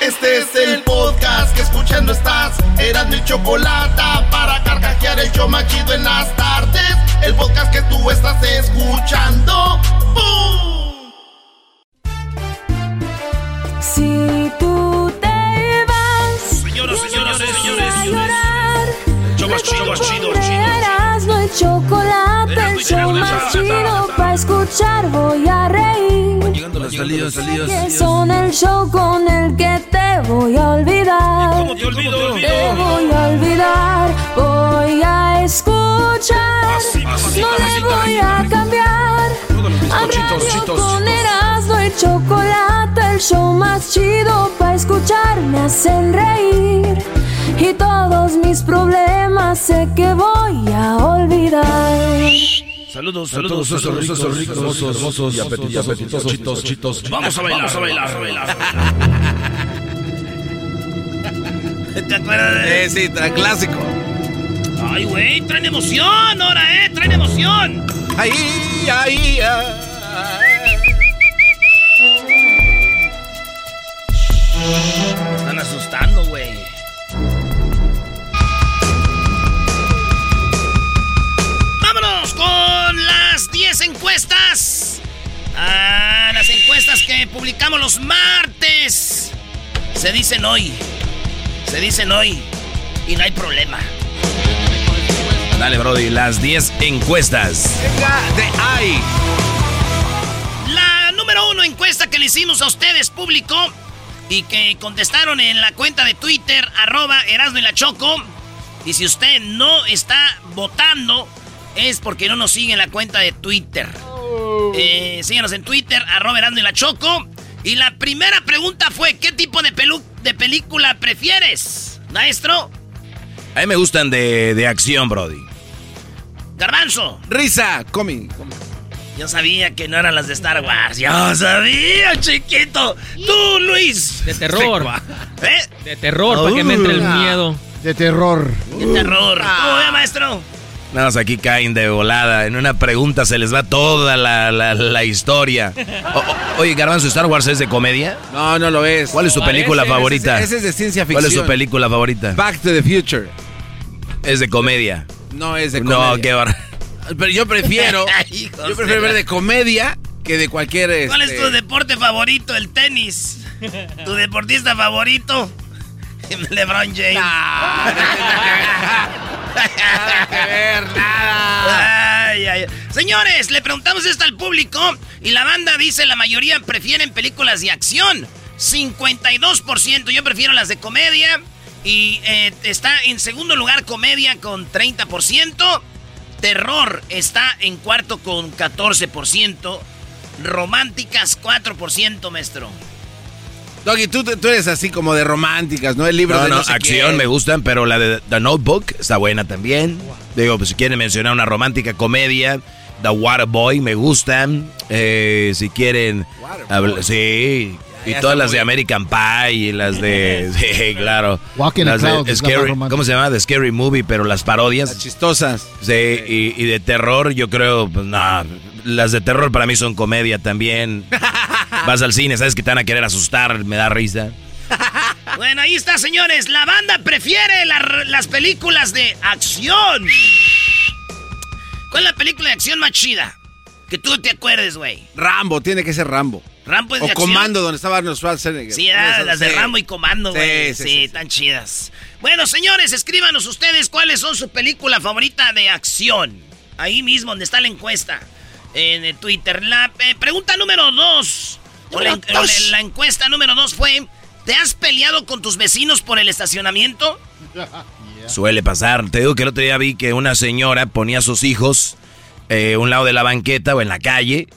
Este es el podcast que escuchando estás. Eran mi chocolate para carcajear el show machido en las tardes. El podcast que tú estás escuchando. ¡Bum! Si tú te vas, Señoras, señoras, voy señores, a señores. Show más chido, más chido, chido. Erasmo y chocolate, el show más chido para escuchar voy a reír. Llegando las salidas, salidas. Que son el show con el que te voy a olvidar. ¿Cómo te olvido? Te voy a olvidar, voy a escuchar. Así, así, No le así, voy así. a cambiar. Los A radio chitos, con chitos. Erasmo y chocolate, el show más chido para escuchar me hacen reír. Y todos mis problemas sé que voy a olvidar. Saludos, saludos, ricos, esos ricos, hermosos, hermosos y apetitosos, chitos, chitos. Vamos a bailar, vamos a bailar, a bailar. ¿Te acuerdas de Eh, sí, tra- clásico. Ay, güey, traen emoción ahora, eh, traen emoción. Ahí, ahí, ah. Con las 10 encuestas. Ah, las encuestas que publicamos los martes. Se dicen hoy. Se dicen hoy. Y no hay problema. Dale, Brody, las 10 encuestas. Venga de ahí. La número uno encuesta que le hicimos a ustedes público y que contestaron en la cuenta de Twitter, arroba Erasmo y la Choco. Y si usted no está votando, es porque no nos sigue en la cuenta de Twitter. Eh, síganos en Twitter, arroba y la Choco. Y la primera pregunta fue, ¿qué tipo de, pelu- de película prefieres, maestro? A mí me gustan de, de acción, Brody. Garbanzo. Risa, comi. comi. Yo sabía que no eran las de Star Wars. Yo sabía, chiquito. Tú, Luis. De terror. ¿Eh? De terror, para que me entre el miedo. De terror. ¡Qué terror! ¿Cómo ve, maestro? Nada más aquí caen de volada. En una pregunta se les va toda la, la- la historia. O- o- oye, Garbanzo, ¿Star Wars es de comedia? No, no lo es. ¿Cuál es tu película favorita? Ese es de ciencia ficción. ¿Cuál es tu película favorita? Back to the Future. Es de comedia. No es de No, comedia. qué bar... Pero yo prefiero. Yo prefiero ver de comedia que de cualquier. ¿Cuál es este, tu deporte favorito? El tenis. ¿Tu deportista favorito? LeBron James. Nada ver, nada. Señores, le preguntamos esto al público y la banda dice la mayoría prefieren películas de acción. 52%, yo prefiero las de comedia. Y eh, está en segundo lugar comedia con 30%. Terror está en cuarto con 14%. Románticas 4%, maestro. Doggy, tú, tú eres así como de románticas, ¿no? El libro No, de no, no sé acción me gustan, pero la de The Notebook está buena también. Digo, pues si quieren mencionar una romántica comedia, The Waterboy me gustan. Eh, si quieren... sí. Y Ya todas las de American Pie y las de... Sí, claro. Walking las the de Scary. ¿Cómo se llama? The Scary Movie, pero las Las parodias. chistosas. Sí, y, y de terror yo creo, pues no, las de terror para mí son comedia también. Vas al cine, sabes que te van a querer asustar, me da risa. Bueno, ahí está, señores. La banda prefiere la- las películas de acción. ¿Cuál es la película de acción más chida? Que tú te acuerdes, güey. Rambo, tiene que ser Rambo. Rambo es de O acción. Comando, donde estaba Arnold Schwarzenegger. Sí, ah, las de sí. Rambo y Comando, Sí, güey. sí, Sí, sí, sí. tan chidas. Bueno, señores, escríbanos ustedes cuáles son su película favorita de acción. Ahí mismo, donde está la encuesta. En el Twitter. La eh, pregunta número dos. O la, o la- la encuesta número dos fue: ¿Te has peleado con tus vecinos por el estacionamiento? Suele pasar. Te digo que el otro día vi que una señora ponía a sus hijos eh, a un lado de la banqueta o en la calle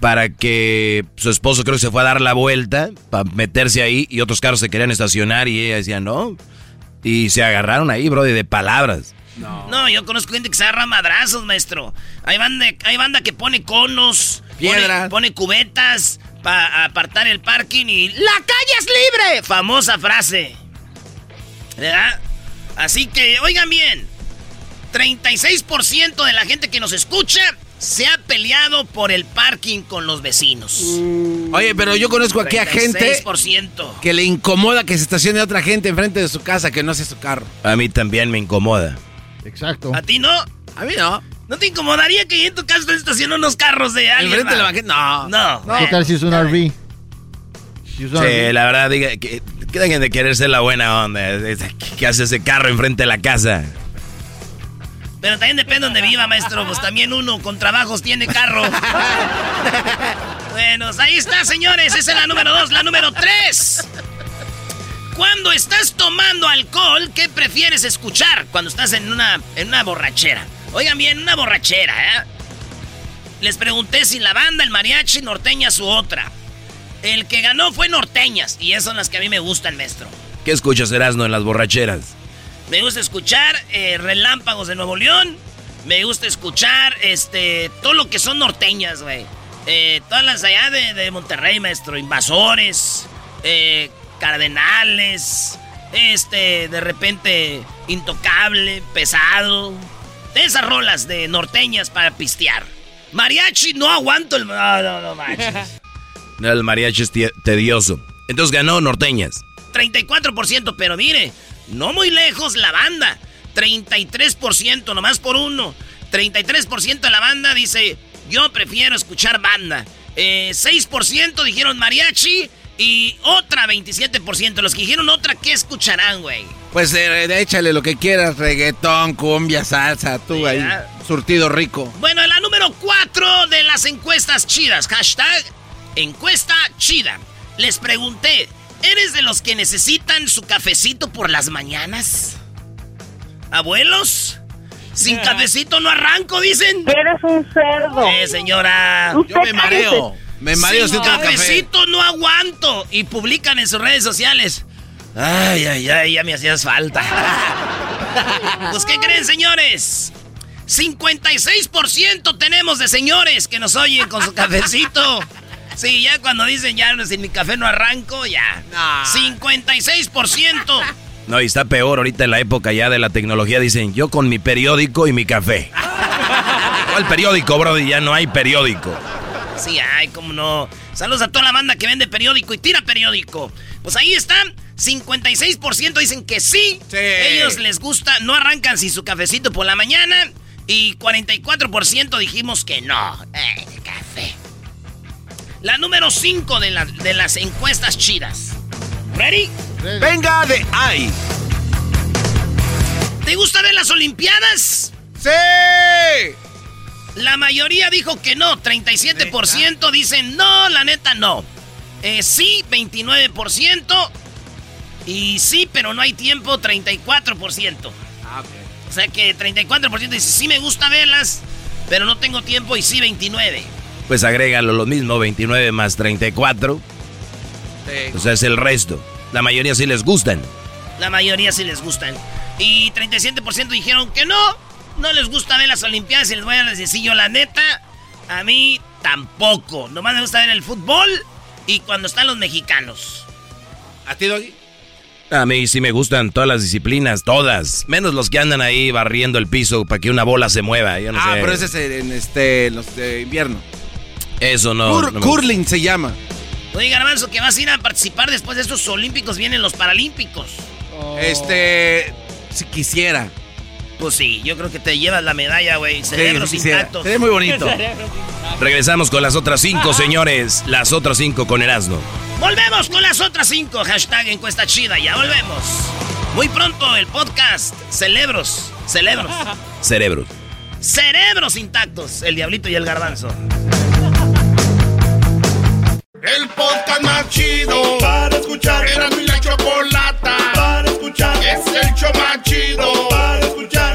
para que su esposo creo que se fue a dar la vuelta para meterse ahí y otros carros se querían estacionar y ella decía no. Y se agarraron ahí, bro, de palabras. No. yo conozco gente que se agarra a madrazos, maestro. Hay banda, hay banda que pone conos, Piedras. Pone, pone cubetas para apartar el parking y ¡La calle es libre! Famosa frase. ¿Verdad? Así que, oigan bien. 36% de la gente que nos escucha se ha peleado por el parking con los vecinos. Oye, pero yo conozco aquí a gente 36%. que le incomoda que se estacione otra gente enfrente de su casa que no sea su carro. A mí también me incomoda. Exacto. ¿A ti no? A mí no. ¿No te incomodaría que en tu casa te estacionen unos carros de alguien? Enfrente de la banqueta. No. No. ¿Qué tal si es un RV? Si es un Sí, RV. la verdad, diga, que, que dejen de querer ser la buena onda. ¿Qué hace ese carro enfrente de la casa? Pero también depende donde viva, maestro. Pues también uno con trabajos tiene carro. bueno, ahí está, señores. Esa es la número dos. La número tres. Cuando estás tomando alcohol, ¿qué prefieres escuchar cuando estás en una, en una borrachera? Oigan bien, una borrachera, ¿eh? Les pregunté si la banda, el mariachi, norteñas u otra. El que ganó fue norteñas. Y esas son las que a mí me gustan, maestro. ¿Qué escuchas, Erasno, en las borracheras? Me gusta escuchar eh, Relámpagos de Nuevo León. Me gusta escuchar este todo lo que son norteñas, güey. Eh, todas las allá de, de Monterrey, maestro. Invasores, eh, Cardenales, este, de repente, Intocable, Pesado. De esas rolas de norteñas para pistear. Mariachi, no aguanto el... No, no, no, manches. No, el mariachi es tedioso. Entonces ganó Norteñas. 34%, pero mire, no muy lejos la banda. 33%, nomás por uno. 33% de la banda dice, yo prefiero escuchar banda. Eh, 6% dijeron mariachi y otra 27%. Los que dijeron otra, ¿qué escucharán, güey? Pues eh, échale lo que quieras, reggaetón, cumbia, salsa, tú Sí, ahí, ah. surtido rico. Bueno, la número 4 de las encuestas chidas. Hashtag encuesta chida. Les pregunté, ¿eres de los que necesitan su cafecito por las mañanas? ¿Abuelos? Sin cafecito no arranco, dicen. Eres un cerdo. Eh, señora. Yo me mareo, me mareo Sin si tomo café. cafecito no aguanto. Y publican en sus redes sociales. Ay, ay, ay, ya me hacías falta. pues, ¿qué creen, señores? 56% tenemos de señores que nos oyen con su cafecito. Sí, ya cuando dicen ya no, sin mi café no arranco, ya. 56%. No, y está peor ahorita en la época ya de la tecnología. Dicen, yo con mi periódico y mi café. ¿Cuál periódico, brody? Ya no hay periódico. Sí, ay, cómo no. Saludos a toda la banda que vende periódico y tira periódico. Pues ahí están. 56% dicen que sí. Sí. Ellos les gusta, no arrancan sin su cafecito por la mañana. Y 44% dijimos que no. Eh, café. La número 5 de, la- de las encuestas chidas. ¿Ready? Venga de ahí. ¿Te gusta ver las Olimpiadas? ¡Sí! La mayoría dijo que no, 37% dicen no, la neta no. Eh, sí, 29%. Y sí, pero no hay tiempo, 34%. Ah, O sea que 34% dice sí me gusta verlas, pero no tengo tiempo y sí 29. Pues agrégalo lo mismo, 29 más 34. O sea, es el resto. La mayoría sí les gustan. La mayoría sí les gustan. Y 37% dijeron que no, no les gusta ver las Olimpiadas y les voy a decir yo la neta, a mí tampoco. Nomás me gusta ver el fútbol y cuando están los mexicanos. ¿A ti, Doggy? A mí sí me gustan todas las disciplinas, todas. Menos los que andan ahí barriendo el piso para que una bola se mueva. Yo no ah, sé. pero ese es en este, los de invierno. Eso no. Cur- no curling se llama. Oye, Garbanzo, que vas a ir a participar después de estos Olímpicos, vienen los Paralímpicos. Este, si quisiera. Pues sí, yo creo que te llevas la medalla, güey. Cerebros sí intactos. Sería muy bonito. Regresamos con las otras cinco, señores. Las otras cinco con Erasmo. Volvemos con las otras cinco. Hashtag encuesta chida. Ya volvemos. Muy pronto el podcast. Celebros. Celebros. Cerebros. Cerebros intactos. El diablito y el garbanzo. El podcast más chido para escuchar. Era mi la chocolata para escuchar. Es el show más chido para escuchar.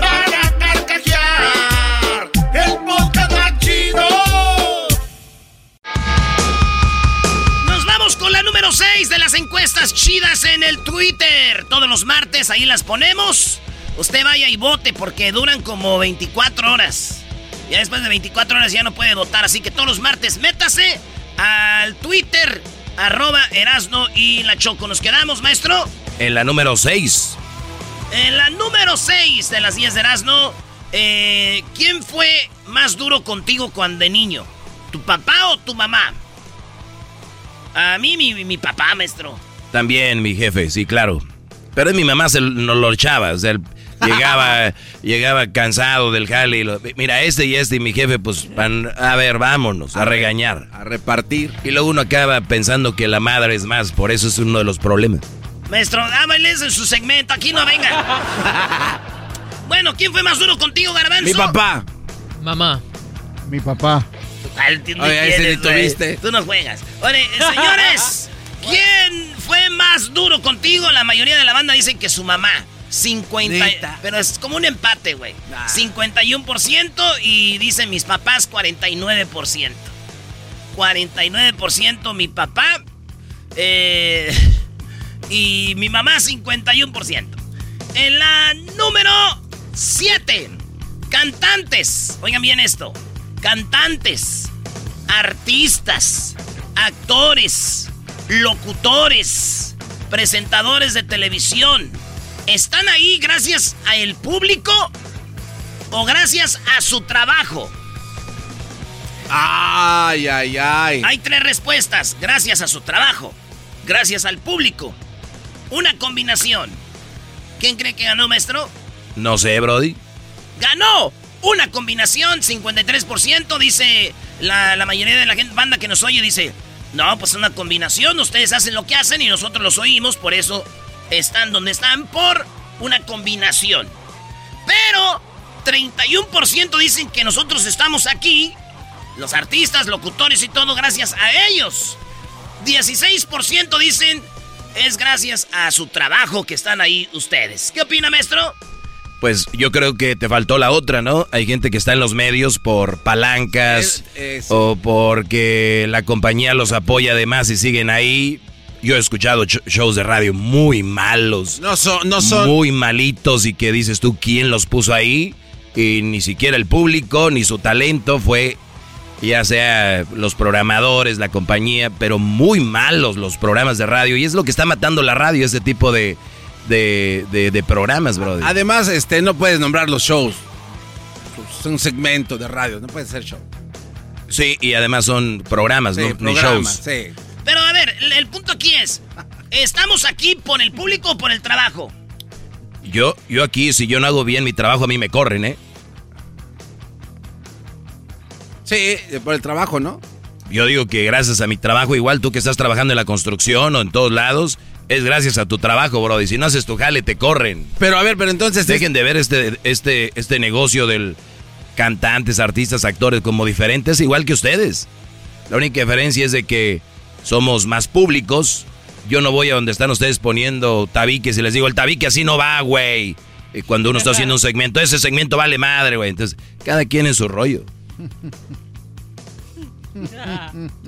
Encuestas chidas en el Twitter. Todos los martes ahí las ponemos. Usted vaya y vote porque duran como 24 horas. Ya después de 24 horas ya no puede votar. Así que todos los martes métase al Twitter, arroba Erasno y la Choco. ¿Nos quedamos, maestro? En la número 6. En la número 6 de las 10 de Erasno, eh, ¿quién fue más duro contigo cuando de niño? ¿Tu papá o tu mamá? A mí, mi, mi papá, maestro. También mi jefe, sí, claro. Pero mi mamá se nos lo echaba, o sea, él llegaba, llegaba cansado del jale y lo, mira, este y este y mi jefe, pues, van, a ver, vámonos, a, regañar. A repartir. Y luego uno acaba pensando que la madre es más, por eso es uno de los problemas. Maestro, dámales en su segmento, aquí no venga. bueno, ¿quién fue más duro contigo, Garbanzo? Mi papá. Mamá. Mi papá. Oye, ese ni tuviste. Tú no juegas. Oye, eh, señores, ¿quién fue más duro contigo? La mayoría de la banda dicen que su mamá. 50. Neta. Pero es como un empate, güey. Ah. 51% y dicen mis papás 49%. 49% mi papá. eh, y mi mamá 51%. En la número 7. Cantantes. Oigan bien esto. Cantantes. Artistas. Actores. Locutores. Presentadores de televisión. ¿Están ahí gracias a el público o gracias a su trabajo? Ay, ay, ay. Hay tres respuestas. Gracias a su trabajo. Gracias al público. Una combinación. ¿Quién cree que ganó, maestro? No sé, Brody. ¡Ganó! Una combinación, 53%, dice la, mayoría de la gente, banda que nos oye, dice, no, pues una combinación, ustedes hacen lo que hacen y nosotros los oímos, por eso están donde están, por una combinación. Pero 31% dicen que nosotros estamos aquí, los artistas, locutores y todo, gracias a ellos. 16% dicen es gracias a su trabajo que están ahí ustedes. ¿Qué opina, maestro? Pues yo creo que te faltó la otra, ¿no? Hay gente que está en los medios por palancas Es- eso. o porque la compañía los apoya además y siguen ahí. Yo he escuchado ch- shows de radio muy malos, No son, no son. muy malitos y que dices tú quién los puso ahí y ni siquiera el público ni su talento fue ya sea los programadores, la compañía, pero muy malos los programas de radio y es lo que está matando la radio, ese tipo de, de, de- de programas, brother. Además, este, no puedes nombrar los shows. Es un segmento de radio, no puede ser show. Sí, y además son programas, Sí, no ni programas, shows. sí. Pero a ver, el, el punto aquí es, ¿estamos aquí por el público o por el trabajo? Yo, yo aquí, si yo no hago bien mi trabajo, a mí me corren, ¿eh? Sí, por el trabajo, ¿no? Yo digo que gracias a mi trabajo, igual tú que estás trabajando en la construcción o en todos lados, es gracias a tu trabajo, bro. Y si no haces tu jale, te corren. Pero a ver, pero entonces. Dejen de ver este, este, este negocio del cantantes, artistas, actores como diferentes, igual que ustedes. La única diferencia es de que somos más públicos. Yo no voy a donde están ustedes poniendo tabiques y les digo, el tabique así no va, güey. Y Cuando uno está haciendo un segmento, ese segmento vale madre, güey. Entonces, cada quien en su rollo.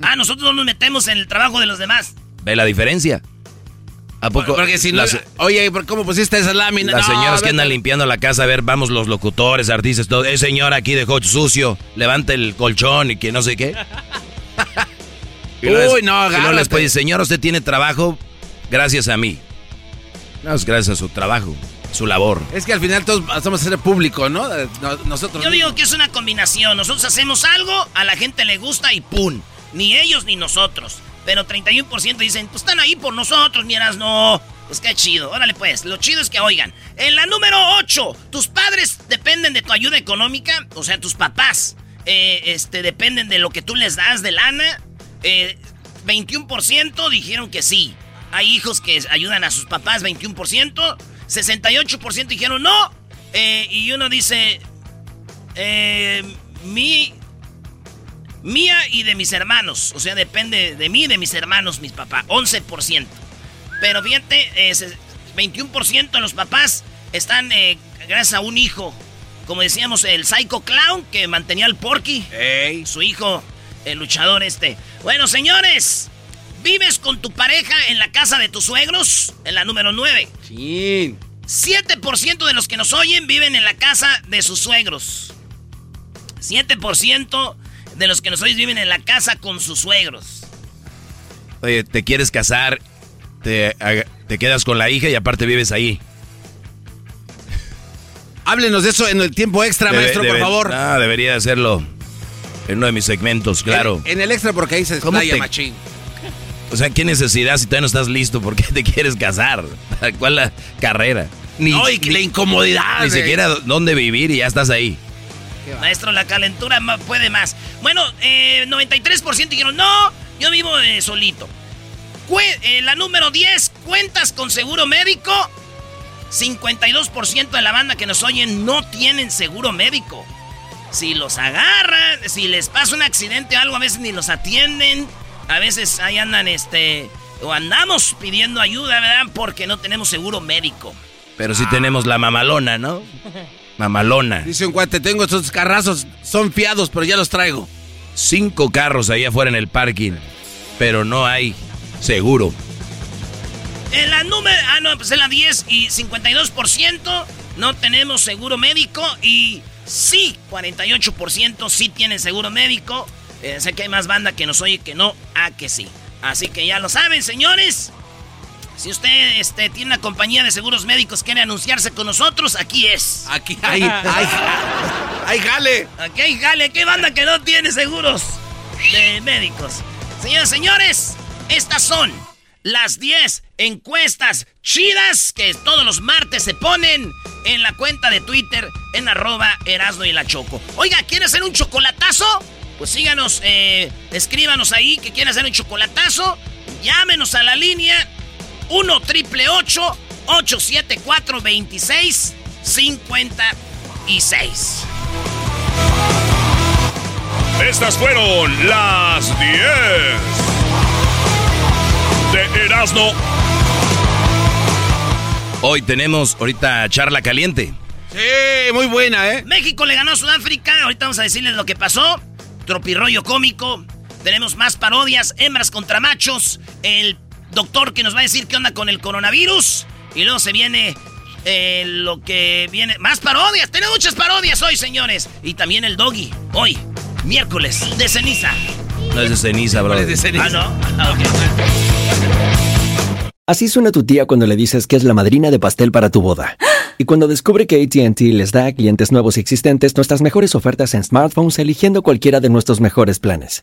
Ah, nosotros no nos metemos en el trabajo de los demás. ¿Ve la diferencia? ¿A poco? Porque si no. las, Oye, ¿por ¿cómo pusiste esa lámina? las No, señoras que andan limpiando la casa, a ver, vamos los locutores, artistas, todo. Eh, señora, aquí dejó sucio, levanta el colchón y que no sé qué. Y luego Uy, les- no, y luego les agárrate. puede decir, señor, usted tiene trabajo gracias a mí. No, es gracias a su trabajo, su labor. Es que al final todos hacemos ser público, ¿no? Eh, no- Nosotros. Yo digo que es una combinación. Nosotros hacemos algo, a la gente le gusta y ¡pum! Ni ellos ni nosotros. Pero 31% dicen, pues están ahí por nosotros, miras, no. Pues qué chido. Órale pues, lo chido es que oigan. En la número 8, tus padres dependen de tu ayuda económica, o sea, tus papás. eh, este, dependen de lo que tú les das de lana. Eh, 21% dijeron que sí. Hay hijos que ayudan a sus papás, 21%. 68% dijeron no. Eh, y uno dice, eh, mi, mía y de mis hermanos. O sea, depende de mí y de mis hermanos, mis papás. 11%. Pero fíjate, 21% de los papás están gracias a un hijo. Como decíamos, el Psycho Clown que mantenía al Porky. Su hijo, el luchador este. Bueno, señores, ¿vives con tu pareja en la casa de tus suegros? En la número 9. Sí. 7% de los que nos oyen viven en la casa de sus suegros. 7% de los que nos oyen viven en la casa con sus suegros. Oye, te quieres casar, te, te quedas con la hija y aparte vives ahí. Háblenos de eso en el tiempo extra, maestro, por favor. Ah, debería hacerlo en uno de mis segmentos, claro. En, el extra porque ahí se explaya machín. O sea, ¿qué necesidad si todavía no estás listo? ¿Por qué te quieres casar? ¿Cuál la carrera? Ni, no, y la incomodidad. Ni siquiera dónde vivir y ya estás ahí. Maestro, la calentura puede más. Bueno, eh, 93% dijeron, no, yo vivo eh, solito. Eh, la número 10, ¿cuentas con seguro médico? 52% de la banda que nos oyen no tienen seguro médico. Si los agarran, si les pasa un accidente o algo, a veces ni los atienden. A veces ahí andan, este, o andamos pidiendo ayuda, ¿verdad? Porque no tenemos seguro médico. Pero sí tenemos la mamalona, ¿no? Mamalona. Dice un cuate, tengo estos carrazos, son fiados, pero ya los traigo. Cinco carros ahí afuera en el parking, pero no hay seguro. En la número. Ah, no, pues en la 10 y 52% no tenemos seguro médico. Y sí, 48% sí tienen seguro médico. Eh, sé que hay más banda que nos oye que no, ah, que sí. Así que ya lo saben, señores. Si usted este, tiene una compañía de seguros médicos, quiere anunciarse con nosotros, aquí es. Aquí hay, hay, hay jale. Aquí hay jale. ¿Qué banda que no tiene seguros de médicos? Señores, señores, estas son las 10 encuestas chidas que todos los martes se ponen en la cuenta de Twitter en arroba Erasno y la Choco. Oiga, ¿quiere hacer un chocolatazo? Pues síganos, eh, escríbanos ahí que quiere hacer un chocolatazo. Llámenos a la línea 1 triple 874 26 56. Estas fueron las 10 de Erasmo. Hoy tenemos ahorita charla caliente. Sí, muy buena, ¿eh? México le ganó a Sudáfrica. Ahorita vamos a decirles lo que pasó. Tropirroyo cómico. Tenemos más parodias, hembras contra machos. El doctor que nos va a decir qué onda con el coronavirus. Y luego se viene eh, lo que viene. Más parodias. Tenemos muchas parodias hoy, señores. Y también el doggy. Hoy, miércoles de ceniza. No es de ceniza, bro. Es de ceniza. Ah, no. Ah, Así suena tu tía cuando le dices que es la madrina de pastel para tu boda. Y cuando descubre que ATT les da a clientes nuevos y existentes nuestras mejores ofertas en smartphones eligiendo cualquiera de nuestros mejores planes.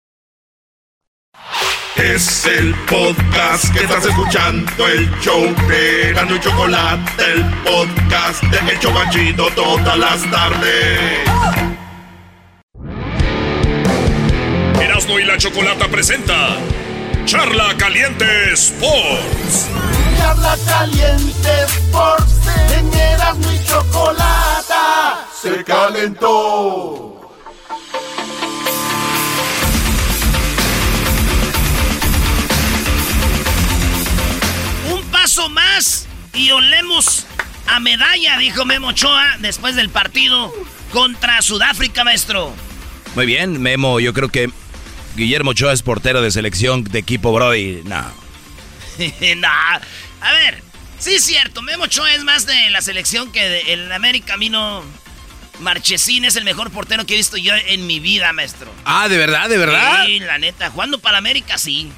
Es el podcast que estás escuchando, el show de Gano y Chocolate, el podcast de Hecho Chocachito todas las tardes. Erasmo y la Chocolata presenta Charla Caliente Sports. Charla Caliente Sports, en Erasmo y Chocolata se calentó. Más y olemos a medalla, dijo Memo Ochoa después del partido contra Sudáfrica, maestro. Muy bien, Memo, yo creo que Guillermo Ochoa es portero de selección de equipo Brody. No. no. A ver, sí es cierto, Memo Ochoa es más de la selección que de, el América Camino Marchesín es el mejor portero que he visto yo en mi vida, maestro. Ah, ¿de verdad? ¿De verdad? Sí, la neta, jugando para América sí.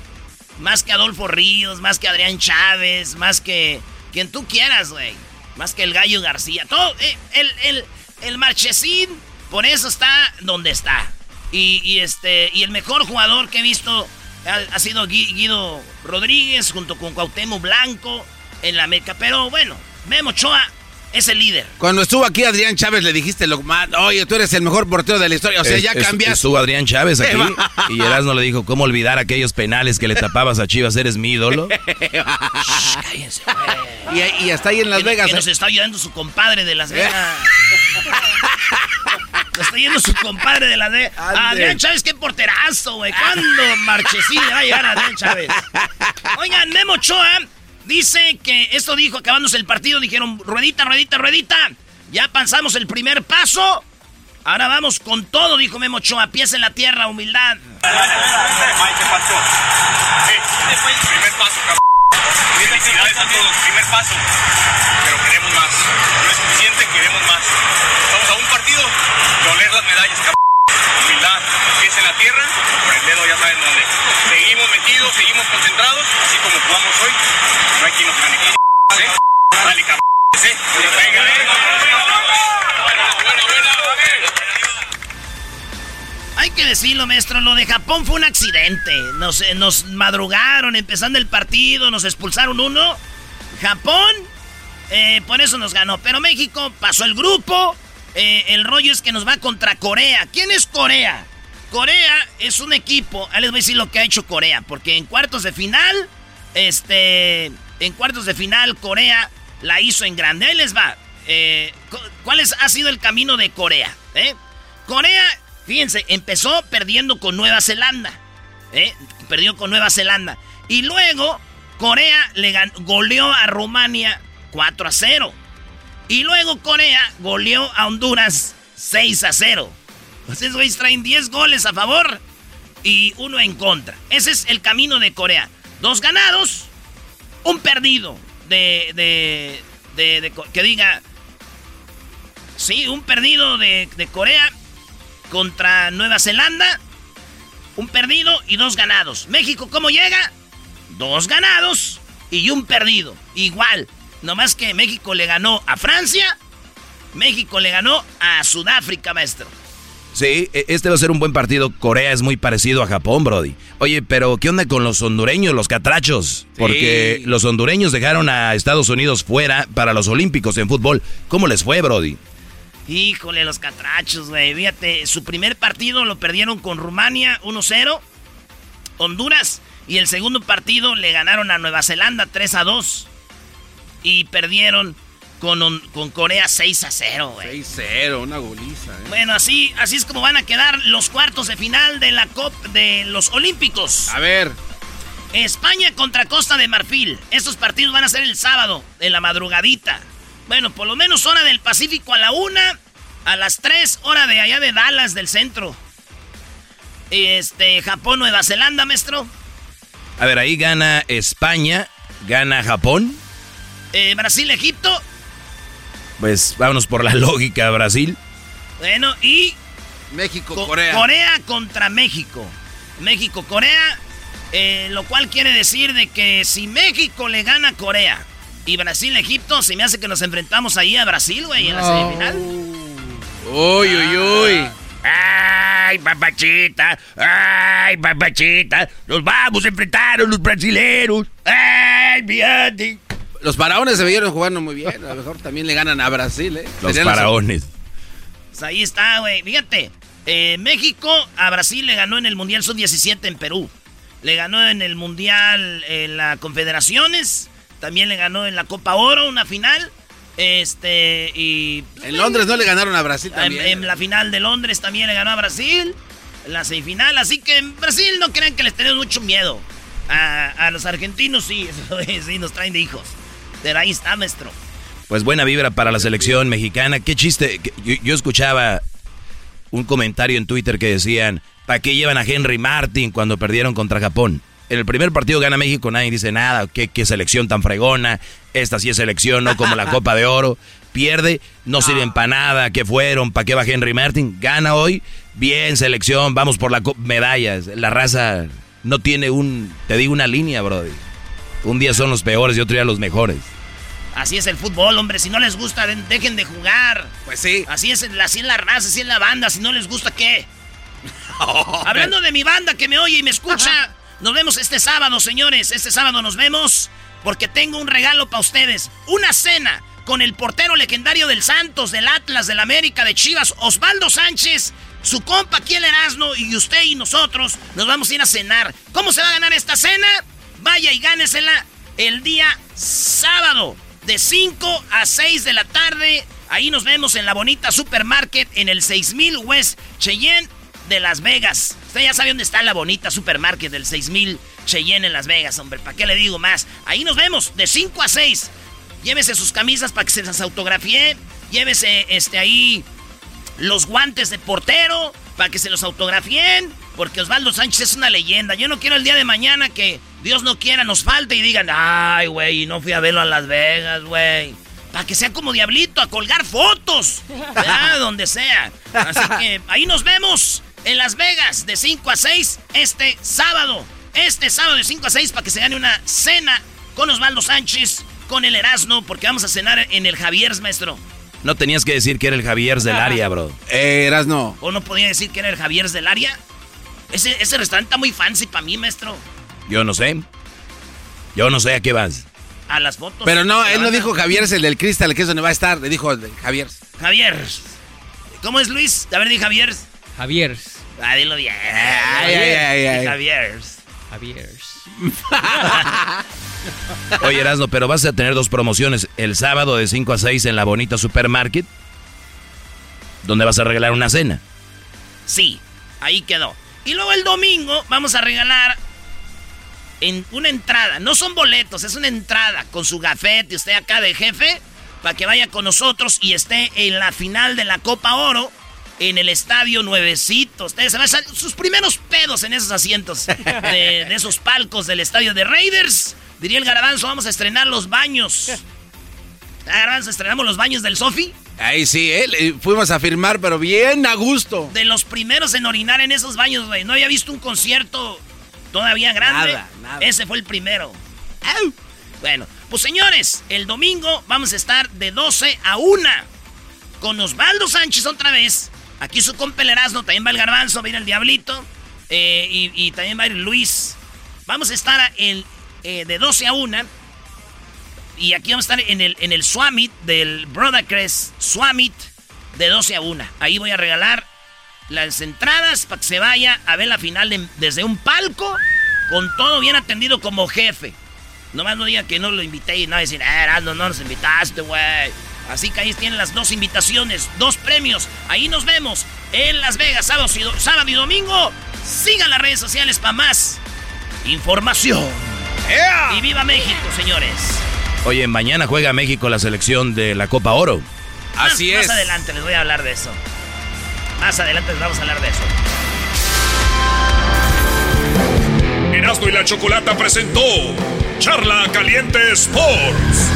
Más que Adolfo Ríos, más que Adrián Chávez, más que quien tú quieras, güey. Más que el Gallo García. Todo, eh, el, el, el Marchesín, por eso está donde está. Y, y, este, y el mejor jugador que he visto ha, sido Gui- Guido Rodríguez junto con Cuauhtémoc Blanco en la América. Pero bueno, Memo Ochoa es el líder. Cuando estuvo aquí Adrián Chávez le dijiste lo más, oye, tú eres el mejor portero de la historia. O sea, Es- ya es- cambiaste. Estuvo Adrián Chávez aquí y Erasmo le dijo, ¿cómo olvidar aquellos penales que le tapabas a Chivas? ¿Eres mi ídolo? Cállense, y, y hasta ahí en Las que, Vegas. que ¿eh? nos está ayudando su compadre de Las Vegas. nos está yendo su compadre de Las Vegas. Adrián Chávez, qué porterazo, güey. ¿Cuándo Marchesín le va a llegar a Adrián Chávez? Oigan, Memo Ochoa dice que esto dijo acabándose el partido. Dijeron, ruedita, ruedita, ruedita. Ya pasamos el primer paso. Ahora vamos con todo, dijo Memo Ochoa. Pies en la tierra, humildad. Primer paso, cabrón. Felicidades a todos, primer paso. Pero queremos más. No es suficiente, queremos más. Estamos a un partido de oler las medallas, cabrón. Humildad, pies en la tierra, por el dedo ya saben dónde. Seguimos metidos, seguimos concentrados, así como jugamos hoy. No hay quien nos gane. ¿Eh? Dale, cabrón. ¿eh? Hay que decirlo, maestro, lo de Japón fue un accidente. Nos, eh, nos madrugaron empezando el partido, nos expulsaron uno. Japón, eh, por eso nos ganó. Pero México pasó el grupo. Eh, el rollo es que nos va contra Corea. ¿Quién es Corea? Corea es un equipo. Ahí les voy a decir lo que ha hecho Corea. Porque en cuartos de final, este. En cuartos de final, Corea la hizo en grande. Ahí les va. Eh, cu- ¿Cuál es- ha sido el camino de Corea? eh? Corea, fíjense, empezó perdiendo con Nueva Zelanda. Perdió con Nueva Zelanda. Y luego, Corea le goleó a Rumania 4 a 0. Y luego Corea goleó a Honduras 6 a 0. Entonces, güeyes traen 10 goles a favor y uno en contra. Ese es el camino de Corea. Dos ganados, un perdido. De, que diga. Sí, un perdido de, de Corea contra Nueva Zelanda. Un perdido y dos ganados. México, ¿cómo llega? Dos ganados y un perdido. Igual. Nomás que México le ganó a Francia. México le ganó a Sudáfrica, maestro. Sí, e- este va a ser un buen partido. Corea es muy parecido a Japón, Brody. Oye, pero ¿qué onda con los hondureños, los catrachos? Porque los hondureños dejaron a Estados Unidos fuera para los Olímpicos en fútbol. ¿Cómo les fue, Brody? Híjole, los catrachos, güey. Fíjate, su primer partido lo perdieron con Rumania 1-0. Honduras. Y el segundo partido le ganaron a Nueva Zelanda 3-2. Y perdieron con, con Corea 6-0, güey. 6-0, una goliza, ¿eh? Bueno, así, así es como van a quedar los cuartos de final de la COP de los Olímpicos. A ver. España contra Costa de Marfil. Estos partidos van a ser el sábado, en la madrugadita. Bueno, por lo menos hora del Pacífico a la una, a las tres, hora de allá de Dallas, del centro. Este, Japón, Nueva Zelanda, maestro. A ver, ahí gana España, gana Japón. Eh, Brasil, Egipto. Pues vámonos por la lógica, Brasil. Bueno, y México, Co- Corea. Corea contra México. México, Corea. eh, lo cual quiere decir de que si México le gana a Corea y Brasil, Egipto, se me hace que nos enfrentamos ahí a Brasil, güey, en la semifinal. Uy, uy, uy. Ay, papachita, ay, papachita, nos vamos a enfrentar a los brasileros. Ay, fíjate. Los faraones se vieron jugando muy bien. A lo mejor también le ganan a Brasil, ¿eh? Los Serían faraones. Pues ahí está, güey. Fíjate, eh, México a Brasil le ganó en el Mundial Sub-17 en Perú. Le ganó en el Mundial en la Confederaciones. También le ganó en la Copa Oro, una final. Este, y... En Londres no le ganaron a Brasil En, también. en la final de Londres también le ganó a Brasil. En la semifinal. Así que en Brasil no crean que les tenemos mucho miedo. A, a los argentinos sí, eso es, sí, nos traen de hijos. Pero ahí está, maestro. Pues buena vibra para la selección mexicana. Qué chiste. Yo, yo escuchaba un comentario en Twitter que decían, ¿para qué llevan a Henry Martin cuando perdieron contra Japón? En el primer partido gana México, nadie dice nada, qué, qué selección tan fregona, esta sí es selección, no como la Copa de Oro. Pierde, no sirven para nada, ¿qué fueron? ¿Para qué va Henry Martin? Gana hoy, bien selección, vamos por la medallas. La raza no tiene un, te digo una línea, brody. Un día son los peores y otro día los mejores. Así es el fútbol, hombre. Si no les gusta, de- dejen de jugar. Pues sí. Así es, así es la raza, así es la banda. Si no les gusta, ¿qué? Hablando de mi banda que me oye y me escucha, nos vemos este sábado, señores. Este sábado nos vemos porque tengo un regalo para ustedes. Una cena con el portero legendario del Santos, del Atlas, del América, de Chivas, Osvaldo Sánchez. Su compa aquí el Erasmo y usted y nosotros nos vamos a ir a cenar. ¿Cómo se va a ganar esta cena? Vaya y gánesela el día sábado de 5 a 6 de la tarde. Ahí nos vemos en la bonita supermarket en el 6000 West Cheyenne de Las Vegas. Usted ya sabe dónde está la bonita supermarket del 6000 Cheyenne en Las Vegas, hombre. ¿Para qué le digo más? Ahí nos vemos de 5 a 6. Llévese sus camisas para que se las autografíe. Llévese este ahí los guantes de portero para que se los autografíen. Porque Osvaldo Sánchez es una leyenda. Yo no quiero el día de mañana que Dios no quiera nos falte y digan, ay, güey, no fui a verlo a Las Vegas, güey. Para que sea como diablito, a colgar fotos. ¿verdad? Donde sea. Así que ahí nos vemos en Las Vegas de 5 a 6 este sábado. Este sábado de 5 a 6 para que se gane una cena con Osvaldo Sánchez, con el Erasmo, porque vamos a cenar en el Javier's, maestro. No tenías que decir que era el Javier del área, bro. Eh, Erasno. ¿O no podía decir que era el Javier's del área? Ese, ese restaurante está muy fancy para mí, maestro. Yo no sé. Yo no sé a qué vas. A las fotos. Pero no, él no dijo Javier es el del Crystal, que es donde va a estar. Le dijo Javier. Javier. ¿Cómo es Luis? A ver, di Javier. Javier. Ah, dilo bien. Ay, ay, ay, Javier. Javier. Oye, Erasno, pero vas a tener dos promociones. El sábado de 5 a 6 en la bonita supermarket. Donde vas a regalar una cena. Sí, ahí quedó. Y luego el domingo vamos a regalar en una entrada. No son boletos, es una entrada con su gafete, usted acá de jefe, para que vaya con nosotros y esté en la final de la Copa Oro en el estadio nuevecito. Ustedes se van a sus primeros pedos en esos asientos de, esos palcos del estadio de Raiders. Diría el Garabanzo, vamos a estrenar los baños. Garabanzo, estrenamos los baños del Sofi. Ahí sí, eh, fuimos a firmar, pero bien a gusto. De los primeros en orinar en esos baños, güey. No había visto un concierto todavía grande. Nada, nada. Ese fue el primero. ¡Au! Bueno, pues señores, el domingo vamos a estar de 12 a 1 con Osvaldo Sánchez otra vez. Aquí su compa el Erasmo, también va el Garbanzo, va a ir el Diablito. eh, y, y también va a ir Luis. Vamos a estar el, eh, de 12 a 1. Y aquí vamos a estar en el, en el Swamit del Brothercrest Swamit de 12 a 1. Ahí voy a regalar las entradas para que se vaya a ver la final de- desde un palco con todo bien atendido como jefe. Nomás no diga que no lo invité y no decir, ah, Erasmo, no nos invitaste, güey. Así que ahí tienen las dos invitaciones, dos premios. Ahí nos vemos en Las Vegas, sábado y, do- sábado y domingo. Sigan las redes sociales para más información. Y viva México, señores. Oye, mañana juega México la selección de la Copa Oro. Más- Más adelante les voy a hablar de eso. Más adelante les vamos a hablar de eso. Erasmo y la Chocolata presentó Charla Caliente Sports.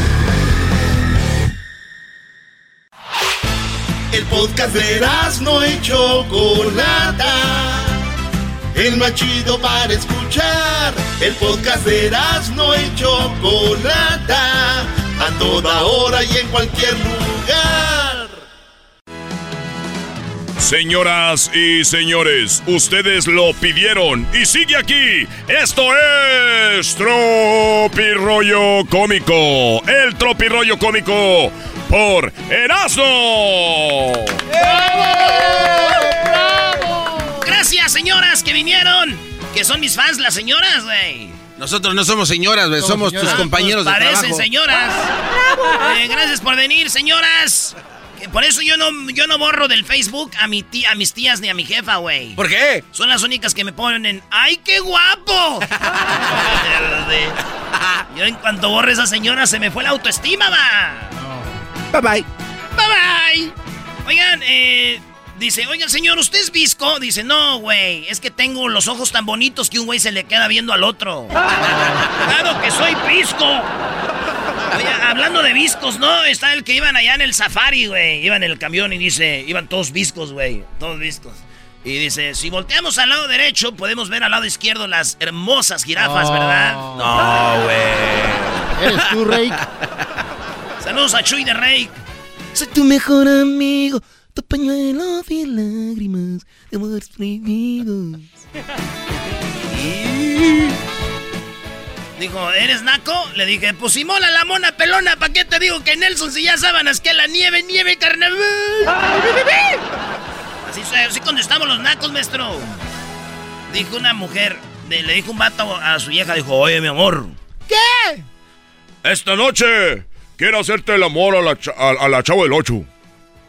El podcast de no y Chocolata. El más chido para escuchar. El podcast de no y Chocolata. A toda hora y en cualquier lugar. Señoras y señores, ustedes lo pidieron y sigue aquí. Esto es Tropirollo Cómico. El Tropirollo Cómico por Erasmo. Señoras que vinieron. Que son mis fans, las señoras, güey. Nosotros no somos señoras, güey, somos tus compañeros de Parecen trabajo. señoras. Eh, gracias por venir, señoras. Que Por eso yo no, yo no borro del Facebook a, mi tía, a mis tías ni a mi jefa, güey. ¿Por qué? Son las únicas que me ponen en ¡Ay, qué guapo! yo en cuanto borre a esa señora se me fue la autoestima, va. Bye bye. Bye bye. Oigan, eh, dice, oigan, señor, ¿usted es visco? Dice, no, güey, es que tengo los ojos tan bonitos que un güey se le queda viendo al otro. claro que soy visco. Oye, hablando de viscos, ¿no? Está el que iban allá en el safari, güey. Iban en el camión y dice, iban todos viscos, güey. Todos viscos. Y dice, si volteamos al lado derecho, podemos ver al lado izquierdo las hermosas jirafas, Oh. ¿verdad? No, güey. ¿Eres tú, Rey? Saludos a Chuy de Rey. Soy tu mejor amigo, tu pañuelo de lágrimas, de amores prohibidos. Dijo, ¿eres naco? Le dije, pues si mola la mona pelona, ¿para qué te digo que Nelson si ya sábanas que la nieve, nieve, carnaval? Así, se- así contestamos los nacos, maestro. Dijo una mujer, de- le dijo un vato a su vieja, dijo, oye, mi amor. ¿Qué? Esta noche quiero hacerte el amor a la, cha- a, a la chava del 8.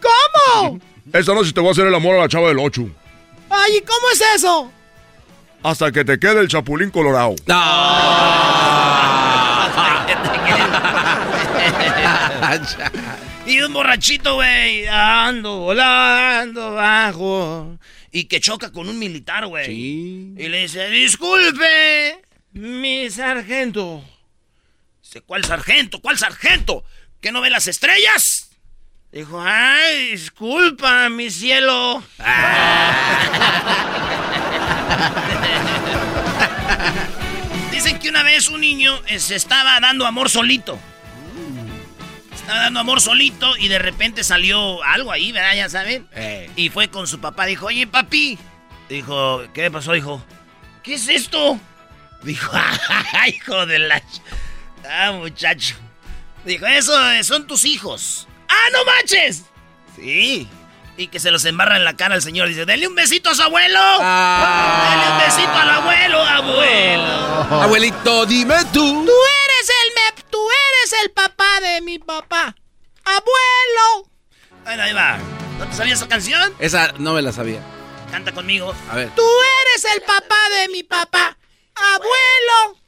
¿Cómo? Esta noche te voy a hacer el amor a la chava del 8. Ay, ¿y cómo es eso? Hasta que te quede el chapulín colorado. y un borrachito, güey, ando volando bajo. Y que choca con un militar, güey. Y le dice, disculpe, mi sargento. Dice, ¿cuál sargento? ¿Cuál sargento? ¿Que no ve las estrellas? Dijo, ay, disculpa, mi cielo. Dicen que una vez un niño eh, se estaba dando amor solito. Estaba dando amor solito y de repente salió algo ahí, ¿verdad? Ya saben. Y fue con su papá. Dijo, oye, papi. Dijo, ¿qué pasó, hijo? ¿Qué es esto? Dijo, "Ah, hijo de la... Ah, muchacho. Dijo, eso eh, son tus hijos. ¡Ah, no manches! Sí. Y que se los embarra en la cara al señor. Dice, denle un besito a su abuelo. Denle un besito al abuelo, abuelo. Abuelito, dime tú. Tú eres el me... Tú eres el papá de mi papá. Abuelo. Bueno, ahí va. ¿No te sabías esa canción? Esa no me la sabía. Canta conmigo. A ver. Tú eres el papá de mi papá. Abuelo.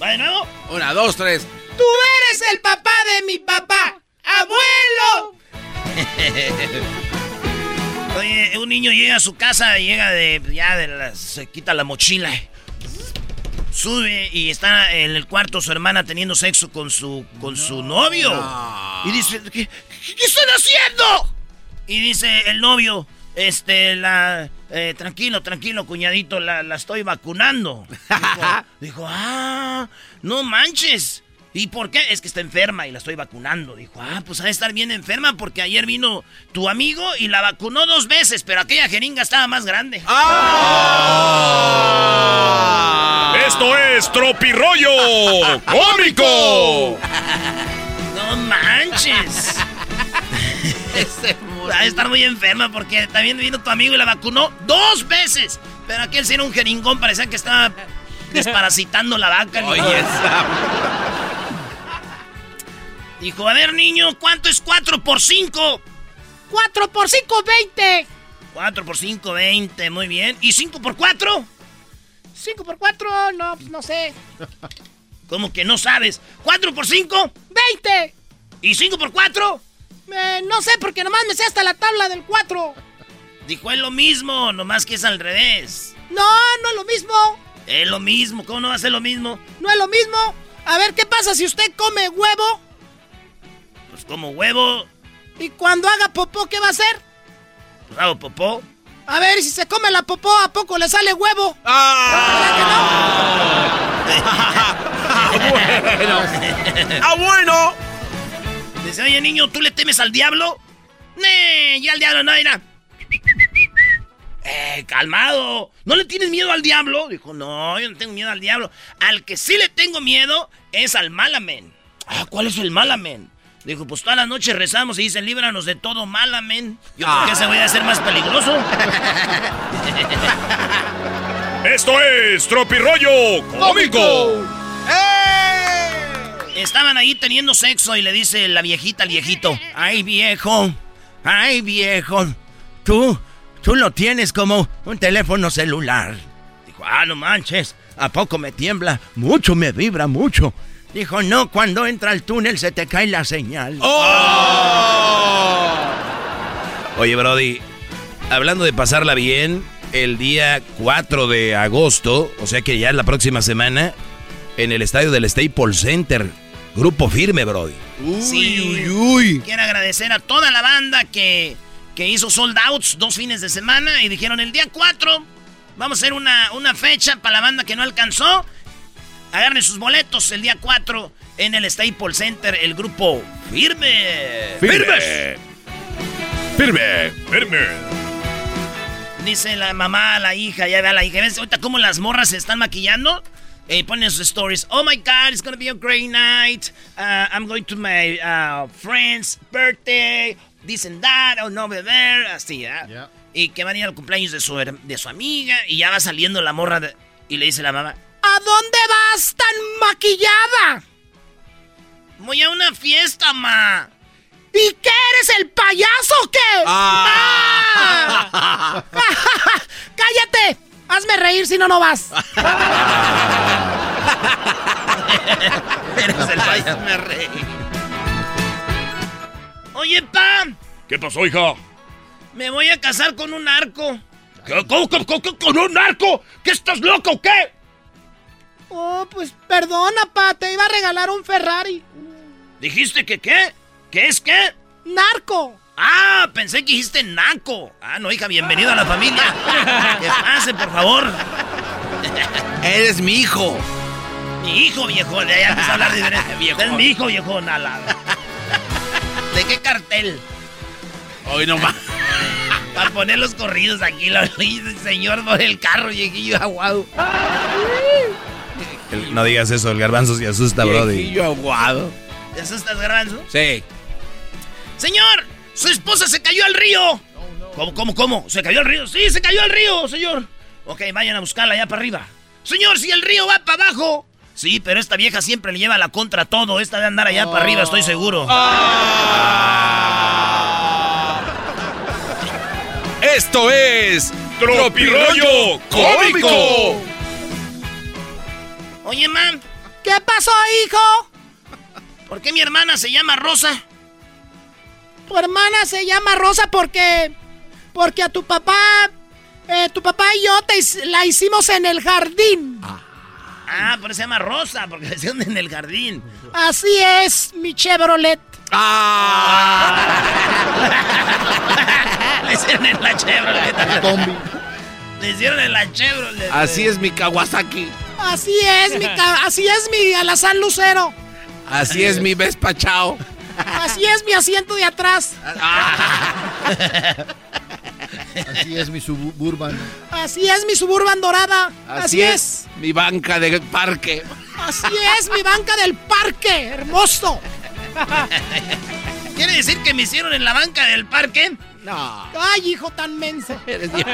¿Va de nuevo? Una, dos, tres. Tú eres el papá de mi papá. Abuelo. Oye, un niño llega a su casa, llega de. Ya de la, se quita la mochila. Sube y está en el cuarto su hermana teniendo sexo con su, con su novio. Y dice, ¿qué, qué están haciendo? Y dice el novio, este, la. eh, tranquilo, tranquilo, cuñadito, la, la estoy vacunando. Dijo, dijo, ah, no manches. ¿Y por qué? Es que está enferma y la estoy vacunando. Dijo, ah, pues ha de estar bien enferma porque ayer vino tu amigo y la vacunó dos veces, pero aquella jeringa estaba más grande. Esto es Tropirollo Cómico. No manches. Va a estar muy enferma porque también vino tu amigo y la vacunó dos veces. Pero aquel sí era un jeringón, parecía que estaba desparasitando la vaca. Oye, Dijo, a ver, niño, ¿cuánto es 4 por 5? 4 por 5, 20. 4 por 5, 20, muy bien. ¿Y 5 por 4? 5 por 4, no, pues no sé. ¿Cómo que no sabes? ¿4 por 5? 20. ¿Y 5 por 4? Eh, no sé, porque nomás me sé hasta la tabla del 4. Dijo, es lo mismo, nomás que es al revés. No, no es lo mismo. Es lo mismo, ¿cómo no va a ser lo mismo? No es lo mismo. A ver, ¿qué pasa si usted come huevo? Como huevo, Y cuando haga popó, ¿qué va a hacer? pues hago popó. A ver, si se come la popó, ¿a poco le sale huevo? bueno. ¡Ah, bueno! Dice, oye, niño, ¿tú le temes al diablo? ¡Nee! Ya al diablo no, mira. Eh, calmado. ¿No le tienes miedo al diablo? Dijo, no, yo no tengo miedo al diablo. Al que sí le tengo miedo es al malamen. Ah, ¿cuál es el malamen? Dijo, pues toda la noche rezamos y dicen, líbranos de todo malamen. Yo creo que ese voy a ser más peligroso. Esto es Tropirollo Cómico. Estaban ahí teniendo sexo y le dice la viejita al viejito, ay viejo, ay viejo, tú, tú lo tienes como un teléfono celular. Dijo, ah, no manches, ¿a poco me tiembla? Mucho me vibra, mucho. Dijo, no, cuando entra al túnel se te cae la señal. ¡Oh! Oye, Brody, hablando de pasarla bien, el día 4 de agosto, o sea que ya es la próxima semana, en el estadio del Staples Center. Grupo firme, Brody. sí, uy, uy. Quiero agradecer a toda la banda que, que hizo sold outs dos fines de semana y dijeron el día 4 vamos a hacer una, una fecha para la banda que no alcanzó. Agarren sus boletos el día 4 en el Staples Center, el grupo firme. Firme. Firme. Firme. Dice la mamá a la hija, ya ve a la hija. ¿Ves ahorita cómo las morras se están maquillando? Eh, ponen sus stories. Oh my God, it's gonna be a great night. Uh, I'm going to my uh, friend's birthday. This and that. Oh no, beber. Así, ¿eh? Y que van a ir al cumpleaños de su, de su amiga. Y ya va saliendo la morra de- y le dice la mamá: ¿A dónde vas tan maquillada? Voy a una fiesta, ma. ¿Y qué eres el payaso o qué? ¡Ah! ¡Cállate! Hazme reír si no, no vas. eres el payaso. Me reí. Oye, pa. ¿Qué pasó, hija? Me voy a casar con un narco. ¿Qué, cómo, cómo, cómo, ¿Con un narco? ¿Qué estás loco o qué? Oh, pues perdona, pa, te iba a regalar un Ferrari. ¿Dijiste que qué? ¿Qué es qué? Narco. Ah, pensé que dijiste naco. Ah, no, hija, bienvenido a la familia. que pase, por favor. Eres mi hijo. Mi hijo, viejo. De allá empezó a hablar diferente. viejo. Es mi hijo, viejo. Nala. ¿De qué cartel? Hoy no más. Para poner los corridos aquí, lo señor por el carro, viejillo aguado. El- no digas eso, el garbanzo se asusta, Brody. Viejillo aguado. ¿Te asustas, garbanzo? Sí. Señor, su esposa se cayó al río. ¿Cómo, cómo, cómo? ¿Se cayó al río? Sí, se cayó al río, señor. Ok, vayan a buscarla allá para arriba. Señor, si el río va para abajo. Sí, pero esta vieja siempre le lleva la contra a todo. Esta de andar allá para arriba, estoy seguro. Esto es Tropirollo Cómico. Oye, mam, ¿Qué pasó, hijo? ¿por qué mi hermana se llama Rosa? Tu hermana se llama Rosa porque. Porque a tu papá. eh, tu papá y yo te la hicimos en el jardín. Ah, por eso se llama Rosa, porque le hicieron en el jardín. Así es, mi Chevrolet. Le hicieron en la Chevrolet. Combi. Le hicieron en la Chevrolet. Así es mi Kawasaki. Así es, mi, así es mi Alazán Lucero. Así es mi Vespa Chao. Así es mi asiento de atrás. Así es mi suburban. Así es mi Suburban dorada. Así, es. mi banca de parque. Así es mi banca del parque. Hermoso. ¿Quiere decir que me hicieron en la banca del parque? No. Ay, hijo tan menso. Eres bien.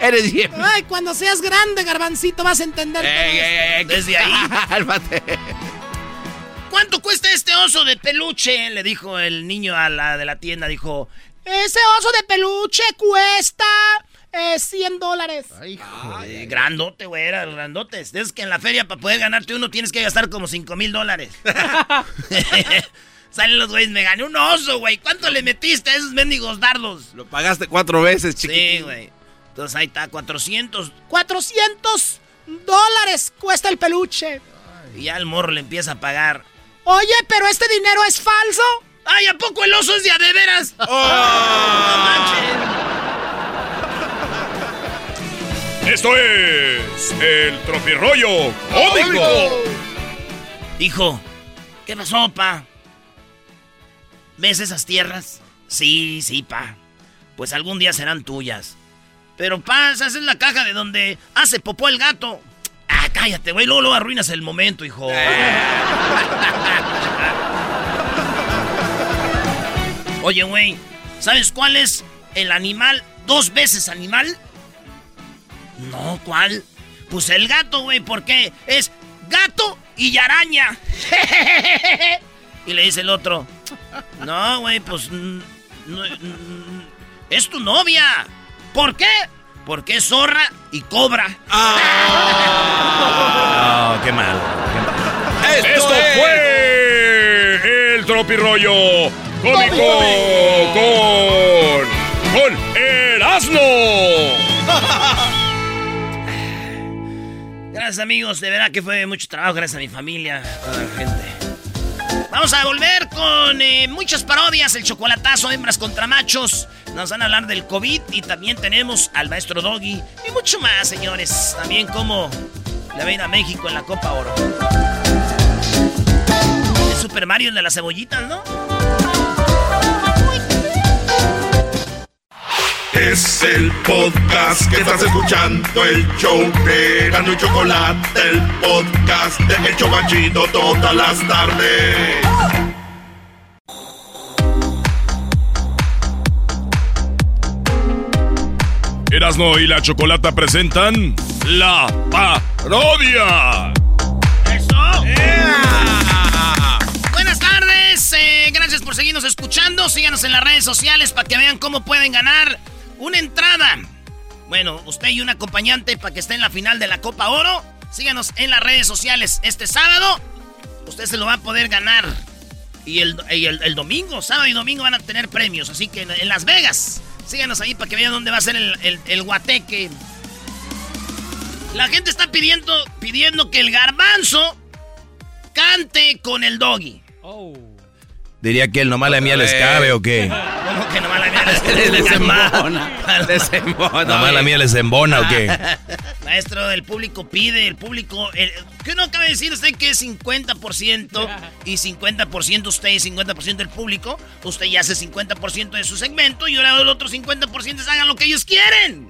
Eres bien. Ay, cuando seas grande, garbancito, vas a entender todo Ey, esto. ey, ey, Desde ahí. Cálmate. ¿Cuánto cuesta este oso de peluche? Le dijo el niño a la de la tienda. Dijo, Ese oso de peluche cuesta eh, 100 dólares. Ay, grandote, güey, era grandote. Es que en la feria para poder ganarte uno tienes que gastar como 5 mil dólares. Salen los güeyes, me gané un oso, güey. ¿Cuánto le metiste a esos mendigos dardos? Lo pagaste cuatro veces, chiquito. Sí, güey. Entonces ahí está, 400. 400 dólares cuesta el peluche. Y ya el morro le empieza a pagar. Oye, pero este dinero es falso. ¡Ay, ¿a poco el oso es de a de veras? ¡No manches! Esto es el Tropirollo Cómico. Hijo, ¿qué pasó, pa? ¿Ves esas tierras? Sí, sí, pa. Pues algún día serán tuyas. Pero, pa, esa es la caja de donde hace popó el gato. Ah, cállate, güey. Luego, luego arruinas el momento, hijo. Oye, güey, ¿sabes cuál es el animal dos veces animal? No, ¿cuál? Pues el gato, güey, porque es gato y araña. y le dice el otro, no, güey, pues es tu novia. ¿Por qué? Porque es zorra y cobra. Oh, qué mal. Esto fue tropirollo cómico con, con Erasmo. Gracias amigos, de verdad que fue mucho trabajo, gracias a mi familia, a toda la gente. Vamos a volver con eh, muchas parodias, el chocolatazo, hembras contra machos. Nos van a hablar del COVID y también tenemos al maestro Doggy y mucho más, señores. También como le va a México en la Copa Oro. Super Mario el de las cebollitas, ¿no? Es el podcast que estás escuchando, el show de Gano y Chocolate, el podcast de El Chobachito todas las tardes. Erasmo y la Chocolata presentan La Parodia. ¡Eso! Buenas tardes, eh, gracias por seguirnos escuchando. Síganos en las redes sociales para que vean cómo pueden ganar una entrada. Bueno, usted y un acompañante para que esté en la final de la Copa Oro. Síganos en las redes sociales este sábado. Usted se lo va a poder ganar. Y el, y el- el domingo, sábado y domingo van a tener premios. Así que en, en Las Vegas, síganos ahí para que vean dónde va a ser el, el, guateque. La gente está pidiendo, pidiendo que el garbanzo cante con el doggy. Diría que el nomás la mía les cabe o qué. ¿Cómo que nomás la mía Les desembona. Les embona. Nomás la mía les embona o qué. Maestro, el público pide, el público... el- ¿Qué no cabe decir usted que es 50% y 50% usted y 50% el público? Usted ya hace 50% de su segmento y ahora el otro 50% hagan lo que ellos quieren.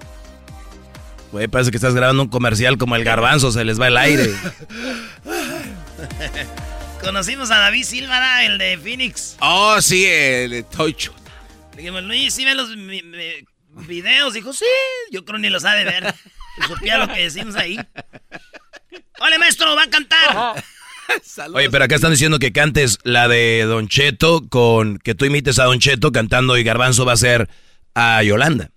Güey, parece que estás grabando un comercial como el garbanzo, se les va el aire. Conocimos a David Silva, el de Phoenix. Oh, sí, el de Tocho. Le dijimos, Luis, ¿sí ven los mi- mi- videos? Dijo, sí, yo creo ni los ha de ver. Si supiera lo que decimos ahí. Hola, maestro, va a cantar. Oye, pero acá están diciendo que cantes la de Don Cheto con que tú imites a Don Cheto cantando y Garbanzo va a ser a Yolanda.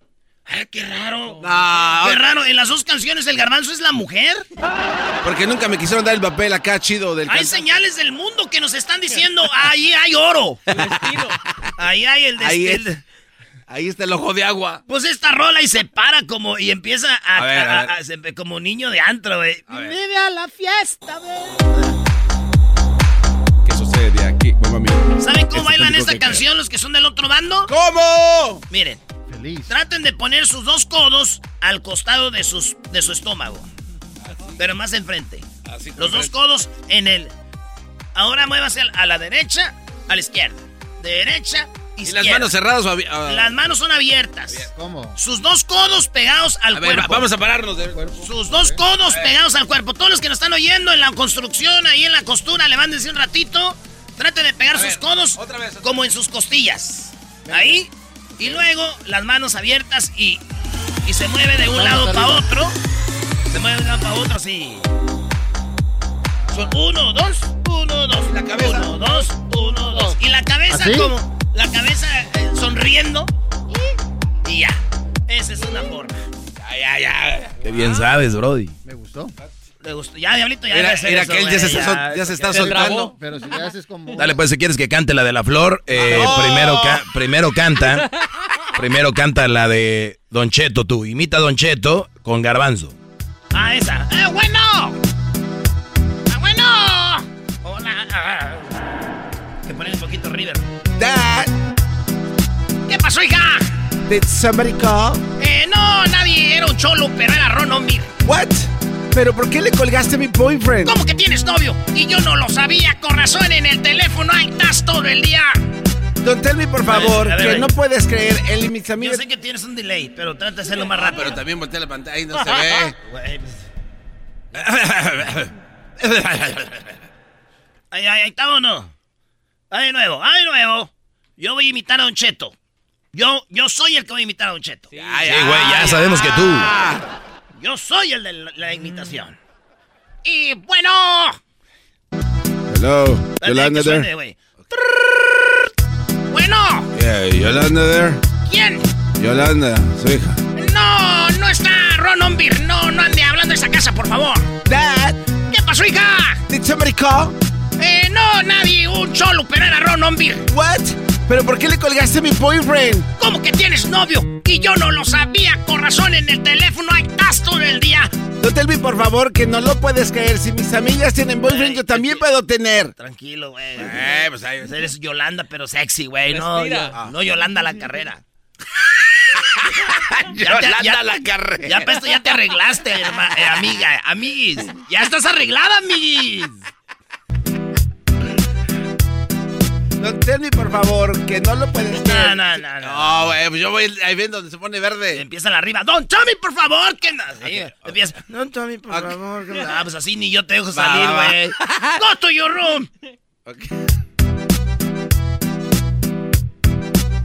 Ay, qué raro. Qué raro. En las dos canciones el garbanzo es la mujer. Porque nunca me quisieron dar el papel acá chido del Hay señales del mundo que nos están diciendo, ahí hay oro. Ahí hay el Ahí destino. es. Ahí está el ojo de agua. Pues esta rola y se para como y empieza a, A ver, a a- se- como niño de antro, güey. Vive a la fiesta, güey. ¿Qué sucede aquí? Mamá mía. ¿Saben cómo Este bailan esta canción los que son del otro bando? ¿Cómo? Miren. Traten de poner sus dos codos al costado de, sus, de su estómago. Pero más enfrente. Los dos codos en el. Ahora muévase a la derecha, a la izquierda. Derecha, ¿Y izquierda. las manos cerradas o ah. Las manos son abiertas. ¿Cómo? Sus dos codos pegados al A ver, cuerpo. va- vamos a pararnos de Sus dos codos pegados al cuerpo. Todos los que nos están oyendo en la construcción, ahí en la costura, levántense un ratito. Traten de pegar sus codos como en sus costillas. Ahí. Y luego las manos abiertas y, y se mueve de un lado para otro. Se mueve de un lado para otro así. Son uno, dos, uno, dos. La cabeza. Uno, dos, uno, dos. Y la cabeza ¿Así? como. La cabeza eh, sonriendo. Y, y ya. Esa es una forma. Ya, ya, ya. Qué bien sabes, Brody. Me gustó. Gustó. Ya, Diablito, ya. Mira, mira eso, que él ya se está sol- ya se está Se soltando. trabó. Pero si le haces como. Dale, pues si quieres que cante la de la flor, eh, ¡No! primero, ca- primero canta. primero canta la de Don Cheto, tú. Imita a Don Cheto con Garbanzo. Ah, esa. ¡Eh, bueno! ¡Ah, bueno! Hola. Ah. Que ponen un poquito River. Dad, ¿Qué pasó, hija? did somebody call? Eh, no, nadie. Era un cholo, pero era Ron Omir. What? ¿Pero por qué le colgaste a mi boyfriend? ¿Cómo que tienes novio? Y yo no lo sabía. Con razón en el teléfono. Ahí estás todo el día. Don, tell me por A ver, favor a ver, que ahí. no puedes creer en mis Yo amigos. sé que tienes un delay, pero trata de hacerlo más rápido. Pero también voltea la pantalla y no se ve. Güey, pues. Ahí, ahí, ahí está o no. Ahí de nuevo, ahí de nuevo. Yo voy a imitar a Don Cheto. Yo, yo soy el que voy a imitar a Don Cheto. Sí, güey, ya sabemos que tú. Yo soy el de la, la imitación. Y bueno. Hello, Yolanda suene, there. Bueno, Yeah, Yolanda there. ¿quién? Yolanda, su hija. No, no está Ron Ombir. No, no ande hablando de esa casa, por favor. Dad, ¿Qué pasó, hija? did somebody call? Eh, no, nadie, un cholo, pero era Ron Ombir. ¿What? ¿Pero por qué le colgaste a mi boyfriend? ¿Cómo que tienes novio? Y yo no lo sabía, con razón en el teléfono hay estás todo el día. Me, por favor, que no lo puedes creer. Si mis amigas tienen boyfriend, yo también puedo tener. Tranquilo, güey. Eh, pues ahí. Eres Yolanda, pero sexy, güey. No, no Yolanda la carrera. ya, te, ya, la carrera. Ya, pues, ya te arreglaste, eh, amiga, amiguis. Ya estás arreglada, amiguis. No, tell me, por favor, que no lo puedes No, no, no. No, güey, pues yo voy ahí ven donde se pone verde. Empiezan arriba. Don Tommy, por favor, que no. Sí, Empieza. Don Tommy, por favor. Que Ah, pues así ni yo te dejo salir, güey. Go to your room. Ok.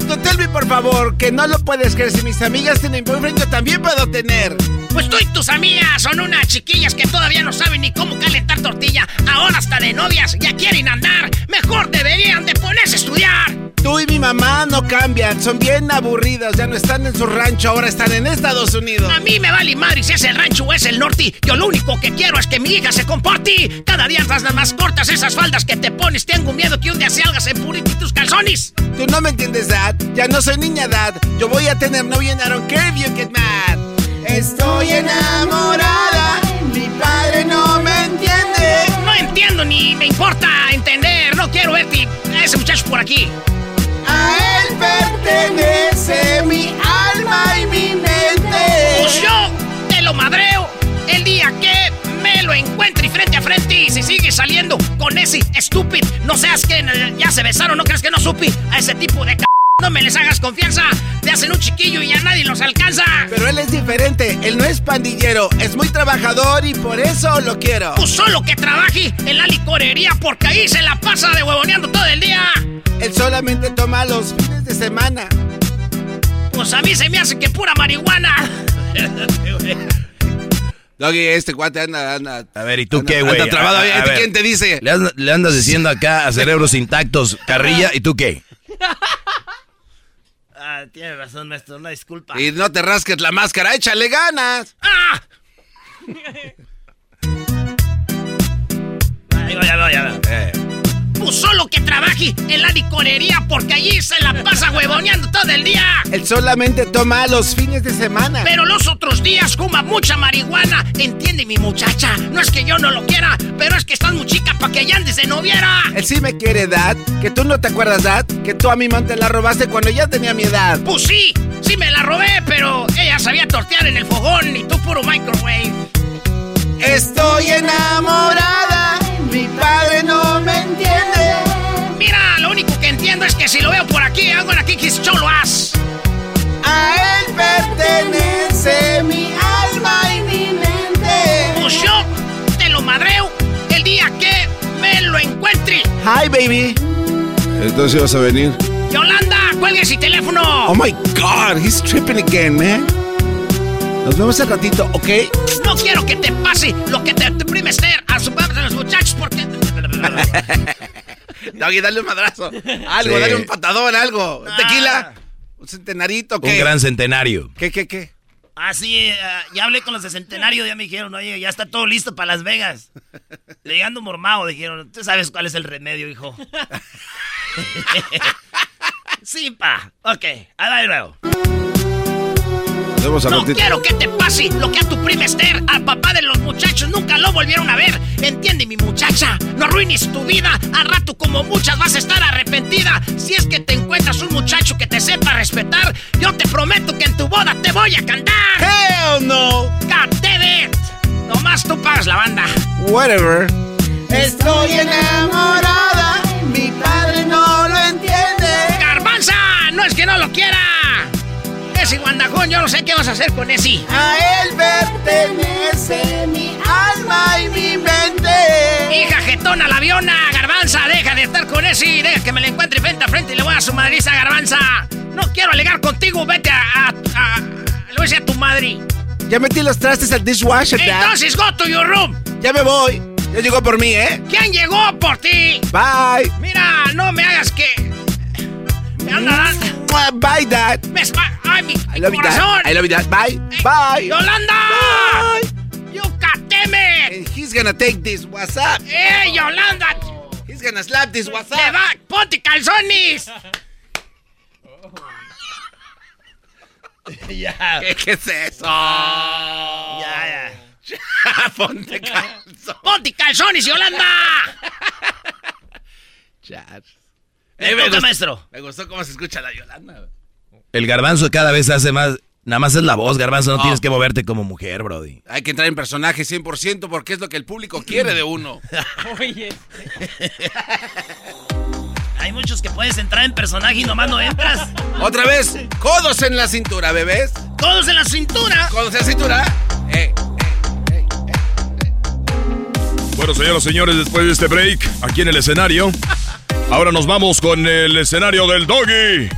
No tell me, por favor, que no lo puedes creer. Si mis amigas tienen boyfriend, yo también puedo tener. Pues tú y tus amigas son unas chiquillas que todavía no saben ni cómo calentar tortilla. Ahora hasta de novias ya quieren andar. Mejor deberían de ponerse a estudiar. Tú y mi mamá no cambian, son bien aburridas. Ya no están en su rancho, ahora están en Estados Unidos. A mí me vale madre si es el rancho o es el norte. Yo lo único que quiero es que mi hija se comporte. Cada día estás más cortas esas faldas que te pones. Tengo miedo que un día se salgas en purito tus calzones. Tú no me entiendes, Dad. Ya no soy niña, Dad. Yo voy a tener novia en I don't care if you get mad. Estoy enamorada. Mi padre no me entiende. No entiendo ni me importa entender. No quiero verte a ese muchacho por aquí. A él pertenece mi alma y mi mente. Pues yo te lo madreo el día que me lo encuentre frente a frente. Y si sigue saliendo con ese estúpido, no seas que ya se besaron, no crees que no supi a ese tipo de c no me les hagas confianza. Te hacen un chiquillo y ya nadie los alcanza. Pero él es diferente. Él no es pandillero. Es muy trabajador y por eso lo quiero. Pues solo que trabaje en la licorería porque ahí se la pasa de huevoneando todo el día. Él solamente toma los fines de semana. Pues a mí se me hace que pura marihuana. Doggy, este cuate anda, anda. A ver, ¿y tú qué, güey? trabado. ¿Quién te dice? Le, andas diciendo acá a cerebros intactos, carrilla, ¿y tú qué? Ah, tiene razón, maestro, una disculpa. Y no te rasques la máscara, échale ganas. ¡Ah! Ahí va, ya va, ya va. Eh. Solo que trabaje en la licorería porque allí se la pasa huevoneando todo el día. Él solamente toma los fines de semana. Pero los otros días fuma mucha marihuana. Entiende mi muchacha. No es que yo no lo quiera, pero es que estás muy chica para que ya andes de noviera. Él sí me quiere, Dad. Que tú no te acuerdas, Dad. Que tú a mi mamá te la robaste cuando ya tenía mi edad. Pues sí, sí me la robé, pero ella sabía tortear en el fogón y tú puro microwave. Estoy enamorada. Mi padre entiendo es que si lo veo por aquí, hago en aquí cholo as. A él pertenece mi alma y mi mente. Pues yo te lo madreo el día que me lo encuentre. Hi, baby. Entonces vas a venir. Yolanda, cuelgue ese teléfono. Oh my God, he's tripping again, man. Nos vemos al ratito, ¿ok? No quiero que te pase lo que te deprime Esther a su padre de los muchachos porque... Doggy, dale un madrazo. Algo, dale un patadón, algo. Tequila. Un centenarito, ¿qué? Un gran centenario. ¿Qué, qué, qué? Ah, sí, uh, ya hablé con los de Centenario, ya me dijeron, oye, ya está todo listo para Las Vegas. Llegando mormado, dijeron, tú sabes cuál es el remedio, hijo. sí, pa. Ok, a No quiero que te pase lo que a tu prima Esther, al papá de los muchachos, nunca lo volvieron a ver. Entiende, mi muchacha, no arruines tu vida. Al rato, como muchas, vas a estar arrepentida. Si es que te encuentras un muchacho que te sepa respetar, yo te prometo que en tu boda te voy a cantar. Hell no. It. Nomás tú pagas la banda. Whatever. Estoy enamorada. Mi padre no lo entiende. Garbanza, no es que no lo quiera ese guandajón, yo no sé qué vas a hacer con ese. A él pertenece mi alma y mi mente. Hija jetona, la aviona, garbanza, deja de estar con ese, deja que me lo encuentre frente a frente y le voy a su madriza, garbanza. No quiero alegar contigo, vete a, a, a, voy a, a tu madre. Ya metí los trastes al dishwasher, Entonces, go to your room. Ya me voy. Ya llegó por mí, ¿eh? ¿Quién llegó por ti? Bye. Mira, no me hagas que... Me anda Bye, Dad. Me Ay, mi, I love corazón. You, I love you, Dad. Bye. Hey, Bye. Yolanda. Bye. You goddammit. And he's gonna take this. What's up? Hey, Yolanda. gonna slap this WhatsApp. ¡Le va! ¡Ponte calzones! ya. ¿Qué, ¿Qué, es eso? Ya, ya. Ponte calzones. ¡Ponte calzones, Yolanda! Eh, me, maestro. Me gustó cómo se escucha la Yolanda. El garbanzo cada vez hace más. Nada más es la voz, garbanzo. No, tienes que moverte como mujer, Brody. Hay que entrar en personaje 100% porque es lo que el público quiere de uno. Oye. Hay muchos que puedes entrar en personaje y nomás no entras. Otra vez, codos en la cintura, bebés. Codos en la cintura. Codos en la cintura. Eh, eh, eh, bueno, señoras y señores, después de este break, aquí en el escenario, ahora nos vamos con el escenario del doggy,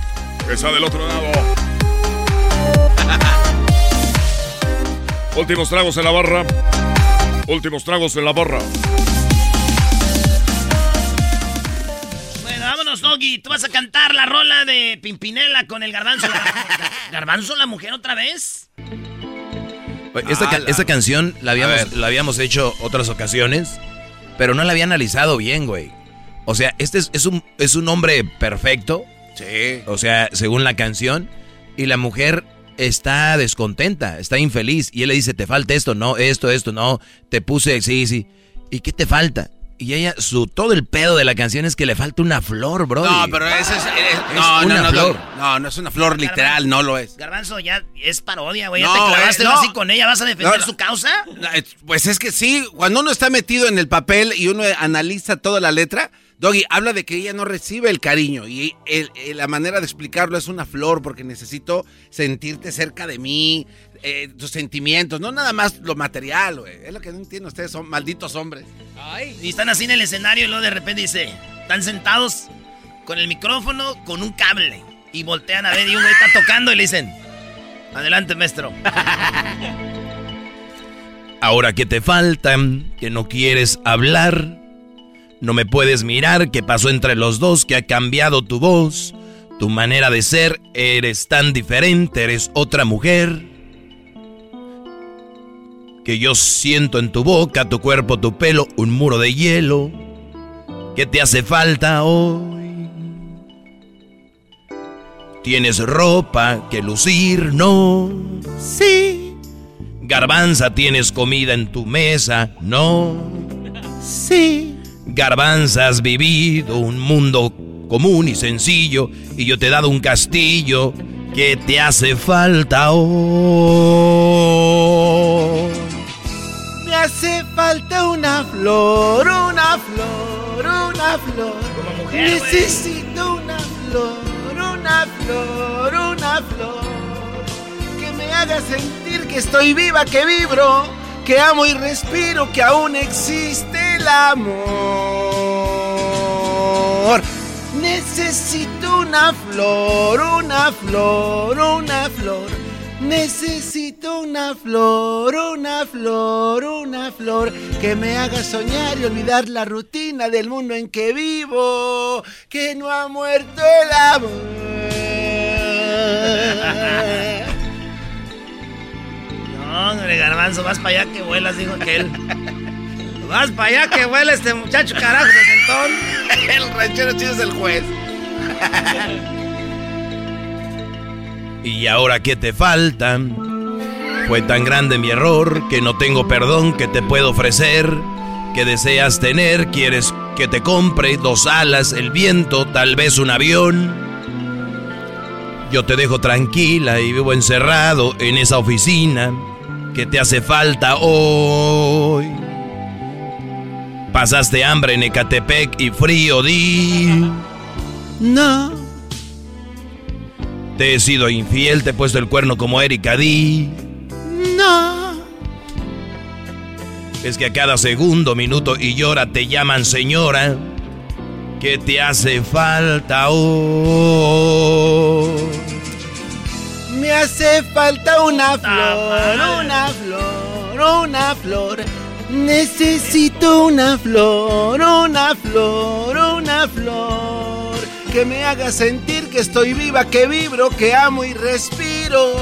que está del otro lado. Últimos tragos en la barra. Últimos tragos en la barra. Bueno, vámonos, Doggy. Tú vas a cantar la rola de Pimpinela con el garbanzo. ¿Garbanzo la mujer otra vez? Esta, ah, esta canción la habíamos, la habíamos hecho otras ocasiones, pero no la había analizado bien, güey. O sea, este es, es, un, es un hombre perfecto. Sí. O sea, según la canción. Y la mujer está descontenta, está infeliz. Y él le dice, te falta esto, no, esto, esto, no. Te puse, sí, sí. ¿Y qué te falta? Y ella, su, todo el pedo de la canción es que le falta una flor, bro. No, pero esa es, es, no, una no, flor. No, no, no es una flor literal, Garbanzo, no lo es. Garbanzo, ya es parodia, güey. No, ya te clavaste así con ella. ¿Vas a defender No, no. su causa? Pues es que sí, cuando uno está metido en el papel y uno analiza toda la letra, Doggy habla de que ella no recibe el cariño y el- el- la manera de explicarlo es una flor porque necesito sentirte cerca de mí, eh, tus sentimientos, no nada más lo material, güey. Es lo que no entienden ustedes, son malditos hombres. Y están así en el escenario y luego de repente dice, están sentados con el micrófono, con un cable. Y voltean a ver y un güey está tocando y le dicen, adelante, maestro. Ahora que te faltan, que no quieres hablar, no me puedes mirar, ¿qué pasó entre los dos? Que ha cambiado tu voz, tu manera de ser, eres tan diferente, eres otra mujer. Que yo siento en tu boca, tu cuerpo, tu pelo, un muro de hielo. ¿Qué te hace falta hoy? Tienes ropa que lucir, no. Sí. Garbanza, tienes comida en tu mesa, no. Sí. Garbanza, has vivido un mundo común y sencillo y yo te he dado un castillo que te hace falta hoy. Me hace falta una flor, una flor, una flor. mujer. Necesito una flor, una flor, una flor. Que me haga sentir que estoy viva, que vibro, que amo y respiro, que aún existe el amor. Necesito una flor, una flor, una flor. Necesito una flor, una flor, una flor que me haga soñar y olvidar la rutina del mundo en que vivo, que no ha muerto el amor. No, hombre, garbanzo, vas para allá que vuelas, dijo aquel. Vas para allá que vuela este muchacho, carajo, de sentón. el ranchero chido es el juez. Y ahora que te faltan, fue tan grande mi error que no tengo perdón que te puedo ofrecer. Que deseas tener, quieres que te compre dos alas, el viento, tal vez un avión. Yo te dejo tranquila y vivo encerrado en esa oficina que te hace falta hoy. Pasaste hambre en Ecatepec y frío, di. No. Te he sido infiel, te he puesto el cuerno como Erika Di. No. Es que a cada segundo, minuto y hora te llaman señora. ¿Qué te hace falta hoy? Me hace falta una flor, una flor, una flor. Necesito una flor, una flor, una flor. Que me haga sentir que estoy viva, que vibro, que amo y respiro.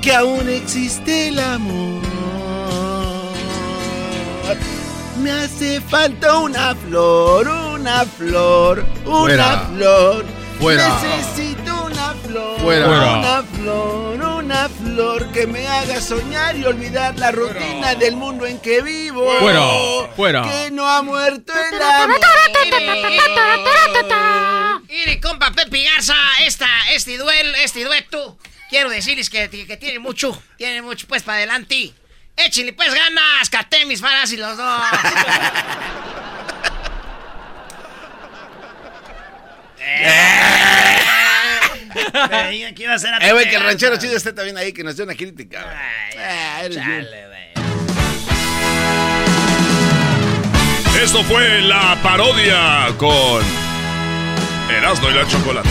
Que aún existe el amor. Me hace falta una flor, una flor, una Fuera. flor. Fuera. Necesito flor, Fuera. una flor, una flor que me haga soñar y olvidar la rutina del mundo en que vivo. Fuera. Fuera. Que no ha muerto el amor. Mire, compa Pepe Garza, esta, este duelo, este dueto, quiero decirles que, que tiene mucho, tiene mucho pues para adelante. Échenle pues ganas, caté mis faras y los dos. Pero que iba a ser a Eh, güey, que el ranchero chido esté también ahí, que nos dio una crítica. güey. Ah, eres. Chale, güey. Esto fue la parodia con Erasmo y la Chocolate.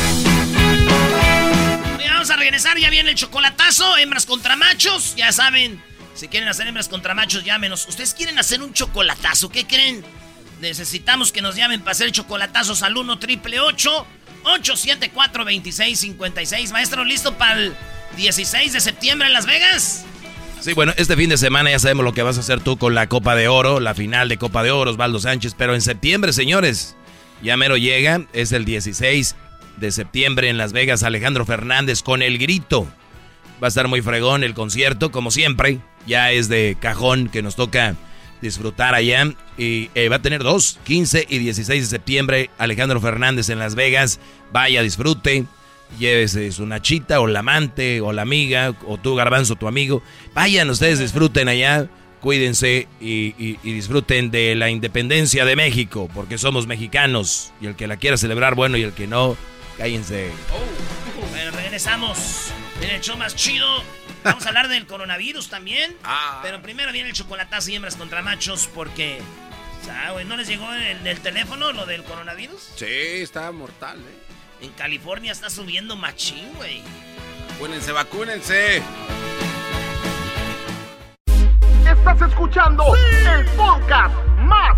Oye, vamos a regresar, ya viene el chocolatazo, hembras contra machos, ya saben, si quieren hacer hembras contra machos, llámenos. ¿Ustedes quieren hacer un chocolatazo? ¿Qué creen? Necesitamos que nos llamen para hacer chocolatazos al 1 triple 874 2656 Maestro, ¿listo para el 16 de septiembre en Las Vegas? Sí, bueno, este fin de semana ya sabemos lo que vas a hacer tú con la Copa de Oro, la final de Copa de Oro, Osvaldo Sánchez, pero en septiembre, señores, ya mero llega, es el 16 de septiembre en Las Vegas, Alejandro Fernández con el grito. Va a estar muy fregón el concierto, como siempre, ya es de cajón que nos toca disfrutar allá y eh, va a tener dos, 15 y 16 de septiembre, Alejandro Fernández en Las Vegas, vaya, disfrute. Llévese su nachita o la amante o la amiga o tú garbanzo tu amigo. Vayan ustedes, disfruten allá, cuídense y, disfruten de la independencia de México, porque somos mexicanos. Y el que la quiera celebrar, bueno, y el que no, cállense. Bueno, regresamos. Viene el más chido. Vamos a hablar del coronavirus también. Pero primero viene el chocolatazo y hembras contra machos porque... ah, güey, ¿No les llegó el, el teléfono lo del coronavirus? Sí, está mortal, eh. En California está subiendo machín, güey. Vacúnense, vacúnense. Estás escuchando el podcast más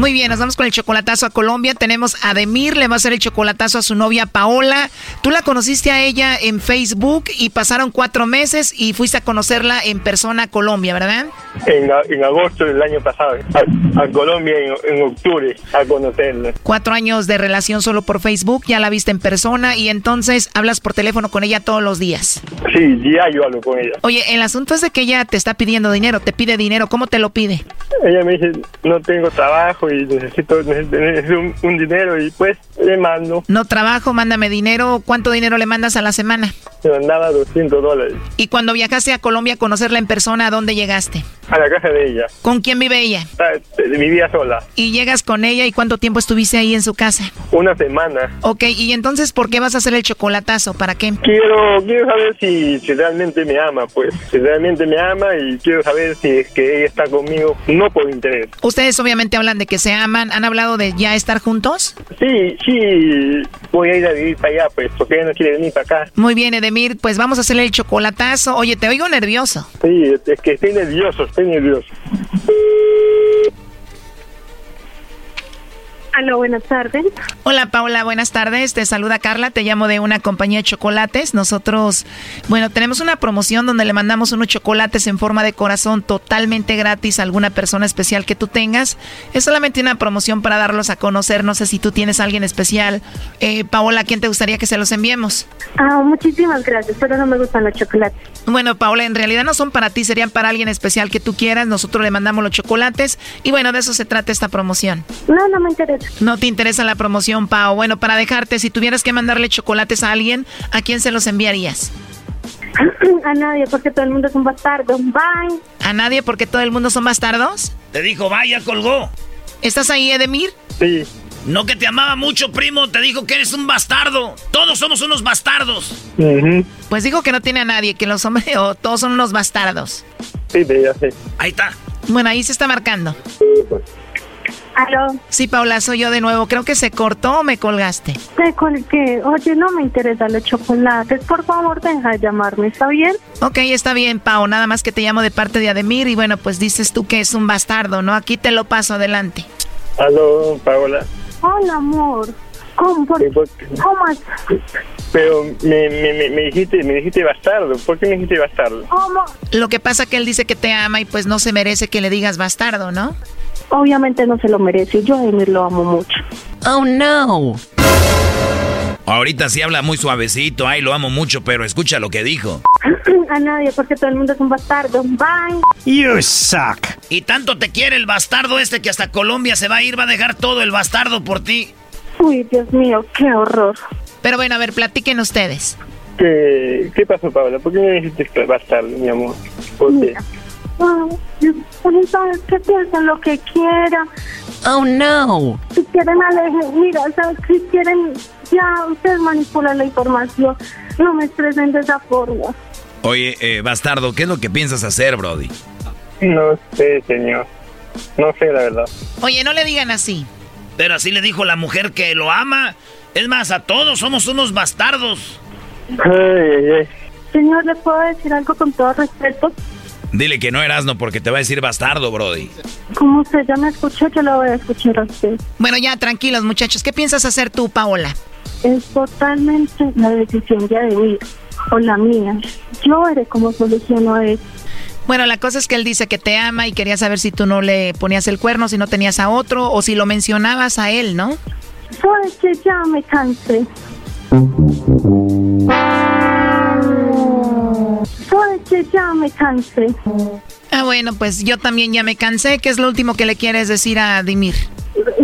Muy bien, nos vamos con el chocolatazo a Colombia. Tenemos a Demir, le va a hacer el chocolatazo a su novia Paola. Tú la conociste a ella en Facebook y pasaron cuatro meses y fuiste a conocerla en persona a Colombia, ¿verdad? En, en agosto del año pasado, a, a Colombia en, en octubre, a conocerla. Cuatro años de relación solo por Facebook, ya la viste en persona y entonces hablas por teléfono con ella todos los días. Sí, diario hablo con ella. Oye, el asunto es de que ella te está pidiendo dinero, te pide dinero, ¿cómo te lo pide? Ella me dice, no tengo trabajo y necesito, necesito, un, un dinero y pues le mando. No trabajo, mándame dinero. ¿Cuánto dinero le mandas a la semana? Me mandaba 200 dólares Y cuando viajaste a Colombia a conocerla en persona, ¿a dónde llegaste? a la casa de ella. ¿Con quién vive ella? Ah, Vivía sola. Y llegas con ella y cuánto tiempo estuviste ahí en su casa. Una semana. Ok, y entonces, ¿por qué vas a hacer el chocolatazo? ¿Para qué? Quiero, quiero saber si, si realmente me ama, pues. Si realmente me ama y quiero saber si es que ella está conmigo, no por interés. Ustedes obviamente hablan de que se aman. ¿Han hablado de ya estar juntos? Sí, sí, voy a ir a vivir para allá, pues, porque ella no quiere venir para acá. Muy bien, Edemir, pues vamos a hacerle el chocolatazo. Oye, te oigo nervioso. Sí, es que estoy nervioso, estoy nervioso. Hola, buenas tardes. Hola Paula, buenas tardes. Te saluda Carla, te llamo de una compañía de chocolates. Nosotros, bueno, tenemos una promoción donde le mandamos unos chocolates en forma de corazón totalmente gratis a alguna persona especial que tú tengas. Es solamente una promoción para darlos a conocer. No sé si tú tienes a alguien especial. Eh, Paola, ¿a quién te gustaría que se los enviemos? Ah, muchísimas gracias, pero no me gustan los chocolates. Bueno, Paola, en realidad no son para ti, serían para alguien especial que tú quieras. Nosotros le mandamos los chocolates y bueno, de eso se trata esta promoción. No, no me interesa. No te interesa la promoción, Pao. Bueno, para dejarte, si tuvieras que mandarle chocolates a alguien, ¿a quién se los enviarías? A nadie, porque todo el mundo es un bastardo. Bye. ¿A nadie porque todo el mundo son bastardos? Te dijo, vaya, colgó. ¿Estás ahí, Edemir? Sí. No que te amaba mucho, primo, te dijo que eres un bastardo. Todos somos unos bastardos. Pues dijo que no tiene a nadie, que los hombres o todos son unos bastardos. Sí, ya sé. Ahí está. Bueno, ahí se está marcando. ¿Aló? Sí, Paula, soy yo de nuevo. Creo que se cortó o me colgaste. Te colgué. Oye, no me interesan los chocolates. Por favor, deja de llamarme, ¿está bien? Ok, está bien, Pau. Nada más que te llamo de parte de Ademir y bueno, pues dices tú que es un bastardo, ¿no? Aquí te lo paso adelante. Aló, Paola. Hola, amor. ¿Cómo? Por-. ¿Cómo es? Pero me, me, me, me dijiste, me dijiste bastardo. ¿Por qué me dijiste bastardo? ¿Cómo? Lo que pasa que él dice que te ama y pues no se merece que le digas bastardo, ¿no? Obviamente no se lo merece. Yo a Emir lo amo mucho. Oh, no. Ahorita sí habla muy suavecito, ay, lo amo mucho, pero escucha lo que dijo. a nadie, porque todo el mundo es un bastardo. Bye. You suck. Y tanto te quiere el bastardo este que hasta Colombia se va a ir, va a dejar todo el bastardo por ti. Uy, Dios mío, qué horror. Pero bueno, a ver, platiquen ustedes. ¿Qué, qué pasó, Paola? ¿Por qué me dijiste bastardo, mi amor? ¿Por qué? Ay, ¿sabes qué piensan lo que quieran? Oh, no. Si quieren alejen, mira, ¿sabes? Si quieren, ya ustedes manipulan la información. No me expresen de esa forma. Oye, eh, bastardo, ¿qué es lo que piensas hacer, Brody? No sé, señor. No sé, la verdad. Oye, no le digan así. Pero así le dijo la mujer que lo ama. Es más, a todos somos unos bastardos. Ay, ay, ay. Señor, ¿le puedo decir algo con todo respeto? Dile que no Erasno porque te va a decir bastardo, Brody. Como usted ya me escuchó, yo lo voy a escuchar a usted. Bueno, ya, tranquilos, muchachos. ¿Qué piensas hacer tú, Paola? Es totalmente la decisión de Ademir o la mía. Yo veré cómo soluciono esto. Bueno, la cosa es que él dice que te ama y quería saber si tú no le ponías el cuerno, si no tenías a otro o si lo mencionabas a él, ¿no? Sabes que ya me cansé. Que ya me cansé. Ah, bueno, pues yo también ya me cansé. ¿Qué es lo último que le quieres decir a Dimir?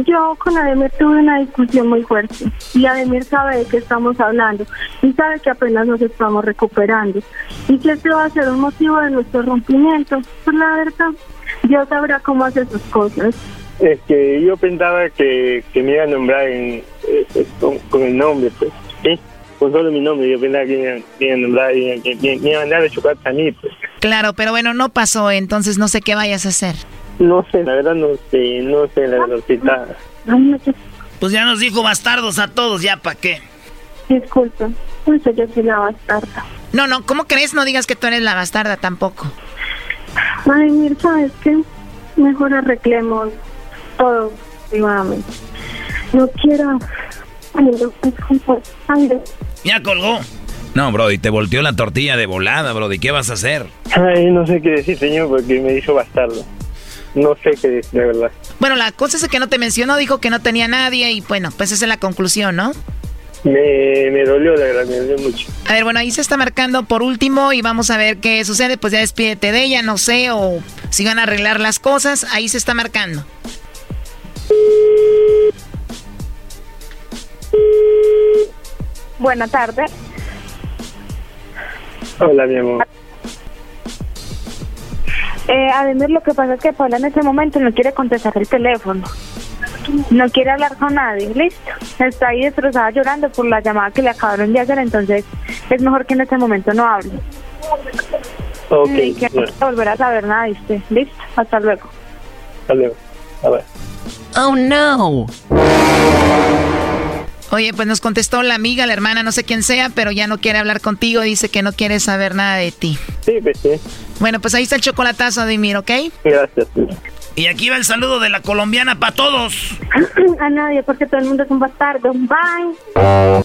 Yo con Ademir tuve una discusión muy fuerte y Ademir sabe de qué estamos hablando y sabe que apenas nos estamos recuperando y que este va a ser un motivo de nuestro rompimiento. Pues la verdad, Dios sabrá cómo hace sus cosas. Es que yo pensaba que, que me iba a nombrar en, eh, eh, con, con el nombre, pues. ¿sí? Con solo mi nombre, yo pensaba que me iba, me iba a mandar de chocolate a mí, pues. Claro, pero bueno, no pasó, entonces no sé qué vayas a hacer. No sé, la verdad no sé, no sé, la verdad, está... Pues ya nos dijo bastardos a todos, ya para qué. Disculpa, pues yo soy la bastarda. No, no, ¿cómo crees? No digas que tú eres la bastarda tampoco. Ademir, ¿sabes qué? Mejor arreglemos todo privadamente. No quiero... Ay, no, disculpa. Ay, no. Ya colgó. No, Brody, te volteó la tortilla de volada, Brody. ¿Qué vas a hacer? Ay, no sé qué decir, señor, porque me dijo bastardo. No sé qué decir, de verdad. Bueno, la cosa es que no te mencionó, dijo que no tenía nadie y bueno, pues esa es la conclusión, ¿no? Me, me dolió, la verdad, me dolió mucho. A ver, bueno, ahí se está marcando por último y vamos a ver qué sucede. Pues ya despídete de ella, no sé, o si van a arreglar las cosas. Ahí se está marcando. Buenas tardes. Hola, mi amor. Eh, Ademir, lo que pasa es que Paula en este momento no quiere contestar el teléfono. No quiere hablar con nadie, listo. Está ahí destrozada llorando por la llamada que le acabaron de hacer, entonces es mejor que en este momento no hable. Ok, Y que bueno, no volverá a saber nada usted. Listo, hasta luego. hasta luego. A ver. Oh, no. Oye, pues nos contestó la amiga, la hermana, no sé quién sea, pero ya no quiere hablar contigo, dice que no quiere saber nada de ti. Sí, pues sí. Bueno, pues ahí está el chocolatazo, Dimir, ¿ok? Gracias. Y aquí va el saludo de la colombiana para todos. A nadie, porque todo el mundo es un bastardo. Bye.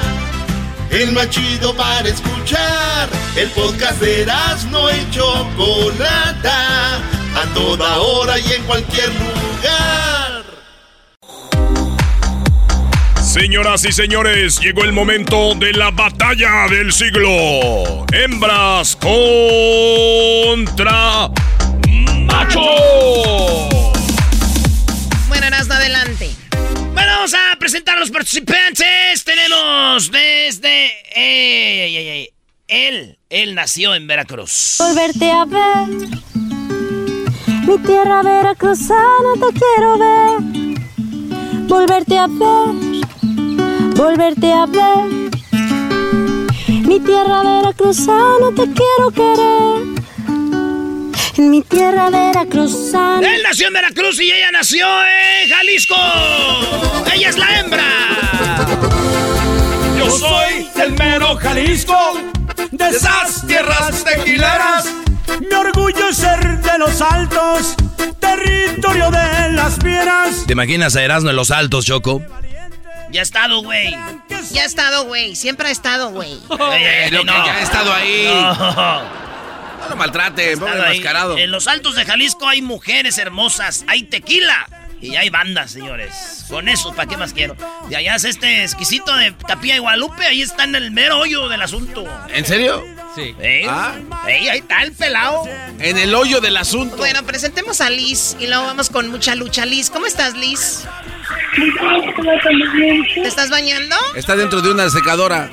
El más chido para escuchar. El podcast de Erasno y Chocolata. A toda hora y en cualquier lugar. Señoras y señores, llegó el momento de la batalla del siglo. Hembras contra macho. Presentar a los participantes. Tenemos desde... Él, él nació en Veracruz. Volverte a ver, mi tierra veracruzana te quiero ver. Volverte a ver, volverte a ver. Mi tierra veracruzana te quiero querer. En mi tierra veracruzana. Él nació en Veracruz y ella nació en Jalisco. Ella es la hembra. Yo soy del mero Jalisco, de esas tierras tequileras. Mi orgullo es ser de los altos, territorio de las fieras. ¿Te imaginas a Erasmo en los altos, Choco? Ya ha estado, güey. Ya ha estado, güey. Siempre ha estado, güey. Ey, ey, ey, Loco, ya ha estado ahí. No. No lo maltrate, pobre enmascarado. En los altos de Jalisco hay mujeres hermosas, hay tequila y hay bandas, señores. Con eso, ¿para qué más quiero? De allá es este exquisito de Capilla de Guadalupe, ahí está en el mero hoyo del asunto. ¿En serio? Sí. ¿Eh? Ah. Ey, ahí está el pelado. En el hoyo del asunto. Bueno, presentemos a Liz y luego vamos con mucha lucha. Liz, ¿cómo estás, Liz? ¿Te estás bañando? Está dentro de una secadora.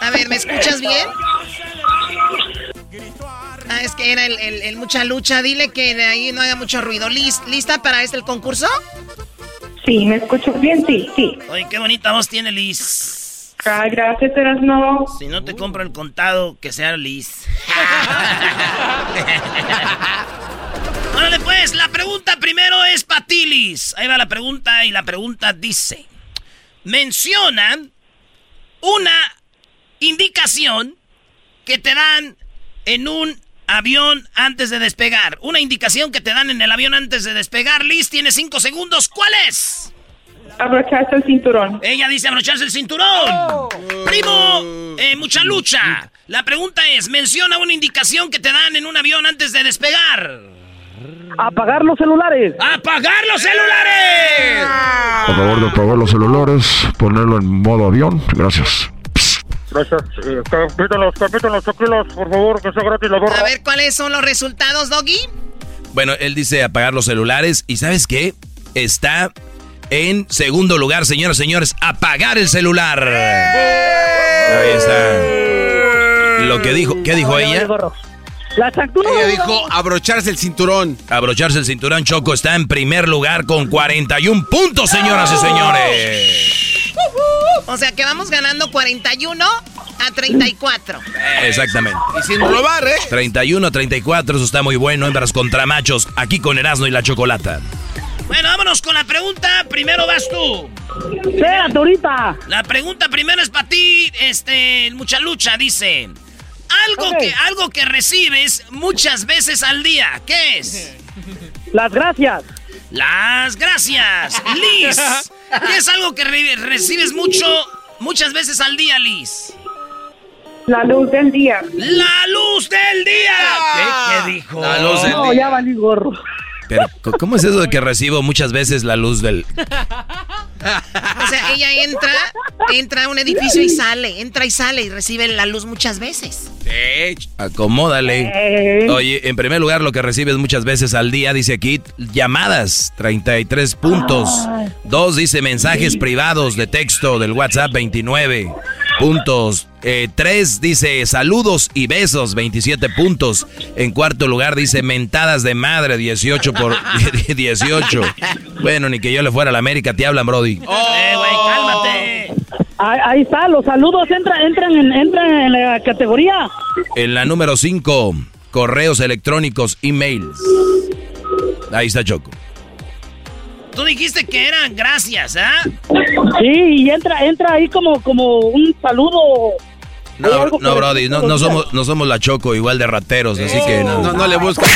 A ver, ¿me escuchas bien? Ah, es que era el, el- el mucha lucha. Dile que de ahí no haga mucho ruido. Liz, ¿lista para este el concurso? Sí, ¿me escuchas bien? Sí, sí. Oye, qué bonita voz tiene Liz. Ay, gracias, Erasno. Si no te compro el contado, que sea Liz. Órale, pues, la pregunta primero es para ti, Liz. Ahí va la pregunta y la pregunta dice: Menciona una indicación que te dan en un avión antes de despegar. Una indicación que te dan en el avión antes de despegar. Liz, tiene cinco segundos. ¿Cuál es? Abrocharse el cinturón. Ella dice abrocharse el cinturón. Primo, eh, mucha lucha. La pregunta es, menciona una indicación que te dan en un avión antes de despegar. Apagar los celulares. ¡Apagar los celulares! Por favor de apagar los celulares, ponerlo en modo avión. Gracias. Gracias. Eh, capítulos, capítulos, tranquilos, por favor, que sea gratis la gorra. A ver, ¿cuáles son los resultados, Doggy? Bueno, él dice apagar los celulares y ¿sabes qué? Está en segundo lugar, señoras y señores, apagar el celular. Ahí está. Lo que dijo, ¿qué dijo ella? La. Ella dijo abrocharse el cinturón. Abrocharse el cinturón Choco está en primer lugar con 41 puntos, señoras y señores. O sea que vamos ganando 41 a 34. Exactamente. Y sin robar, ¿eh? 31 a 34, eso está muy bueno, hembras contra machos, aquí con Erasmo y la Chocolata. Bueno, vámonos con la pregunta. Primero vas tú. Espérate, ahorita. La pregunta primero es para ti, este, mucha lucha, dice. Algo, que, algo que recibes muchas veces al día. ¿Qué es? Las gracias. Las gracias. Liz. ¿Qué es algo que re- recibes mucho, muchas veces al día, Liz? La luz del día. ¡La luz del día! ¿Qué, qué dijo? La luz del No, ya valí gorro. Pero, ¿cómo es eso de que recibo muchas veces la luz del... O sea, ella entra, entra a un edificio y sale, entra y sale y recibe la luz muchas veces. Acomódale. Oye, en primer lugar, lo que recibes muchas veces al día, dice aquí, llamadas, 33 puntos. Dos, dice mensajes privados de texto del WhatsApp, 29. puntos. Eh, tres dice saludos y besos, 27 puntos. En cuarto lugar dice mentadas de madre, 18 por 18. Bueno, ni que yo le fuera a la América, te hablan, Brody. Eh, güey, cálmate. Ahí, ahí está, los saludos entran, entran, en, entran en la categoría. En la número 5, correos electrónicos, emails. Ahí está Choco. Tú dijiste que eran gracias, ¿ah? Sí, y entra, entra ahí como, como un saludo. No, no Brody, no, no somos, no somos la Choco, igual de rateros, así que no. No, no le busques.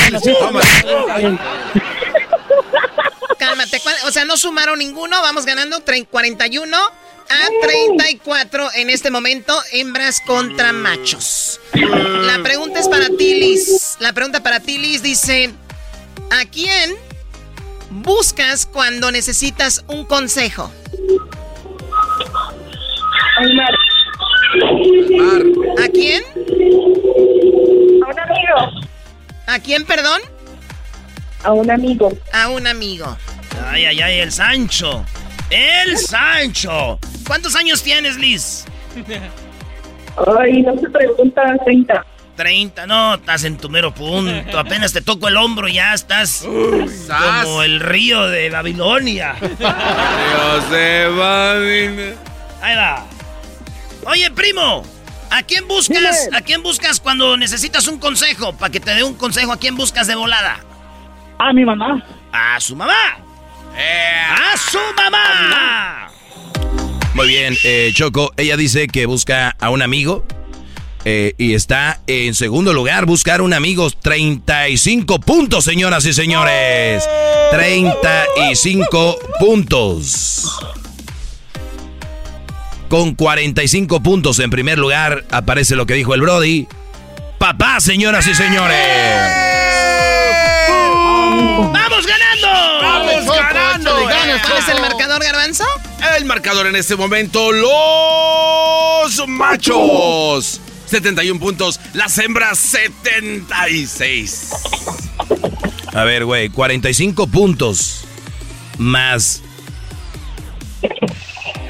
Toma. Cálmate, ¿cuál- o sea, no sumaron ninguno, vamos ganando tre- 41 a 34 en este momento, hembras contra machos. La pregunta es para ti, Liz. La pregunta para ti, Liz, dice, ¿a quién buscas cuando necesitas un consejo? ¿A quién? A un amigo. ¿A quién, perdón? A un amigo. A un amigo. Ay, ay, ay, el Sancho. El Sancho. ¿Cuántos años tienes, Liz? Ay, no se pregunta 30. 30, no, estás en tu mero punto. Apenas te toco el hombro y ya estás como el río de Babilonia. Dios de Babilonia. Ahí va. Oye, primo, ¿a quién buscas? ¿A quién buscas cuando necesitas un consejo? Para que te dé un consejo, ¿a quién buscas de volada? A mi mamá. A su mamá. A su mamá. Muy bien, eh, Choco, ella dice que busca a un amigo eh, y está en segundo lugar, buscar un amigo, 35 puntos, señoras y señores. 35 puntos. Con 45 puntos en primer lugar aparece lo que dijo el Brody. Papá, señoras y señores. ¡Vamos ¿Cuál es el marcador, Garbanzo? El marcador en este momento, los machos. 71 puntos, las hembras 76. A ver, güey, 45 puntos más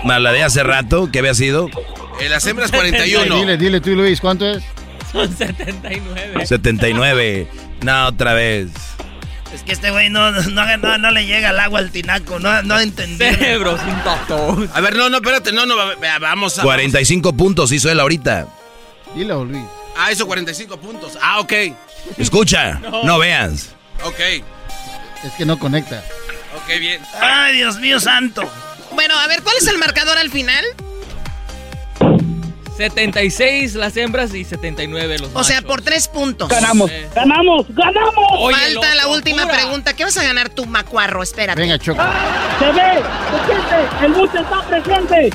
más la de hace rato, que había sido Eh, las hembras 41. Dile, dile tú, Luis, ¿cuánto es? Son 79. 79. No, otra vez. Es que este güey no, no, no, no le llega el agua al tinaco, no, no entendí. Cerebro sin tacto. A ver, no, no, espérate, no, no, va- va- vamos a. 45 puntos hizo él ahorita. Dilo, Luis. Ah, eso, 45 puntos. Ah, ok. Escucha, no, veas. Ok, Es que no conecta. ok, bien. Ay, Dios mío santo. Bueno, a ver, ¿cuál es el marcador al final? 76 las hembras y 79 los O sea, machos. por tres puntos. Ganamos, Eh. ganamos, ganamos. Oye, Falta la última pregunta. ¿Qué vas a ganar tú, macuarro? Espérate. Venga, Choco. Se ve, se siente, el mucho está presente.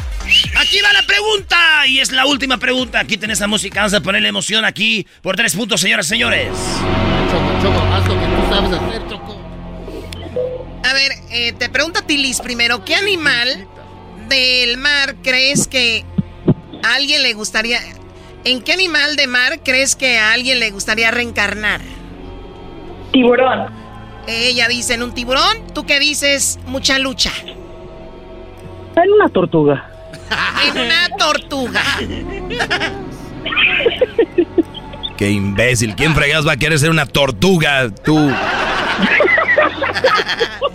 Aquí va la pregunta y es la última pregunta. Aquí tenés la música, vamos a ponerle emoción aquí por tres puntos, señoras y señores. Choco, Choco, haz lo que tú sabes hacer, Choco. A ver, eh, te pregunto a ti, Liz, primero. ¿Qué animal del mar crees que a alguien le gustaría... ¿En qué animal de mar crees que a alguien le gustaría reencarnar? Tiburón. Ella dice en un tiburón. ¿Tú qué dices? Mucha lucha. En una tortuga. En una tortuga. Qué imbécil. ¿Quién fregados va a querer ser una tortuga? Tú.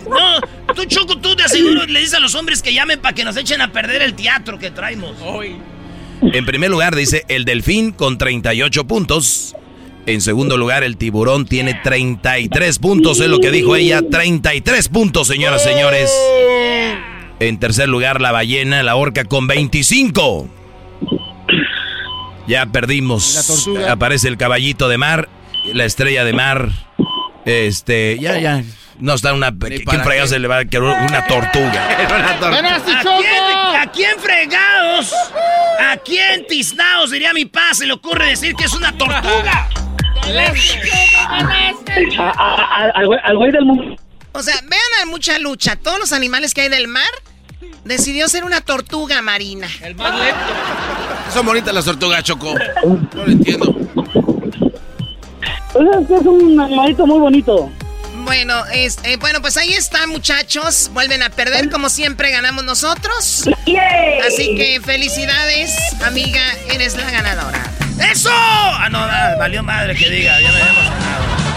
No, tú Choco, tú de aseguro le dices a los hombres que llamen para que nos echen a perder el teatro que traemos. Hoy. En primer lugar dice el delfín con 38 puntos. En segundo lugar el tiburón tiene 33 puntos. Es lo que dijo ella. 33 puntos, señoras y señores. En tercer lugar la ballena, la orca con 25. Ya perdimos. Aparece el caballito de mar, la estrella de mar. Este, ya, ya. No está una. ¿Quién fregados se le va a querer una tortuga? ¡Ganaste, ¿A Choco! quién, ¿A quién fregados? ¿A quién tiznaos, diría mi pa, se le ocurre decir que es una tortuga? Al, güey, al güey del mundo. O sea, vean a mucha lucha. Todos los animales que hay del mar decidió ser una tortuga marina. El más lento. Son bonitas las tortugas, Choco. No lo entiendo. Es un animalito muy bonito. Bueno, este, bueno, pues ahí está, muchachos. Vuelven a perder, como siempre ganamos nosotros. Así que felicidades, amiga, eres la ganadora. ¡Eso! Ah, no, valió madre que diga, ya me habíamos ganado.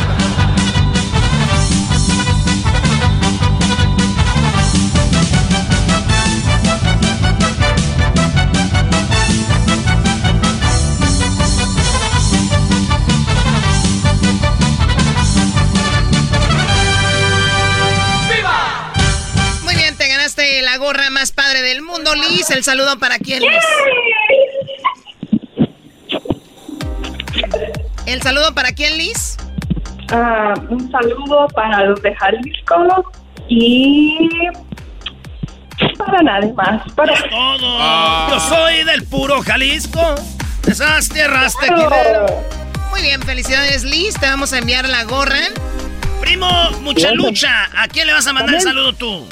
La gorra más padre del mundo, Liz. El saludo para quién, Liz. ¿El saludo para quién, Liz? Ah, un saludo para los de Jalisco y para nadie más. Para todo. Yo soy del puro Jalisco. Esas tierras te Muy bien, felicidades, Liz. Te vamos a enviar la gorra. Primo, mucha lucha. ¿A quién le vas a mandar el saludo tú?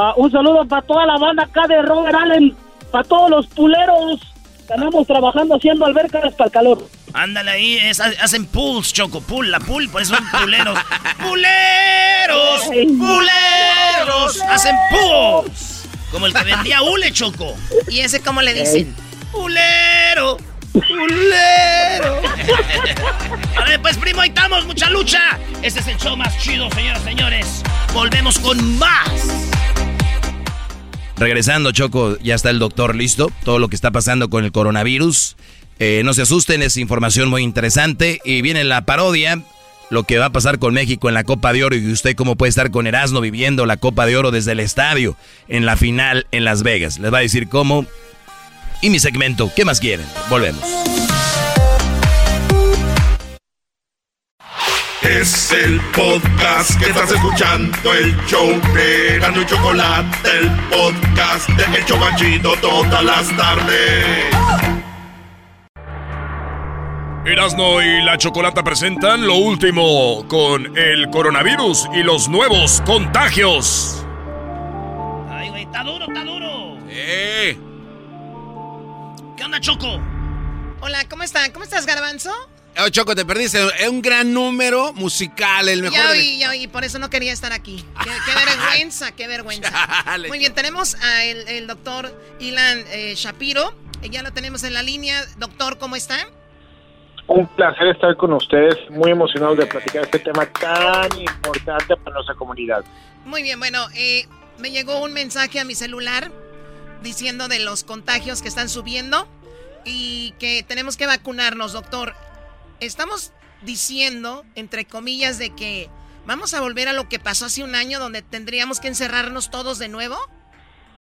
Ah, un saludo para toda la banda acá de Robert Allen, para todos los puleros. Estamos trabajando haciendo albercas para el calor. Ándale ahí, es- hacen pools, Choco, pool, la pool, por eso son puleros. ¡Puleros! ¡Puleros! Hacen pools. Como el que vendía hule, Choco. ¿Y ese cómo le dicen? ¡Pulero! ¡Pulero! Vale, pues primo, ahí estamos, mucha lucha. Este es el show más chido, señoras y señores. Volvemos con más. Regresando, Choco, ya está el doctor listo. Todo lo que está pasando con el coronavirus. Eh, no se asusten, es información muy interesante. Y viene la parodia, lo que va a pasar con México en la Copa de Oro y usted cómo puede estar con Erasmo viviendo la Copa de Oro desde el estadio en la final en Las Vegas. Les va a decir cómo. Y mi segmento, ¿qué más quieren? Volvemos. Es el podcast que estás escuchando, el show de Erasmo y Chocolate, el podcast de El Chobachito todas las tardes. Erasno y la Chocolata presentan lo último con el coronavirus y los nuevos contagios. Ay, güey, está duro, está duro. ¡Eh! ¿Qué onda, Choco? Hola, ¿cómo están? ¿Cómo estás, Garbanzo? Oh, Choco, te perdiste. Es un gran número musical, el mejor. Ya de- oí, ya oí, por eso no quería estar aquí. Qué, qué vergüenza, qué vergüenza. Chale. Muy bien, tenemos al el, el doctor Ilan eh, Shapiro. Eh, Ya lo tenemos en la línea. Doctor, ¿cómo está? Un placer estar con ustedes, muy emocionado de platicar este tema tan importante para nuestra comunidad. Muy bien, bueno, eh, me llegó un mensaje a mi celular diciendo de los contagios que están subiendo y que tenemos que vacunarnos, doctor. Estamos diciendo, entre comillas, de que vamos a volver a lo que pasó hace un año donde tendríamos que encerrarnos todos de nuevo.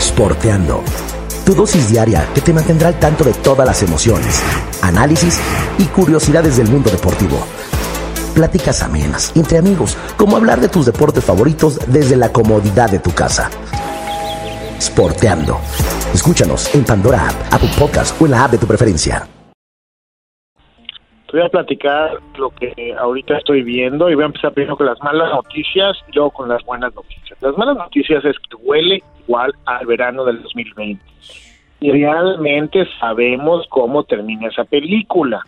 Sporteando. Tu dosis diaria que te mantendrá al tanto de todas las emociones, análisis y curiosidades del mundo deportivo. Pláticas amenas, entre amigos, como hablar de tus deportes favoritos desde la comodidad de tu casa. Sporteando. Escúchanos en Pandora App, Apple Podcast o en la app de tu preferencia. Te voy a platicar lo que ahorita estoy viendo y voy a empezar primero con las malas noticias y luego con las buenas noticias. Las malas noticias es que huele igual al verano del 2020. Y realmente sabemos cómo termina esa película.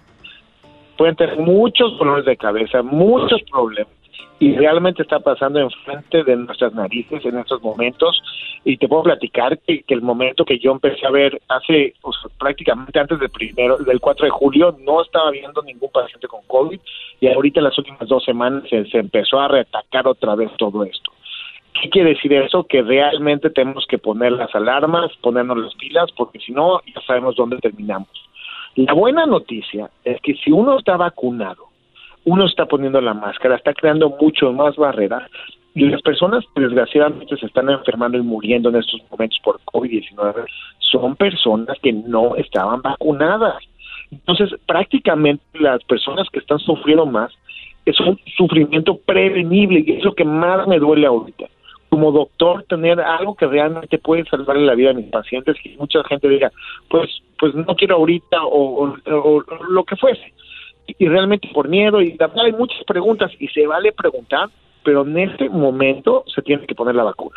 Pueden tener muchos dolores de cabeza, muchos problemas. Y realmente está pasando enfrente de nuestras narices en estos momentos. Y te puedo platicar que, el momento que yo empecé a ver hace prácticamente antes del primero, del 4 de julio, no estaba viendo ningún paciente con COVID. Y ahorita en las últimas dos semanas se, se empezó a reatacar otra vez todo esto. ¿Qué quiere decir eso? Que realmente tenemos que poner las alarmas, ponernos las pilas, porque si no, ya sabemos dónde terminamos. La buena noticia es que si uno está vacunado, uno está poniendo la máscara, está creando mucho más barrera y las personas que desgraciadamente se están enfermando y muriendo en estos momentos por COVID-19 son personas que no estaban vacunadas. Entonces, prácticamente las personas que están sufriendo más es un sufrimiento prevenible y es lo que más me duele ahorita. Como doctor, tener algo que realmente puede salvarle la vida a mis pacientes, que mucha gente diga, pues, pues no quiero ahorita o, lo que fuese. Y, realmente por miedo, y verdad hay muchas preguntas y se vale preguntar, pero en este momento se tiene que poner la vacuna.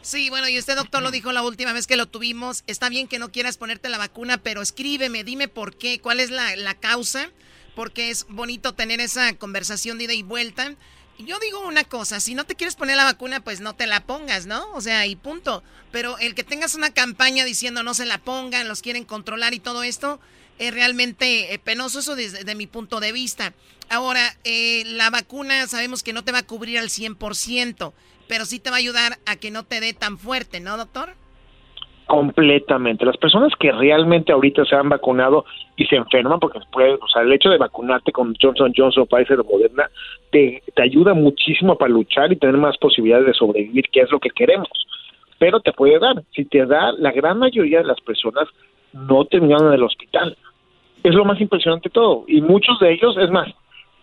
Sí, bueno, y usted, doctor, lo dijo la última vez que lo tuvimos. Está bien que no quieras ponerte la vacuna, pero escríbeme, dime por qué, cuál es la, la causa, porque es bonito tener esa conversación de ida y vuelta. Yo digo una cosa, si no te quieres poner la vacuna, pues no te la pongas, ¿no? O sea, y punto. Pero el que tengas una campaña diciendo no se la pongan, los quieren controlar y todo esto, es realmente eh, penoso eso desde de mi punto de vista. Ahora, eh, la vacuna sabemos que no te va a cubrir al 100%, pero sí te va a ayudar a que no te dé tan fuerte, ¿no, doctor? Completamente. Las personas que realmente ahorita se han vacunado y se enferman, porque puede, o sea, el hecho de vacunarte con Johnson Johnson, Pfizer o Moderna, te, te ayuda muchísimo para luchar y tener más posibilidades de sobrevivir, que es lo que queremos. Pero te puede dar. Si te da, la gran mayoría de las personas no terminaron en el hospital. Es lo más impresionante de todo. Y muchos de ellos, es más,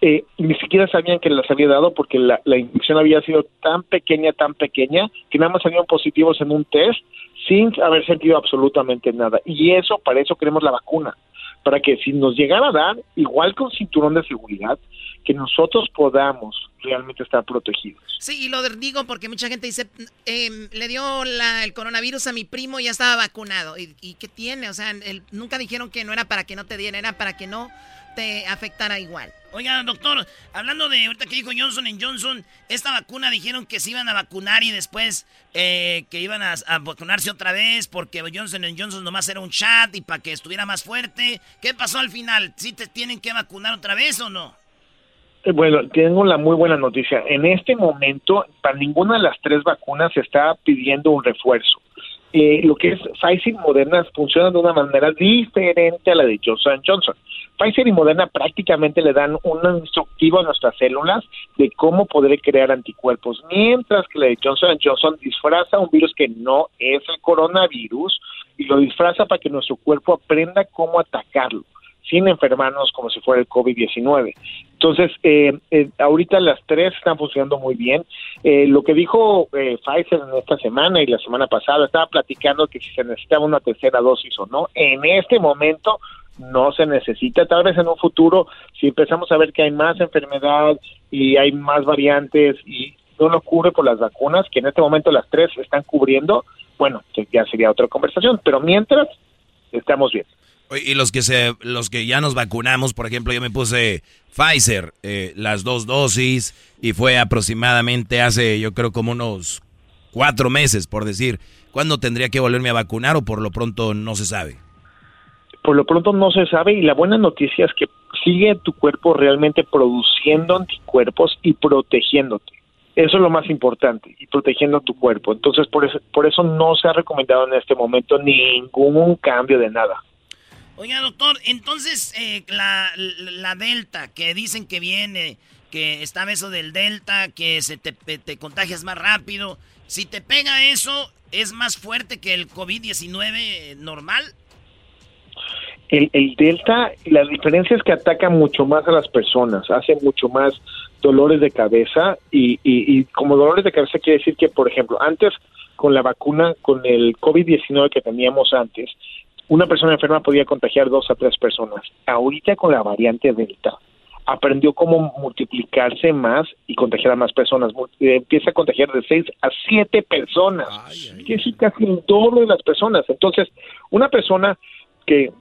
eh, ni siquiera sabían que les había dado porque la, la inyección había sido tan pequeña, tan pequeña, que nada más salieron positivos en un test sin haber sentido absolutamente nada. Y eso, para eso queremos la vacuna, para que si nos llegara a dar, igual con cinturón de seguridad, que nosotros podamos realmente estar protegidos. Sí, y lo digo porque mucha gente dice, em, le dio la- el coronavirus a mi primo y ya estaba vacunado. ¿Y, y qué tiene? O sea, nunca dijeron que no era para que no te diera, era para que no te afectara igual. Oiga, doctor, hablando de ahorita que dijo Johnson Johnson, esta vacuna dijeron que se iban a vacunar y después eh, que iban a, a vacunarse otra vez porque Johnson Johnson nomás era un chat y para que estuviera más fuerte. ¿Qué pasó al final? ¿Sí te tienen que vacunar otra vez o no? Eh, Bueno, tengo la muy buena noticia. En este momento, para ninguna de las tres vacunas se está pidiendo un refuerzo. Eh, lo que es Pfizer y Moderna funcionan de una manera diferente a la de Johnson Johnson. Pfizer y Moderna prácticamente le dan un instructivo a nuestras células de cómo poder crear anticuerpos, mientras que la de Johnson Johnson disfraza un virus que no es el coronavirus y lo disfraza para que nuestro cuerpo aprenda cómo atacarlo sin enfermarnos como si fuera el COVID-19. Entonces, eh, eh, ahorita las tres están funcionando muy bien. Eh, lo que dijo eh, Pfizer en esta semana y la semana pasada, estaba platicando que si se necesitaba una tercera dosis o no. En este momento no se necesita. Tal vez en un futuro, si empezamos a ver que hay más enfermedad y hay más variantes y no lo cubre por las vacunas, que en este momento las tres están cubriendo, bueno, ya sería otra conversación. Pero mientras, estamos bien. Y los que se, los que ya nos vacunamos, por ejemplo, yo me puse Pfizer, eh, las dos dosis, y fue aproximadamente hace, yo creo, como unos cuatro meses, por decir. ¿Cuándo tendría que volverme a vacunar o por lo pronto no se sabe? Por lo pronto no se sabe y la buena noticia es que sigue tu cuerpo realmente produciendo anticuerpos y protegiéndote. Eso es lo más importante, y protegiendo tu cuerpo. Entonces, por eso, por eso no se ha recomendado en este momento ningún cambio de nada. Oiga, doctor, entonces eh, la, Delta, que dicen que viene, que está eso del Delta, que se te, te contagias más rápido, si te pega eso, ¿es más fuerte que el COVID-19 normal? El, el Delta, la diferencia es que ataca mucho más a las personas, hace mucho más dolores de cabeza y, y, y como dolores de cabeza quiere decir que, por ejemplo, antes con la vacuna, con el COVID-19 que teníamos antes, una persona enferma podía contagiar dos a tres personas. Ahorita con la variante Delta, aprendió cómo multiplicarse más y contagiar a más personas. Eh, Empieza a contagiar de seis a siete personas. Quiere decir casi el doble de las personas. Entonces, una persona que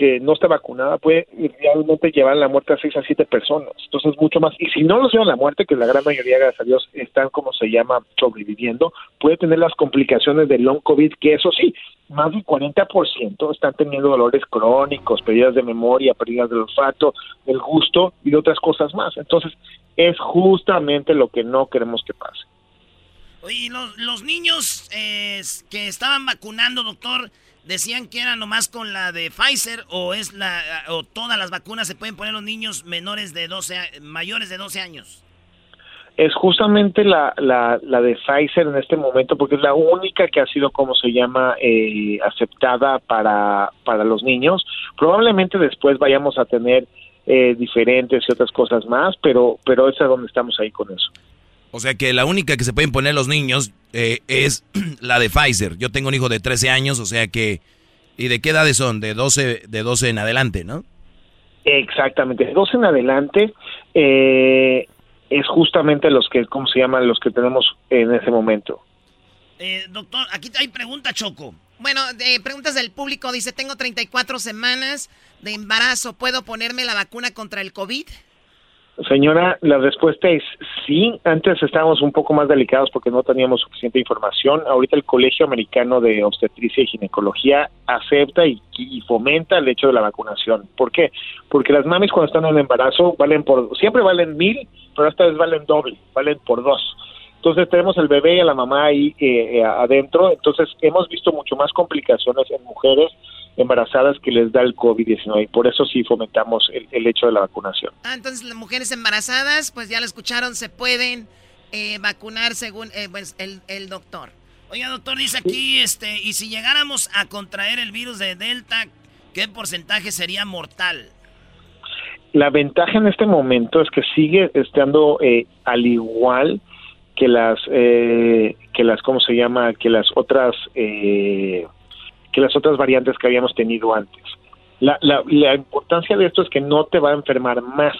que no está vacunada puede realmente llevar la muerte a seis a siete personas. Entonces, mucho más. Y si no los llevan la muerte, que la gran mayoría, gracias a Dios, están, como se llama, sobreviviendo, puede tener las complicaciones del long COVID, que eso sí, más del 40% están teniendo dolores crónicos, pérdidas de memoria, pérdidas del olfato, del gusto y de otras cosas más. Entonces, es justamente lo que no queremos que pase. Oye, ¿y los, los niños eh, que estaban vacunando, doctor, decían que era nomás con la de Pfizer o es la o todas las vacunas se pueden poner los niños menores de 12 a- mayores de 12 años. es justamente la, la, la de Pfizer en este momento porque es la única que ha sido, como se llama, eh, aceptada para, para los niños. Probablemente después vayamos a tener eh, diferentes y otras cosas más, pero, pero es a donde estamos ahí con eso. O sea que la única que se pueden poner los niños eh, es la de Pfizer. Yo tengo un hijo de 13 años, o sea que... ¿Y de qué edades son? De 12, de 12 en adelante, ¿no? Exactamente, de 12 en adelante eh, es justamente los que, ¿cómo se llaman? Los que tenemos en ese momento. Eh, doctor, aquí hay pregunta, Choco. Bueno, de preguntas del público. Dice, tengo 34 semanas de embarazo. ¿Puedo ponerme la vacuna contra el COVID? Señora, la respuesta es sí. Antes estábamos un poco más delicados porque no teníamos suficiente información. Ahorita el Colegio Americano de Obstetricia y Ginecología acepta y, fomenta el hecho de la vacunación. ¿Por qué? Porque las mamis cuando están en embarazo valen por, siempre valen mil, pero esta vez valen doble, valen por dos. Entonces tenemos el bebé y a la mamá ahí eh, eh, adentro. Entonces hemos visto mucho más complicaciones en mujeres embarazadas que les da el COVID-19 y por eso sí fomentamos el, el, hecho de la vacunación. Ah, entonces las mujeres embarazadas, pues ya lo escucharon, se pueden eh, vacunar según eh, pues, el, el, doctor. Oiga, doctor, dice aquí, este, y si llegáramos a contraer el virus de Delta, ¿qué porcentaje sería mortal? La ventaja en este momento es que sigue estando eh, al igual que las, eh, que las, ¿cómo se llama? Que las otras eh, que las otras variantes que habíamos tenido antes. La, la, la, importancia de esto es que no te va a enfermar más,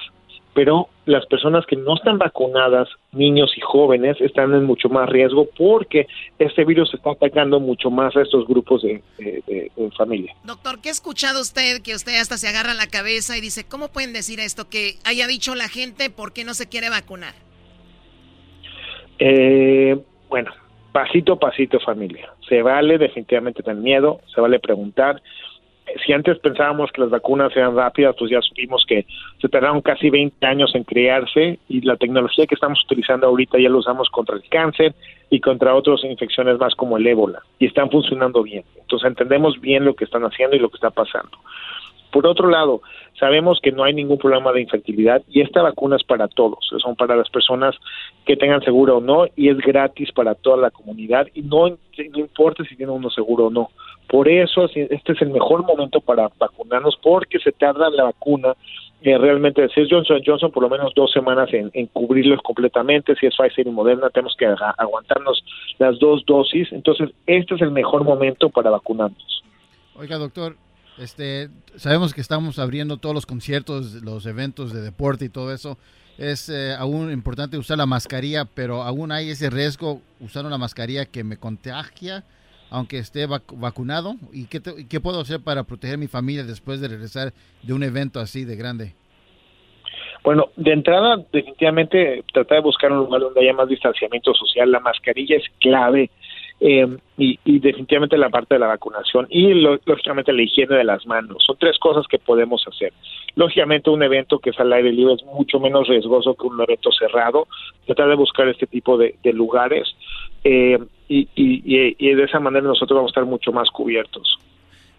pero las personas que no están vacunadas, niños y jóvenes, están en mucho más riesgo porque este virus está atacando mucho más a estos grupos de, de, de, de familia. Doctor, ¿qué ha escuchado usted que usted hasta se agarra la cabeza y dice, ¿cómo pueden decir esto? Que haya dicho la gente por qué no se quiere vacunar. Eh, bueno, pasito a pasito familia. Se vale definitivamente tener miedo, se vale preguntar. Si antes pensábamos que las vacunas eran rápidas, pues ya supimos que se tardaron casi 20 años en crearse y la tecnología que estamos utilizando ahorita ya la usamos contra el cáncer y contra otras infecciones más como el ébola y están funcionando bien. Entonces entendemos bien lo que están haciendo y lo que está pasando. Por otro lado, sabemos que no hay ningún problema de infertilidad y esta vacuna es para todos, son para las personas que tengan seguro o no y es gratis para toda la comunidad y no, no importa si tiene uno seguro o no. Por eso este es el mejor momento para vacunarnos porque se tarda la vacuna eh, realmente si es Johnson Johnson por lo menos dos semanas en, en, cubrirlos completamente si es Pfizer y Moderna tenemos que aguantarnos las dos dosis entonces este es el mejor momento para vacunarnos oiga doctor este, sabemos que estamos abriendo todos los conciertos, los eventos de deporte y todo eso. Es eh, aún importante usar la mascarilla, pero aún hay ese riesgo usar una mascarilla que me contagia, aunque esté vac vacunado. ¿Y qué, te, puedo hacer para proteger a mi familia después de regresar de un evento así de grande? Bueno, de entrada, definitivamente tratar de buscar un lugar donde haya más distanciamiento social. La mascarilla es clave eh, y, definitivamente la parte de la vacunación y lo, lógicamente la higiene de las manos. Son tres cosas que podemos hacer. Lógicamente un evento que es al aire libre es mucho menos riesgoso que un evento cerrado. Tratar de buscar este tipo de, de lugares eh, y, y, y de esa manera nosotros vamos a estar mucho más cubiertos.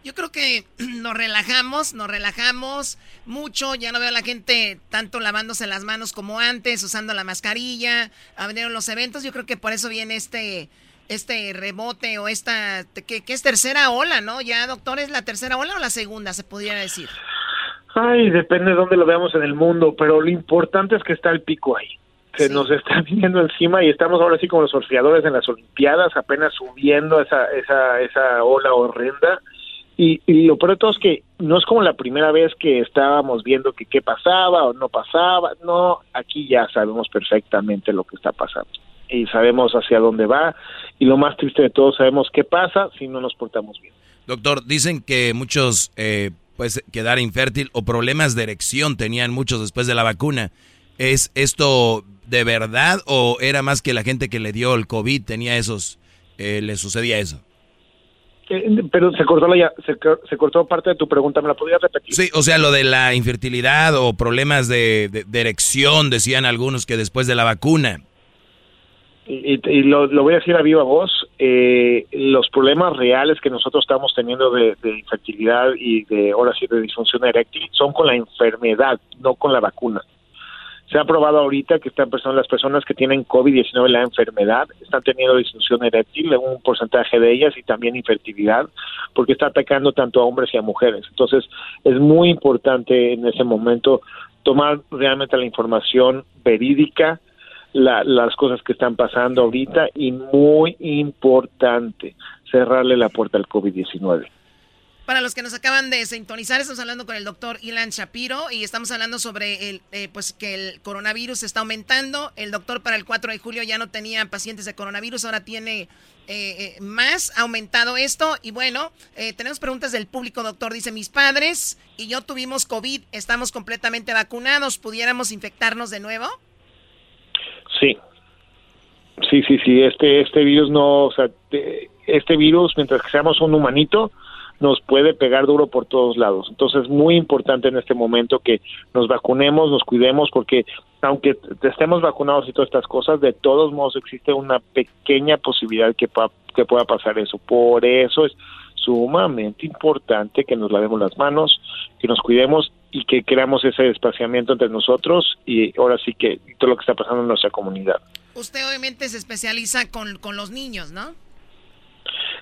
Yo creo que nos relajamos, nos relajamos mucho. Ya no veo a la gente tanto lavándose las manos como antes, usando la mascarilla, abrieron los eventos. Yo creo que por eso viene este este rebote o esta, que, que, es tercera ola, ¿no? Ya, doctor, ¿es la tercera ola o la segunda, se pudiera decir? Ay, depende de dónde lo veamos en el mundo, pero lo importante es que está el pico ahí. Se sí. nos está viniendo encima y estamos ahora sí como los surfeadores en las Olimpiadas, apenas subiendo esa, esa, esa ola horrenda. Y, y, lo peor de todo es que no es como la primera vez que estábamos viendo que qué pasaba o no pasaba. No, aquí ya sabemos perfectamente lo que está pasando y sabemos hacia dónde va y lo más triste de todo sabemos qué pasa si no nos portamos bien. Doctor, dicen que muchos eh, pues quedar infértil o problemas de erección tenían muchos después de la vacuna. ¿Es esto de verdad o era más que la gente que le dio el COVID tenía esos, eh, le sucedía eso? Eh, pero se cortó, la, se, se, cortó parte de tu pregunta, ¿me la podías repetir? Sí, o sea, lo de la infertilidad o problemas de, de, de erección, decían algunos que después de la vacuna y, y lo, lo, voy a decir a viva voz, eh, los problemas reales que nosotros estamos teniendo de, infertilidad y de ahora sí de disfunción eréctil son con la enfermedad, no con la vacuna. Se ha probado ahorita que están personas, las personas que tienen COVID-19, la enfermedad, están teniendo disfunción eréctil, un porcentaje de ellas, y también infertilidad, porque está atacando tanto a hombres y a mujeres. Entonces, es muy importante en ese momento tomar realmente la información verídica, la, las cosas que están pasando ahorita y muy importante, cerrarle la puerta al COVID-19. Para los que nos acaban de sintonizar, estamos hablando con el doctor Ilan Shapiro y estamos hablando sobre el, eh, pues que el coronavirus está aumentando. El doctor para el 4 de julio ya no tenía pacientes de coronavirus, ahora tiene eh, eh, más, aumentado esto. Y bueno, tenemos preguntas del público, doctor. Dice, mis padres y yo tuvimos COVID, estamos completamente vacunados, ¿pudiéramos infectarnos de nuevo? Sí. Sí, sí, sí, este, este virus no, o sea, este virus, mientras que seamos un humanito, nos puede pegar duro por todos lados. Entonces es muy importante en este momento que nos vacunemos, nos cuidemos, porque aunque estemos vacunados y todas estas cosas, de todos modos existe una pequeña posibilidad que, que pueda pasar eso. Por eso es sumamente importante que nos lavemos las manos, que nos cuidemos y que creamos ese espaciamiento entre nosotros y ahora sí que todo lo que está pasando en nuestra comunidad. Usted obviamente se especializa con, con los niños, ¿no?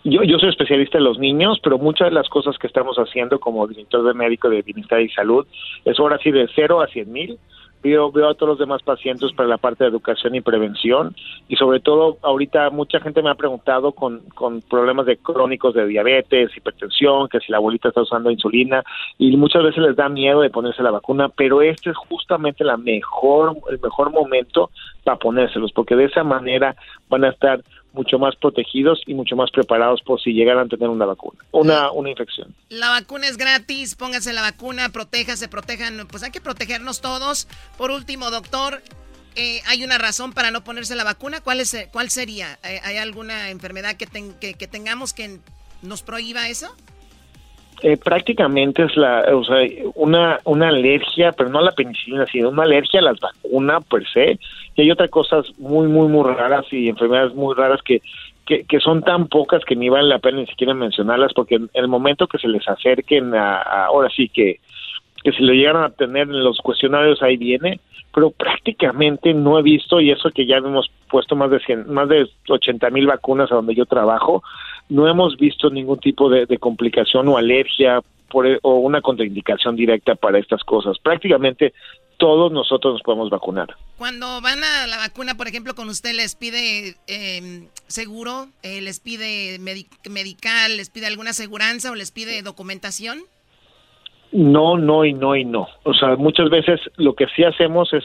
Yo, yo soy especialista en los niños, pero muchas de las cosas que estamos haciendo como director de médico de bienestar y salud es ahora sí de cero a cien mil. Veo, veo a todos los demás pacientes para la parte de educación y prevención. Y sobre todo ahorita mucha gente me ha preguntado con, con problemas de crónicos de diabetes, hipertensión, que si la abuelita está usando insulina y muchas veces les da miedo de ponerse la vacuna, pero este es justamente la mejor, el mejor momento para ponérselos porque de esa manera van a estar mucho más protegidos y mucho más preparados por si llegaran a tener una vacuna, una, una infección. La vacuna es gratis, póngase la vacuna, protéjase, protejan, pues hay que protegernos todos. Por último, doctor, eh, ¿hay una razón para no ponerse la vacuna? ¿Cuál, es, cuál sería? Eh, ¿Hay alguna enfermedad que, que, que tengamos que nos prohíba eso? Eh, prácticamente es la, o sea, una, una alergia, pero no a la penicilina, sino una alergia a las vacunas per se. Y hay otras cosas muy, muy, muy raras y enfermedades muy raras que, que, son tan pocas que ni vale la pena ni siquiera mencionarlas, porque en el momento que se les acerquen a, ahora sí que, que se le llegaron a tener en los cuestionarios, ahí viene, pero prácticamente no he visto, y eso que ya hemos puesto más de 100, más de 80 mil vacunas a donde yo trabajo, no hemos visto ningún tipo de, complicación o alergia por, e, o una contraindicación directa para estas cosas. Prácticamente todos nosotros nos podemos vacunar. Cuando van a la vacuna, por ejemplo, con usted les pide eh, seguro, eh, les pide medical, les pide alguna aseguranza o les pide documentación. No, no y no y no. O sea, muchas veces lo que sí hacemos es,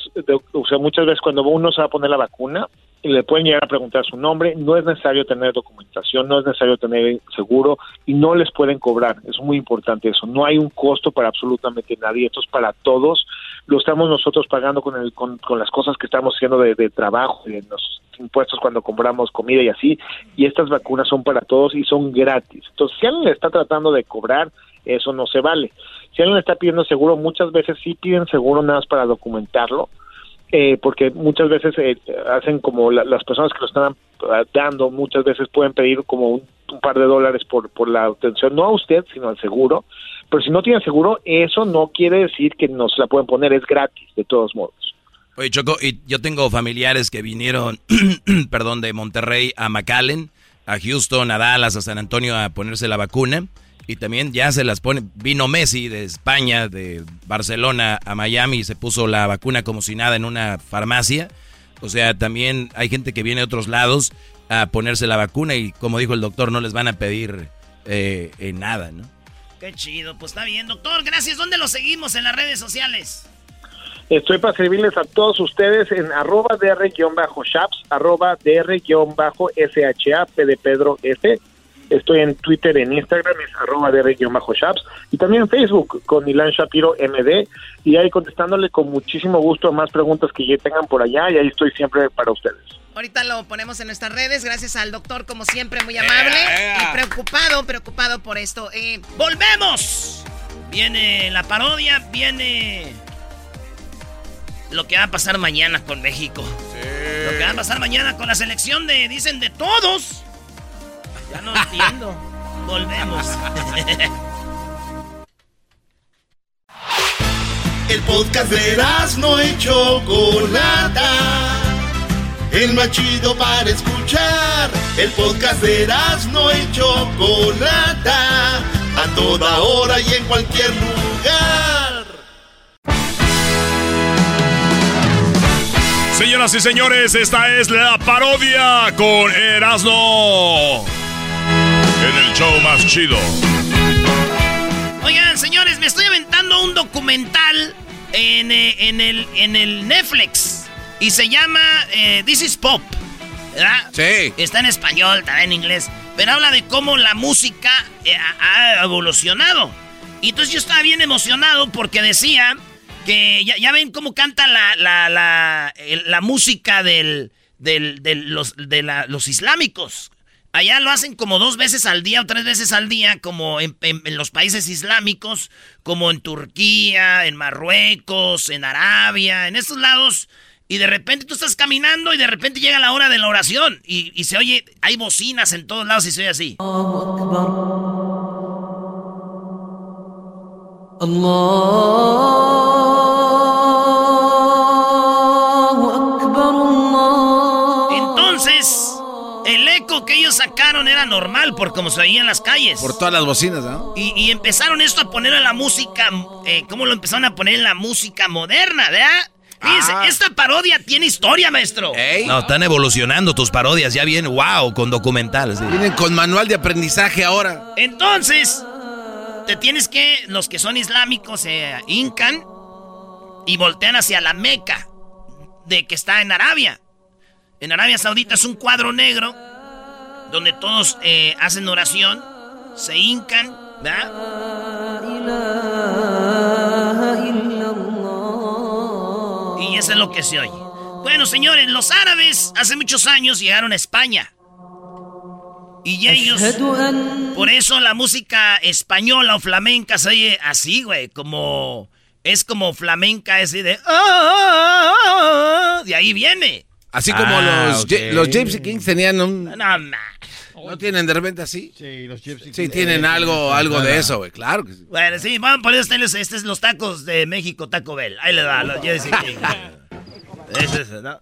o sea, muchas veces cuando uno se va a poner la vacuna, le pueden llegar a preguntar su nombre, no es necesario tener documentación, no es necesario tener seguro y no les pueden cobrar. Es muy importante eso. No hay un costo para absolutamente nadie. Esto es para todos. Lo estamos nosotros pagando con, el, con, las cosas que estamos haciendo de, de trabajo, de los impuestos cuando compramos comida y así. Y estas vacunas son para todos y son gratis. Entonces, si alguien le está tratando de cobrar, eso no se vale. Si alguien está pidiendo seguro, muchas veces sí piden seguro nada más para documentarlo, eh, porque muchas veces eh, hacen como las personas que lo están dando, muchas veces pueden pedir como un, par de dólares por, por la atención, no a usted, sino al seguro. Pero si no tiene seguro, eso no quiere decir que no se la pueden poner, es gratis, de todos modos. Oye, Choco, y yo tengo familiares que vinieron, perdón, de Monterrey a McAllen, a Houston, a Dallas, a San Antonio a ponerse la vacuna y también ya se las pone. Vino Messi de España, de Barcelona a Miami y se puso la vacuna como si nada en una farmacia. O sea, también hay gente que viene de otros lados a ponerse la vacuna y como dijo el doctor, no les van a pedir eh, nada, ¿no? Qué chido, pues está bien, doctor. Gracias. ¿Dónde lo seguimos en las redes sociales? Estoy para servirles a todos ustedes en arroba dr-shaps, arroba dr-sha, P de Pedro F Estoy en Twitter, en Instagram, es arroba de bajo shaps y también en Facebook con Ilan Shapiro MD y ahí contestándole con muchísimo gusto más preguntas que ya tengan por allá y ahí estoy siempre para ustedes. Ahorita lo ponemos en nuestras redes, gracias al doctor como siempre, muy amable y preocupado, preocupado por esto. Eh, ¡Volvemos! Viene la parodia, viene lo que va a pasar mañana con México. Lo que va a pasar mañana con la selección de, dicen, de todos. Ya no entiendo. Volvemos. El podcast de no y Chocolata. El más chido para escuchar. El podcast de no y Chocolata. A toda hora y en cualquier lugar. Señoras y señores, esta es la parodia con Erasmo. En el show más chido. Oigan, señores, me estoy aventando un documental en, eh, en, el, en el Netflix. Y se llama eh, This is Pop. ¿Verdad? Sí. Está en español, está en inglés. Pero habla de cómo la música eh, ha evolucionado. Y entonces yo estaba bien emocionado porque decía que ya, ven cómo canta la, la, la, la música del, del, los, de los islámicos. Allá lo hacen como dos veces al día o tres veces al día, como en, los países islámicos, como en Turquía, en Marruecos, en Arabia, en estos lados. Y de repente tú estás caminando y de repente llega la hora de la oración y, y se oye, hay bocinas en todos lados y se oye así. Entonces, que ellos sacaron era normal por como se oía en las calles. Por todas las bocinas, ¿no? Y, empezaron esto a poner en la música, eh, ¿cómo lo empezaron a poner en la música moderna, verdad? Fíjense, Ah. esta parodia tiene historia, maestro. No, están evolucionando tus parodias, ya bien, wow, con documentales. sí. Vienen con manual de aprendizaje ahora. Entonces, te tienes que, los que son islámicos se hincan y voltean hacia la Meca, de que está en Arabia. En Arabia Saudita es un cuadro negro donde todos eh, hacen oración, se hincan, ¿verdad? Y eso es lo que se oye. Bueno, señores, los árabes hace muchos años llegaron a España. Y ellos, por eso la música española o flamenca se oye así, güey, como, es como flamenca, ese de, "Ah", de ahí viene. Así como Ah, los, ok. Gy- los Gypsy Kings tenían un... No, ma. ¿No tienen de repente así? Sí, los Gypsy Sí, tienen algo, algo de eso, güey. Claro que sí. Bueno, sí, vamos a poner ustedes, este es los tacos de México, Taco Bell. Ahí le da, los Jesse King. Ese es, ¿no? No,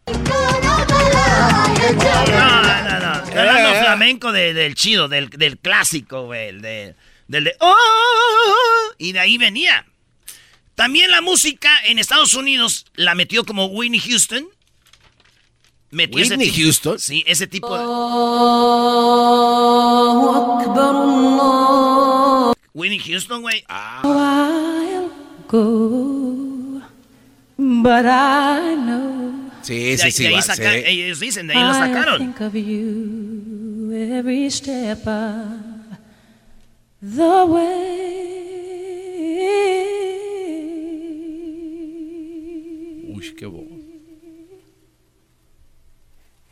no, no. Estoy hablando flamenco de- del chido, del, del clásico, güey. el de- del de. "Oh", y de ahí venía. También la música en Estados Unidos la metió como Whitney Houston. Metió ese ¿Whitney tipo- Houston? Sí, ese tipo de. Whitney Houston, güey. But I know Sí, sí, ahí- sí. de ahí va, saca- sí. ellos dicen, de ahí lo I sacaron. think of you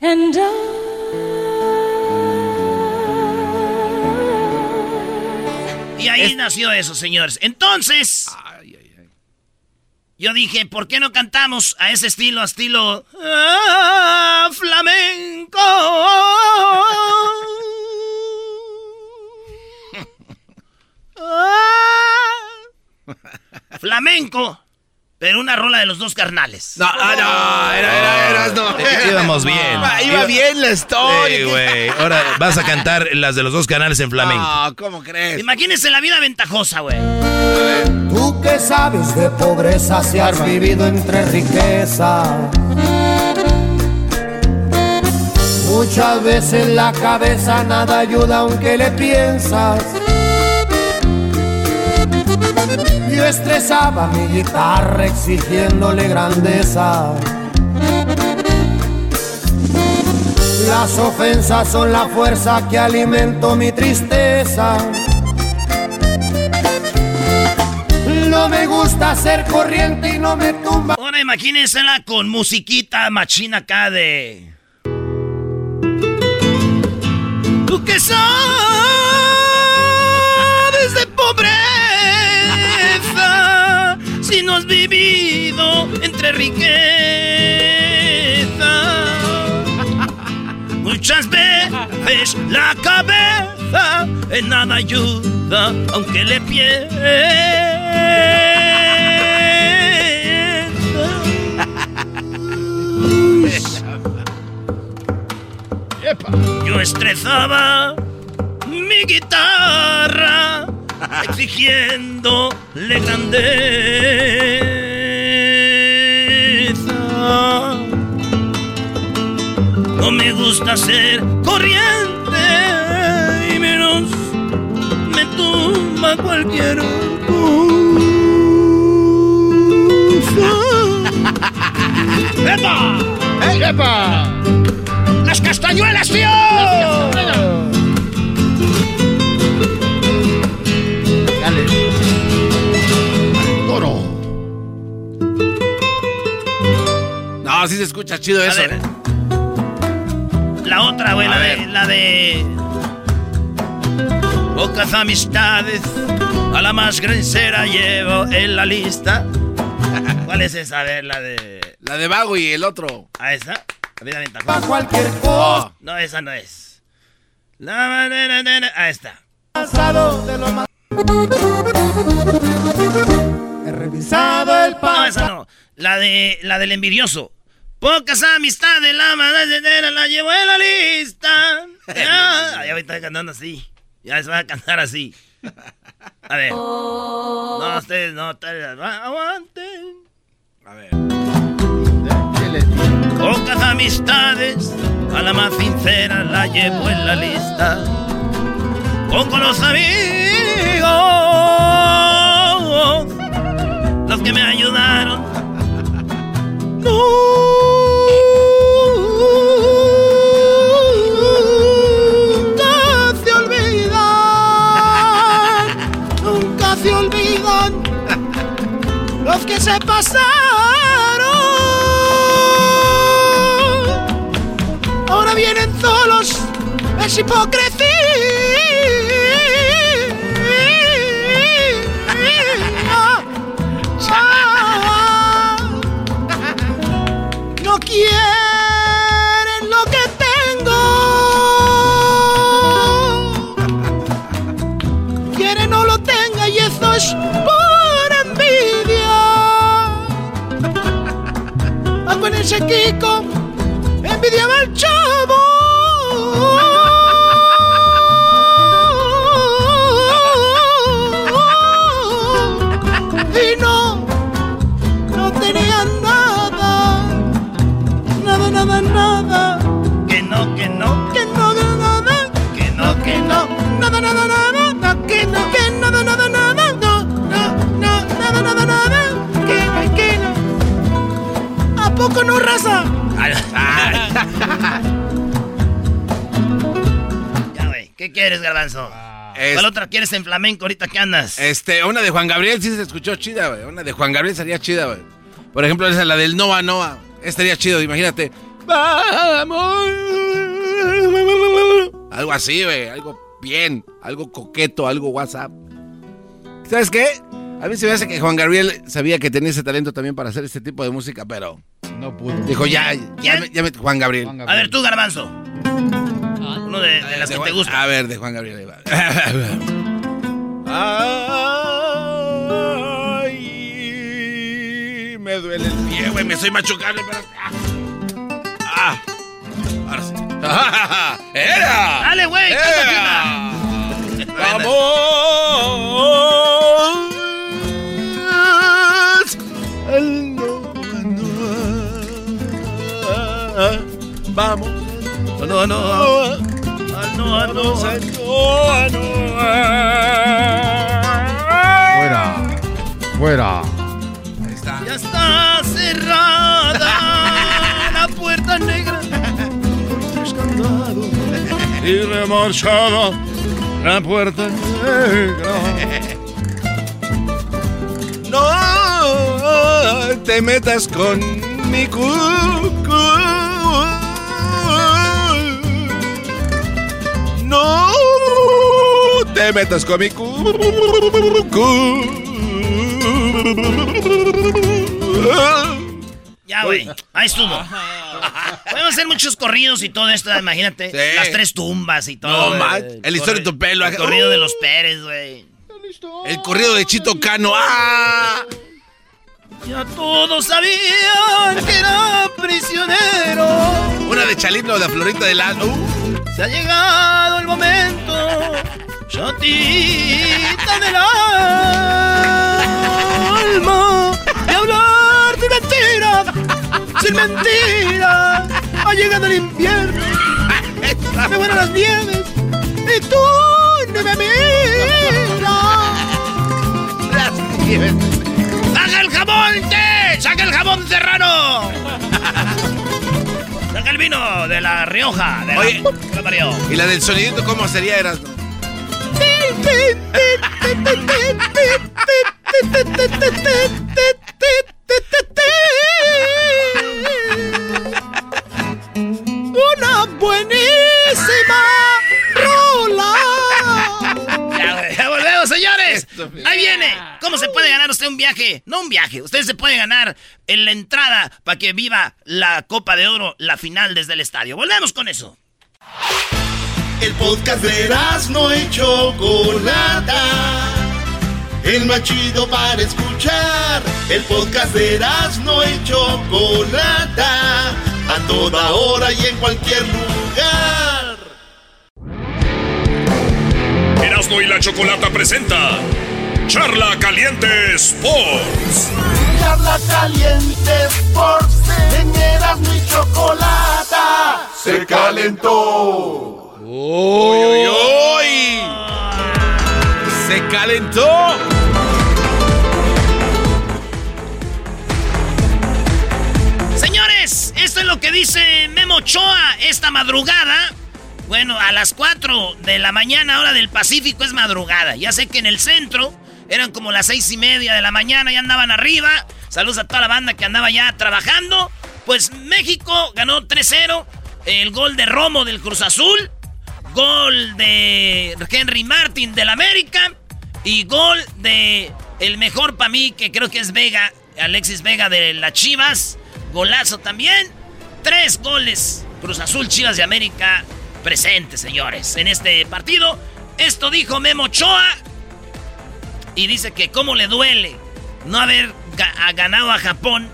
And Y ahí nació eso, señores. Entonces, yo dije, ¿por qué no cantamos a ese estilo, a estilo ah, flamenco? Ah, flamenco, pero una rola de los dos carnales. No, ah, no, era, era, era, no. Íbamos bien. Iba, iba bien la historia. Sí, güey. Ahora vas a cantar las de los dos canales en flamenco. No, ¿cómo crees? Imagínense la vida ventajosa, güey. Tú que sabes de pobreza si has vivido entre riqueza. Muchas veces la cabeza nada ayuda aunque le piensas. Estresaba mi guitarra exigiéndole grandeza. Las ofensas son la fuerza que alimento mi tristeza. No me gusta ser corriente y no me tumba. Ahora imagínensela con musiquita machina acá. Tú que sabes si no has vivido entre riqueza? Muchas veces la cabeza en nada ayuda, aunque le pierdas. Yo estrezaba mi guitarra exigiéndole grandeza. No me gusta ser corriente y menos me tumba cualquier. ¡Epa! ¡Epa! ¡Las castañuelas, tío! Dale. Toro. No, sí se escucha chido eso. ver. ¿eh? La otra, güey, la de, la de. Pocas amistades, a la más grosera llevo en la lista. ¿Cuál es esa? A ver, la de. La de Vago y el otro. ¿A esa? A ver, cualquier cosa. No, esa no es. La manera de. Ahí está. Pasado de lo más. He revisado el No, esa no. La de. La del envidioso. Pocas amistades, la manera la llevo en la lista. Ya, ya voy a estar cantando así. Ya se va a cantar así. A ver. No, ustedes no, aguanten. A ver. Pocas amistades, a la más sincera la llevo en la lista. Pocos los amigos, los que me ayudaron. Olvidan los que se pasaron. Ahora vienen solos, es hipocresía. Por envidia. Con ese Kiko envidiaba al chavo. Y no, no tenían nada. Nada, nada, nada. Que no, que no, Que no, nada. que no, Que no, nada, nada, nada. Raza? Ya, güey. ¿Qué quieres, garbanzo? Es- ¿Cuál otra quieres en flamenco ahorita que andas? Este, una de Juan Gabriel sí se escuchó chida, güey. Una de Juan Gabriel sería chida, güey. Por ejemplo, esa la del Noa Noa. Estaría chido, imagínate. Vamos. Algo así, güey. Algo bien. Algo coqueto, algo WhatsApp. ¿Sabes qué? A mí se me hace que Juan Gabriel sabía que tenía ese talento también para hacer este tipo de música, pero No pudo. dijo, ya, ya, me- ya me- Juan Gabriel. A ver, tú, garbanzo. Uno de, de las De que te gusta. A ver, de Juan Gabriel. ahí va. Ay, me duele el pie, güey. Me estoy machucando. Pero... Ah. Ahora sí. ¡Era! Dale, güey, ¡Vamos! Vamos. No, no, Noa. al Noa Noa. Fuera. Fuera. Ahí está. Ya está cerrada la puerta negra. Y remarchada la puerta negra. No te metas con mi cucu. No te metas con mi cucu. Ya, güey. Ahí estuvo. Podemos hacer muchos corridos y todo esto, imagínate. Sí. Las tres tumbas y todo. No, man. El historia de tu pelo. El corrido de los Pérez, güey. El corrido de Chito Cano. ¡Ah! Ya todos sabían que era prisionero. Una de Chalino de Florita del Ano. Uh. Se ha llegado el momento, chatita del alma, de hablar de mentira, sin mentira. Ha llegado el invierno, me van las nieves, y tú no me miras. ¡Saca el jabón, té! ¡Saca el jabón serrano! ¡Saca el vino de la Rioja! De Oye. la. ¿Y la del sonidito cómo sería, Eras? Una buenísima viene. ¿Cómo se puede ganar usted un viaje? No un viaje. Usted se puede ganar en la entrada para que viva la Copa de Oro, la final desde el estadio. Volvemos con eso. El podcast de no y Chocolata. El más chido para escuchar. El podcast de no y Chocolata. A toda hora y en cualquier lugar. Erasmo y la Chocolata presenta Charla Caliente Sports. Charla caliente Sports. En y Chocolata. Se calentó. ¡Uy, uy, uy! ¡Se calentó! Señores, esto es lo que dice Memo Ochoa esta madrugada. Bueno, a las 4 de la mañana, hora del Pacífico, es madrugada. Ya sé que en el centro eran como las seis y media de la mañana, ya andaban arriba. Saludos a toda la banda que andaba ya trabajando. Pues México ganó 3-0. El gol de Romo del Cruz Azul. Gol de Henry Martin del América. Y gol de el mejor para mí, que creo que es Vega, Alexis Vega de las Chivas. Golazo también. Tres goles. Cruz Azul, Chivas de América presentes, señores, en este partido. Esto dijo Memo Ochoa. Y dice que cómo le duele no haber ga- ganado a Japón.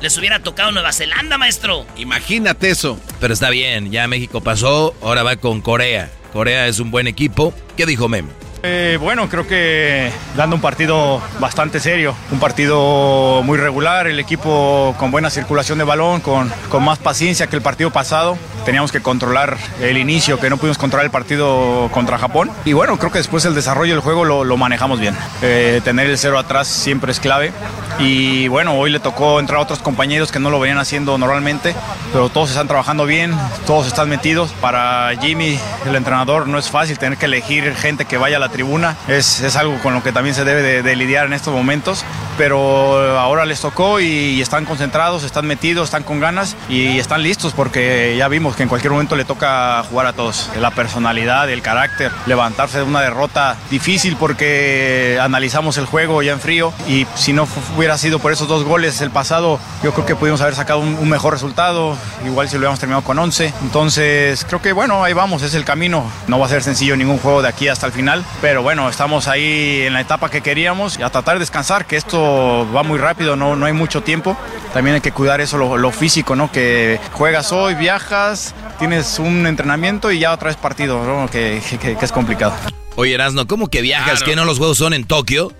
Les hubiera tocado Nueva Zelanda, maestro. Imagínate eso. Pero está bien, ya México pasó, ahora va con Corea. Corea es un buen equipo. ¿Qué dijo Memo? Eh, bueno, creo que dando un partido bastante serio, un partido muy regular, el equipo con buena circulación de balón, con, con más paciencia que el partido pasado. Teníamos que controlar el inicio, que no pudimos controlar el partido contra Japón. Y bueno, creo que después el desarrollo del juego lo, manejamos bien. Eh, tener el cero atrás siempre es clave. Y bueno, hoy le tocó entrar a otros compañeros que no lo venían haciendo normalmente, pero todos están trabajando bien, todos están metidos. Para Jimmy, el entrenador, no es fácil tener que elegir gente que vaya a la tribuna. Es, es algo con lo que también se debe de, lidiar en estos momentos, pero ahora les tocó y, están concentrados, están metidos, están con ganas y están listos porque ya vimos que en cualquier momento le toca jugar a todos. La personalidad, el carácter, levantarse de una derrota difícil porque analizamos el juego ya en frío y si no hubiera sido por esos dos goles el pasado, yo creo que pudimos haber sacado un, un mejor resultado, igual si lo hubiéramos terminado con 11. Entonces creo que bueno, ahí vamos, es el camino. No va a ser sencillo ningún juego de aquí hasta el final, pero bueno, estamos ahí en la etapa que queríamos y a tratar de descansar, que esto va muy rápido, no, no hay mucho tiempo. También hay que cuidar eso, lo, lo físico, ¿no? Que juegas hoy, viajas, tienes un entrenamiento y ya otra vez partido, ¿no? Que, que- que es complicado. Oye, Erasno, ¿cómo que viajas? Claro. ¿Que no los juegos son en Tokio?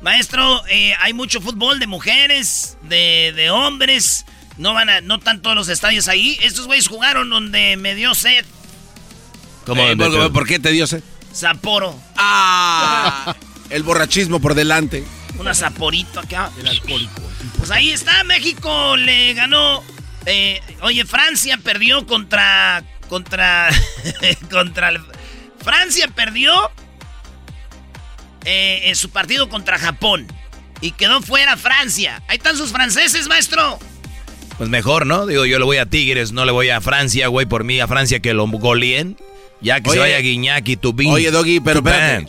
Maestro, eh, hay mucho fútbol de mujeres, de, de hombres. No van a, no están todos los estadios ahí. Estos güeyes jugaron donde me dio sed. ¿Cómo? Eh, ¿Dónde ¿por, te- por qué te dio sed? Sapporo. ¡Ah! El borrachismo por delante. Una saporito acá. El alcohólico. Pues ahí está, México le ganó. eh, oye, Francia perdió contra. Contra. contra. el- Francia perdió. eh, en su partido contra Japón. Y quedó fuera Francia. Ahí están sus franceses, maestro. Pues mejor, ¿no? Digo, yo le voy a Tigres, no le voy a Francia, güey, por mí a Francia que lo goleen. Ya que Oye. se vaya Guiñac y Tubín. Oye, Doggy, pero espérate.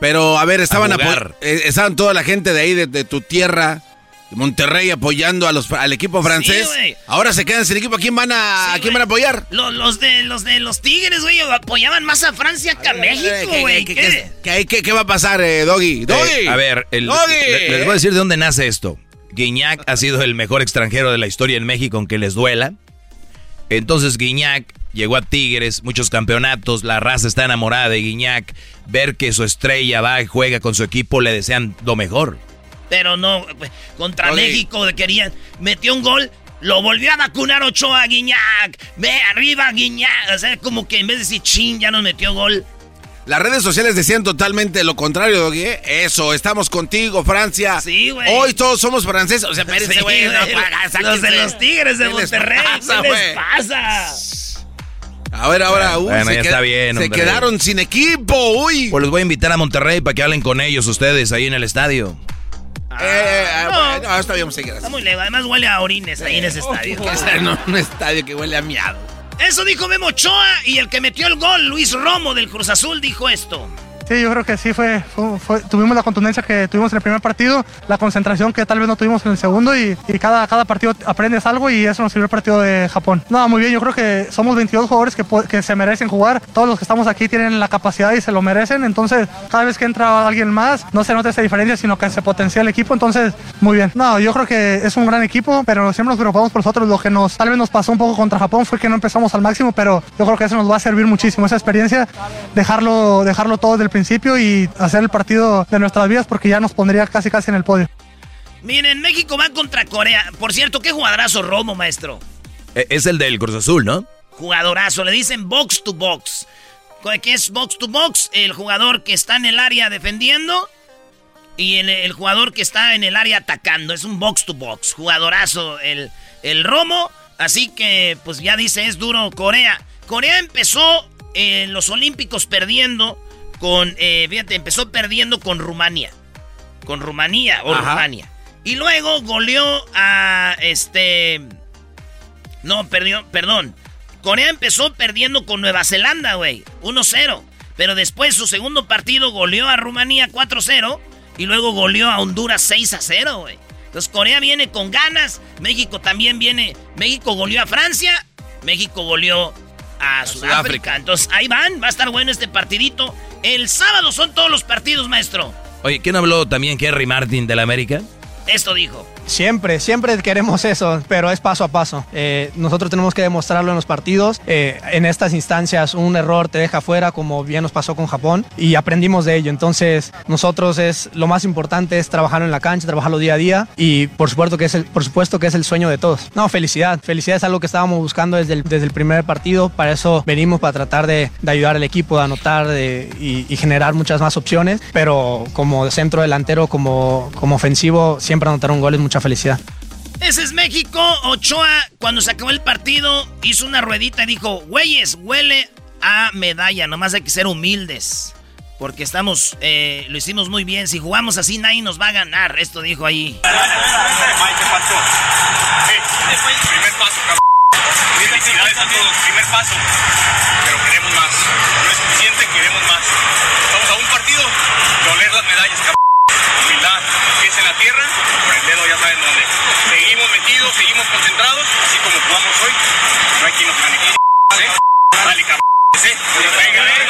Pero, a ver, estaban, A eh, estaban toda la gente de ahí, de, de tu tierra, de Monterrey, apoyando a los, al equipo francés. Ahora se quedan sin equipo. ¿A quién van a, ¿a quién van a apoyar? Lo- Los, de los de los Tigres, güey, apoyaban más a Francia que a México, ¿qué- güey. qué- ¿Qué? ¿Qué, qué- qué va a pasar, eh, Doggy? Doggy. Eh, a ver, el- Doggy. le- les voy a decir de dónde nace esto. Guiñac ha sido el mejor extranjero de la historia en México, aunque les duela. Entonces Guiñac llegó a Tigres, muchos campeonatos, la raza está enamorada de Guiñac. Ver que su estrella va y juega con su equipo, le desean lo mejor. Pero no, pues, contra México querían, metió un gol, lo volvió a vacunar Ochoa Guiñac. Ve arriba Guiñac. O sea, como que en vez de decir chin, ya nos metió gol. Las redes sociales decían totalmente lo contrario, Doggy. ¿eh? Eso, estamos contigo, Francia. Sí, güey. Hoy todos somos franceses. O sea, espérense, Sí, güey. no. Los de los Tigres de ¿Qué les Monterrey. pasa, ¿Qué les pasa? A ver, ahora, uy, Bueno, se, ya qued- está bien, se quedaron sin equipo, uy. Pues los voy a invitar a Monterrey para que hablen con ellos ustedes ahí en el estadio. Eh, eh, eh, bueno, no, está bien, vamos a seguir así. Está muy lejos. Además huele a orines ahí en ese estadio. Que sea en un estadio que huele a miado. Eso dijo Memo Ochoa y el que metió el gol, Luis Romo del Cruz Azul, dijo esto. Sí, yo creo que sí fue, tuvimos la contundencia que tuvimos en el primer partido, la concentración que tal vez no tuvimos en el segundo y, y cada, cada partido aprendes algo y eso nos sirvió el partido de Japón. No, muy bien, yo creo que somos 22 jugadores que, que se merecen jugar, todos los que estamos aquí tienen la capacidad y se lo merecen, entonces cada vez que entra alguien más no se nota esa diferencia, sino que se potencia el equipo, entonces muy bien. No, yo creo que es un gran equipo, pero siempre nos preocupamos por nosotros, lo que nos tal vez nos pasó un poco contra Japón fue que no empezamos al máximo, pero yo creo que eso nos va a servir muchísimo, esa experiencia, dejarlo, dejarlo todo desde el principio y hacer el partido de nuestras vidas porque ya nos pondría casi casi en el podio. Miren, México va contra Corea. Por cierto, qué jugadorazo Romo, maestro. Eh, Es el del Cruz Azul, ¿no? Jugadorazo. Le dicen box to box. ¿Qué es box to box? El jugador que está en el área defendiendo y el, el jugador que está en el área atacando. Es un box to box. Jugadorazo el, el Romo. Así que, pues ya dice, es duro Corea. Corea empezó en los Olímpicos perdiendo con, eh, fíjate, empezó perdiendo con Rumania. Con Rumanía o Ajá. Rumania. Y luego goleó a este... No, perdió, perdón. Corea empezó perdiendo con Nueva Zelanda, güey. 1-0. Pero después su segundo partido goleó a Rumanía 4-0. Y luego goleó a Honduras 6-0, güey. Entonces Corea viene con ganas. México también viene. México goleó a Francia. México goleó a, Sudáfrica. Sudáfrica. Entonces ahí van. Va a estar bueno este partidito. El sábado son todos los partidos, maestro. Oye, ¿quién habló también Kerry Martin del América? Esto dijo. Siempre, siempre queremos eso, pero es paso a paso. Eh, nosotros tenemos que demostrarlo en los partidos. Eh, en estas instancias un error te deja fuera, como bien nos pasó con Japón, y aprendimos de ello. Entonces, nosotros es lo más importante es trabajar en la cancha, trabajarlo día a día, y por supuesto que es el, por supuesto que es el sueño de todos. No, felicidad, felicidad es algo que estábamos buscando desde el, desde el primer partido. Para eso venimos para tratar de, de ayudar al equipo, de anotar de- y, y generar muchas más opciones. Pero como centro delantero, como, como ofensivo, siempre anotar un gol es mucha felicidad. Ese es México. Ochoa, cuando se acabó el partido, hizo una ruedita y dijo, güeyes, huele a medalla. Nomás hay que ser humildes. Porque estamos, eh, lo hicimos muy bien. Si jugamos así, nadie nos va a ganar. Esto dijo ahí. Primer paso, cabrón. Felicidades a todos, primer paso. Pero queremos más. No es suficiente, queremos más. Estamos a un partido de oler las medallas, cabrón. Humildad, pies en la tierra, por el dedo ya saben dónde. Seguimos metidos, seguimos concentrados, así como jugamos hoy. No hay quien nos gane. ¿Eh? Dale, cabrón. ¿eh? Venga, venga.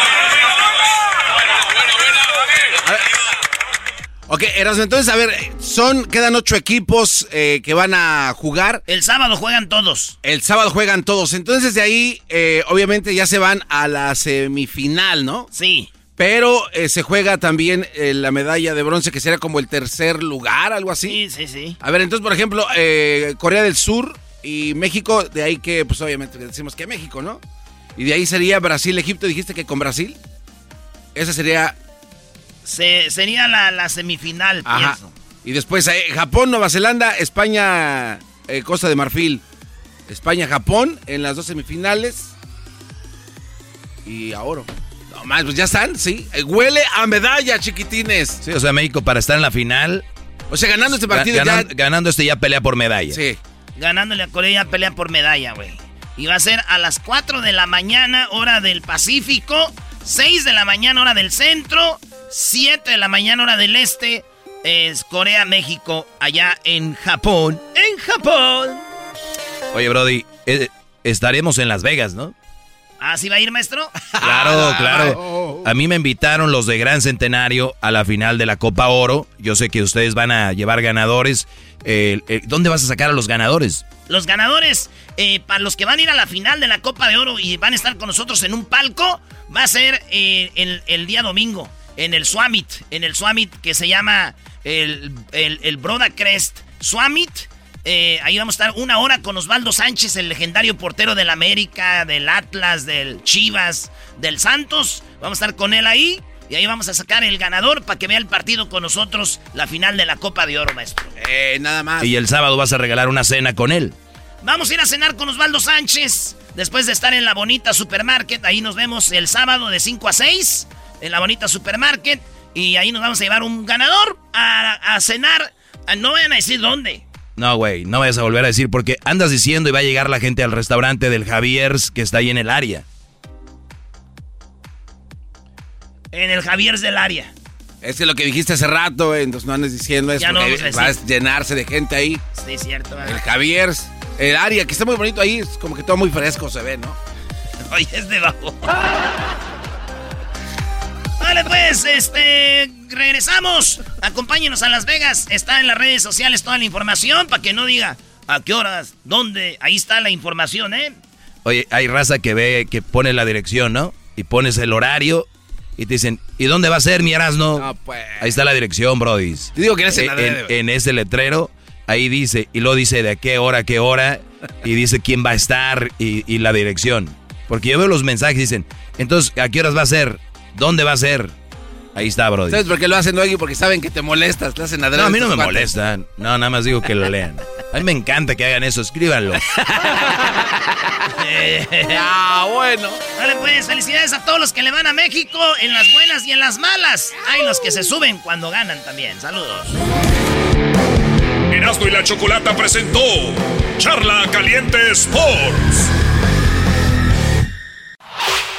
Ok, Erasmo, entonces, a ver, son, quedan ocho equipos eh, que van a jugar. El sábado juegan todos. El sábado juegan todos. Entonces, de ahí, eh, obviamente, ya se van a la semifinal, ¿no? Sí. Pero eh, se juega también eh, la medalla de bronce, que será como el tercer lugar, algo así. Sí, sí, sí. A ver, entonces, por ejemplo, eh, Corea del Sur y México, de ahí que, pues obviamente decimos que México, ¿no? Y de ahí sería Brasil, Egipto, dijiste que con Brasil. Esa sería Se- sería la, la semifinal, Ajá. pienso. Y después eh, Japón, Nueva Zelanda, España, Costa de Marfil. España, Japón en las dos semifinales. Y a oro. No más, pues ya están, sí. Eh, huele a medalla, chiquitines. Sí, o sea, México para estar en la final. O sea, ganando este partido ganan- ya. Ganando este ya pelea por medalla. Sí. Ganándole a Corea pelea por medalla, güey. Y va a ser a las 4 de la mañana, hora del Pacífico. 6 de la mañana, hora del centro. 7 de la mañana, hora del este. Es Corea, México, allá en Japón. ¡En Japón! Oye, Brody, eh, estaremos en Las Vegas, ¿no? ¿Ah, sí va a ir, maestro? Claro, claro. A mí me invitaron los de Gran Centenario a la final de la Copa Oro. Yo sé que ustedes van a llevar ganadores. Eh, eh, ¿Dónde vas a sacar a los ganadores? Los ganadores, eh, para los que van a ir a la final de la Copa de Oro y van a estar con nosotros en un palco, va a ser eh, el, el día domingo, en el Swamit, en el Swamit que se llama el, el, el Broda Crest Swamit. Eh, ahí vamos a estar una hora con Osvaldo Sánchez, el legendario portero del América, del Atlas, del Chivas, del Santos. Vamos a estar con él ahí. Y ahí vamos a sacar el ganador para que vea el partido con nosotros, la final de la Copa de Oro, maestro. Eh, nada más. Y el sábado vas a regalar una cena con él. Vamos a ir a cenar con Osvaldo Sánchez. Después de estar en la bonita supermarket, ahí nos vemos el sábado de 5 a 6. En la bonita supermarket. Y ahí nos vamos a llevar un ganador a, a cenar. Ah, No vayan a decir dónde. No, güey, no vayas a volver a decir porque andas diciendo y va a llegar la gente al restaurante del Javier's que está ahí en el área. En el Javier's del área. Es que lo que dijiste hace rato, güey, entonces no andes diciendo eso. Ya no vamos a va a llenarse de gente ahí. Sí, es cierto. El Javier, el área, que está muy bonito ahí, es como que todo muy fresco se ve, ¿no? Oye, es de bajo. Vale, pues, este. Regresamos. Acompáñenos a Las Vegas. Está en las redes sociales toda la información para que no diga a qué horas, dónde. Ahí está la información, ¿eh? Oye, hay raza que ve, que pone la dirección, ¿no? Y pones el horario y te dicen, ¿y dónde va a ser mi Erasmo? Ahí está la dirección, Brody. Te digo que eres en, en, en ese letrero, ahí dice, y luego dice de a qué hora, a qué hora, y dice quién va a estar y, y la dirección. Porque yo veo los mensajes y dicen, entonces, ¿a qué horas va a ser? ¿Dónde va a ser? Ahí está, Brody. ¿Sabes por qué lo hacen, Doggy? Porque saben que te molestas, te hacen adrede No, a mí no me cuates. molestan. No, nada más digo que lo lean. A mí me encanta que hagan eso, escríbanlo. ah, bueno. Vale, pues, felicidades a todos los que le van a México en las buenas y en las malas. Hay los que se suben cuando ganan también. Saludos. Erasmo y la Chocolata presentó Charla Caliente Sports.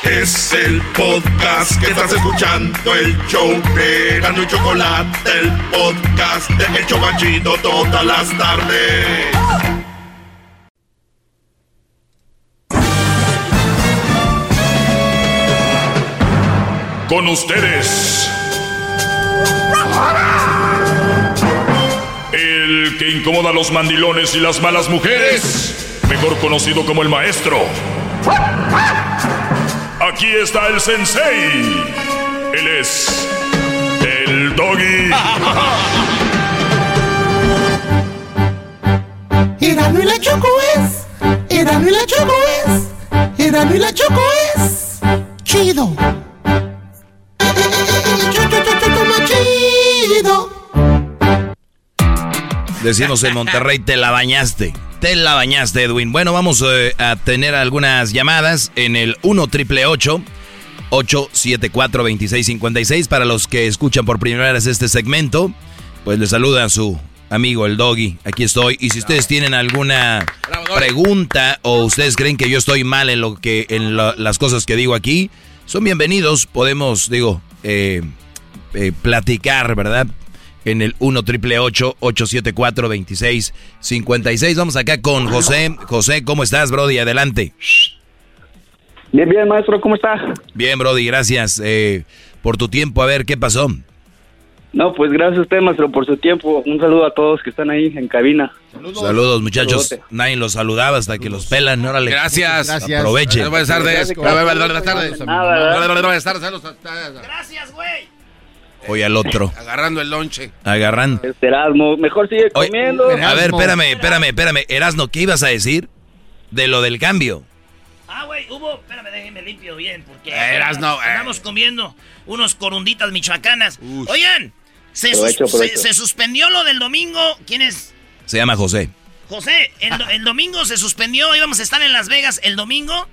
Es el podcast que estás escuchando, el show de Erasmo y Chocolate, el podcast de El Chobachito todas las tardes. Con ustedes. El que incomoda a los mandilones y las malas mujeres. Mejor conocido como el maestro. Aquí está el sensei. Él es. El doggy. Erasmo y la Choco es. Erasmo y la Choco es. Erasmo y la Choco es. Chido. Decimos en Monterrey, te la bañaste. Te la bañaste, Edwin. Bueno, vamos eh, a tener algunas llamadas en el 1 triple 874 2656 para los que escuchan por primera vez este segmento. Pues le saluda a su amigo el Doggy. Aquí estoy. Y si ustedes tienen alguna pregunta o ustedes creen que yo estoy mal en lo que en las cosas que digo aquí, son bienvenidos. Podemos, digo, eh, eh, platicar, ¿verdad? En el 1 triple 874 2656 Vamos acá con José. José, ¿cómo estás, Brody? Adelante. Bien, bien, maestro, ¿cómo está? Bien, Brody, gracias eh, por tu tiempo. A ver, ¿qué pasó? No, pues gracias a usted, maestro, por su tiempo. Un saludo a todos que están ahí en cabina. Saludos, muchachos. Saludote. Nadie los saludaba hasta que los pelan. Órale. Gracias. Aprovechen. Buenas tardes. Buenas tardes. Buenas tardes. Gracias, güey. Hoy al otro. Agarrando el lonche. Agarrando. Este Erasmo, mejor sigue Oye, comiendo. a ver, espérame, espérame, espérame. Erasno, ¿qué ibas a decir? De lo del cambio. Ah, güey, hubo. Espérame, déjenme limpio bien, porque. Eh. Andamos comiendo unos corunditas michoacanas. Oigan, se, sus- Provecho, se- provecho. se suspendió lo del domingo. ¿Quién es? Se llama José. José, el, el domingo se suspendió. Íbamos a estar en Las Vegas el domingo.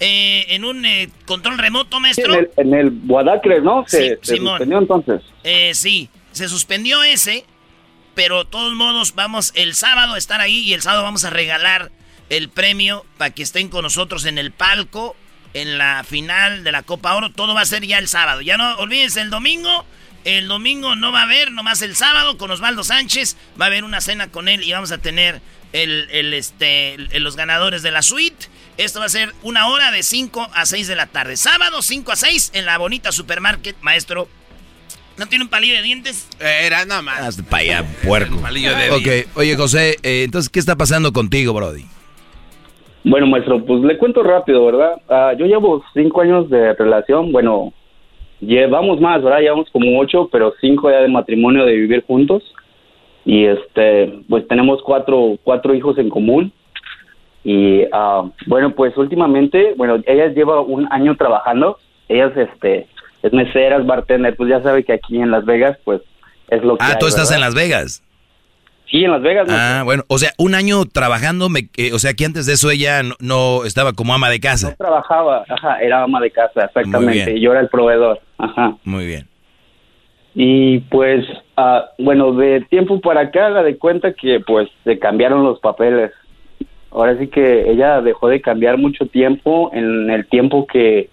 Eh, en un eh, control remoto, maestro. el, en el Guadacre, ¿no? Se, Sí, se Simón. suspendió entonces. Eh, sí, se suspendió ese, pero de todos modos vamos el sábado a estar ahí y el sábado vamos a regalar el premio para que estén con nosotros en el palco, en la final de la Copa Oro. Todo va a ser ya el sábado. Ya no olvídense el domingo. El domingo no va a haber, nomás el sábado con Osvaldo Sánchez. Va a haber una cena con él y vamos a tener el, el, este, el- los ganadores de la suite. Esto va a ser una hora de 5 a 6 de la tarde. Sábado 5 a 6 en la bonita supermarket, maestro. ¿No tiene un palillo de dientes? Era nada más. Hazte para allá, puerco. palillo de Ok, oye José, eh, entonces, ¿qué está pasando contigo, Brody? Bueno, maestro, pues le cuento rápido, ¿verdad? Ah, yo llevo cinco años de relación, bueno, llevamos más, ¿verdad? Llevamos como ocho, pero cinco ya de matrimonio, de vivir juntos. Y este, pues tenemos cuatro, cuatro hijos en común. Y ah, bueno, pues últimamente, bueno, ella lleva un año trabajando. Ellas, este, es meseras, bartender, pues ya sabe que aquí en Las Vegas, pues es lo que Ah, hay, tú estás ¿verdad? en Las Vegas. Sí, en Las Vegas. Ah, bueno, o sea, un año trabajando, me- eh, o sea, que antes de eso ella no, no estaba como ama de casa. trabajaba, ajá, era ama de casa, exactamente. Y yo era el proveedor, ajá. Muy bien. Y pues, ah, bueno, de tiempo para acá, haga de cuenta que pues se cambiaron los papeles. Ahora sí que ella dejó de cambiar mucho tiempo en el tiempo que,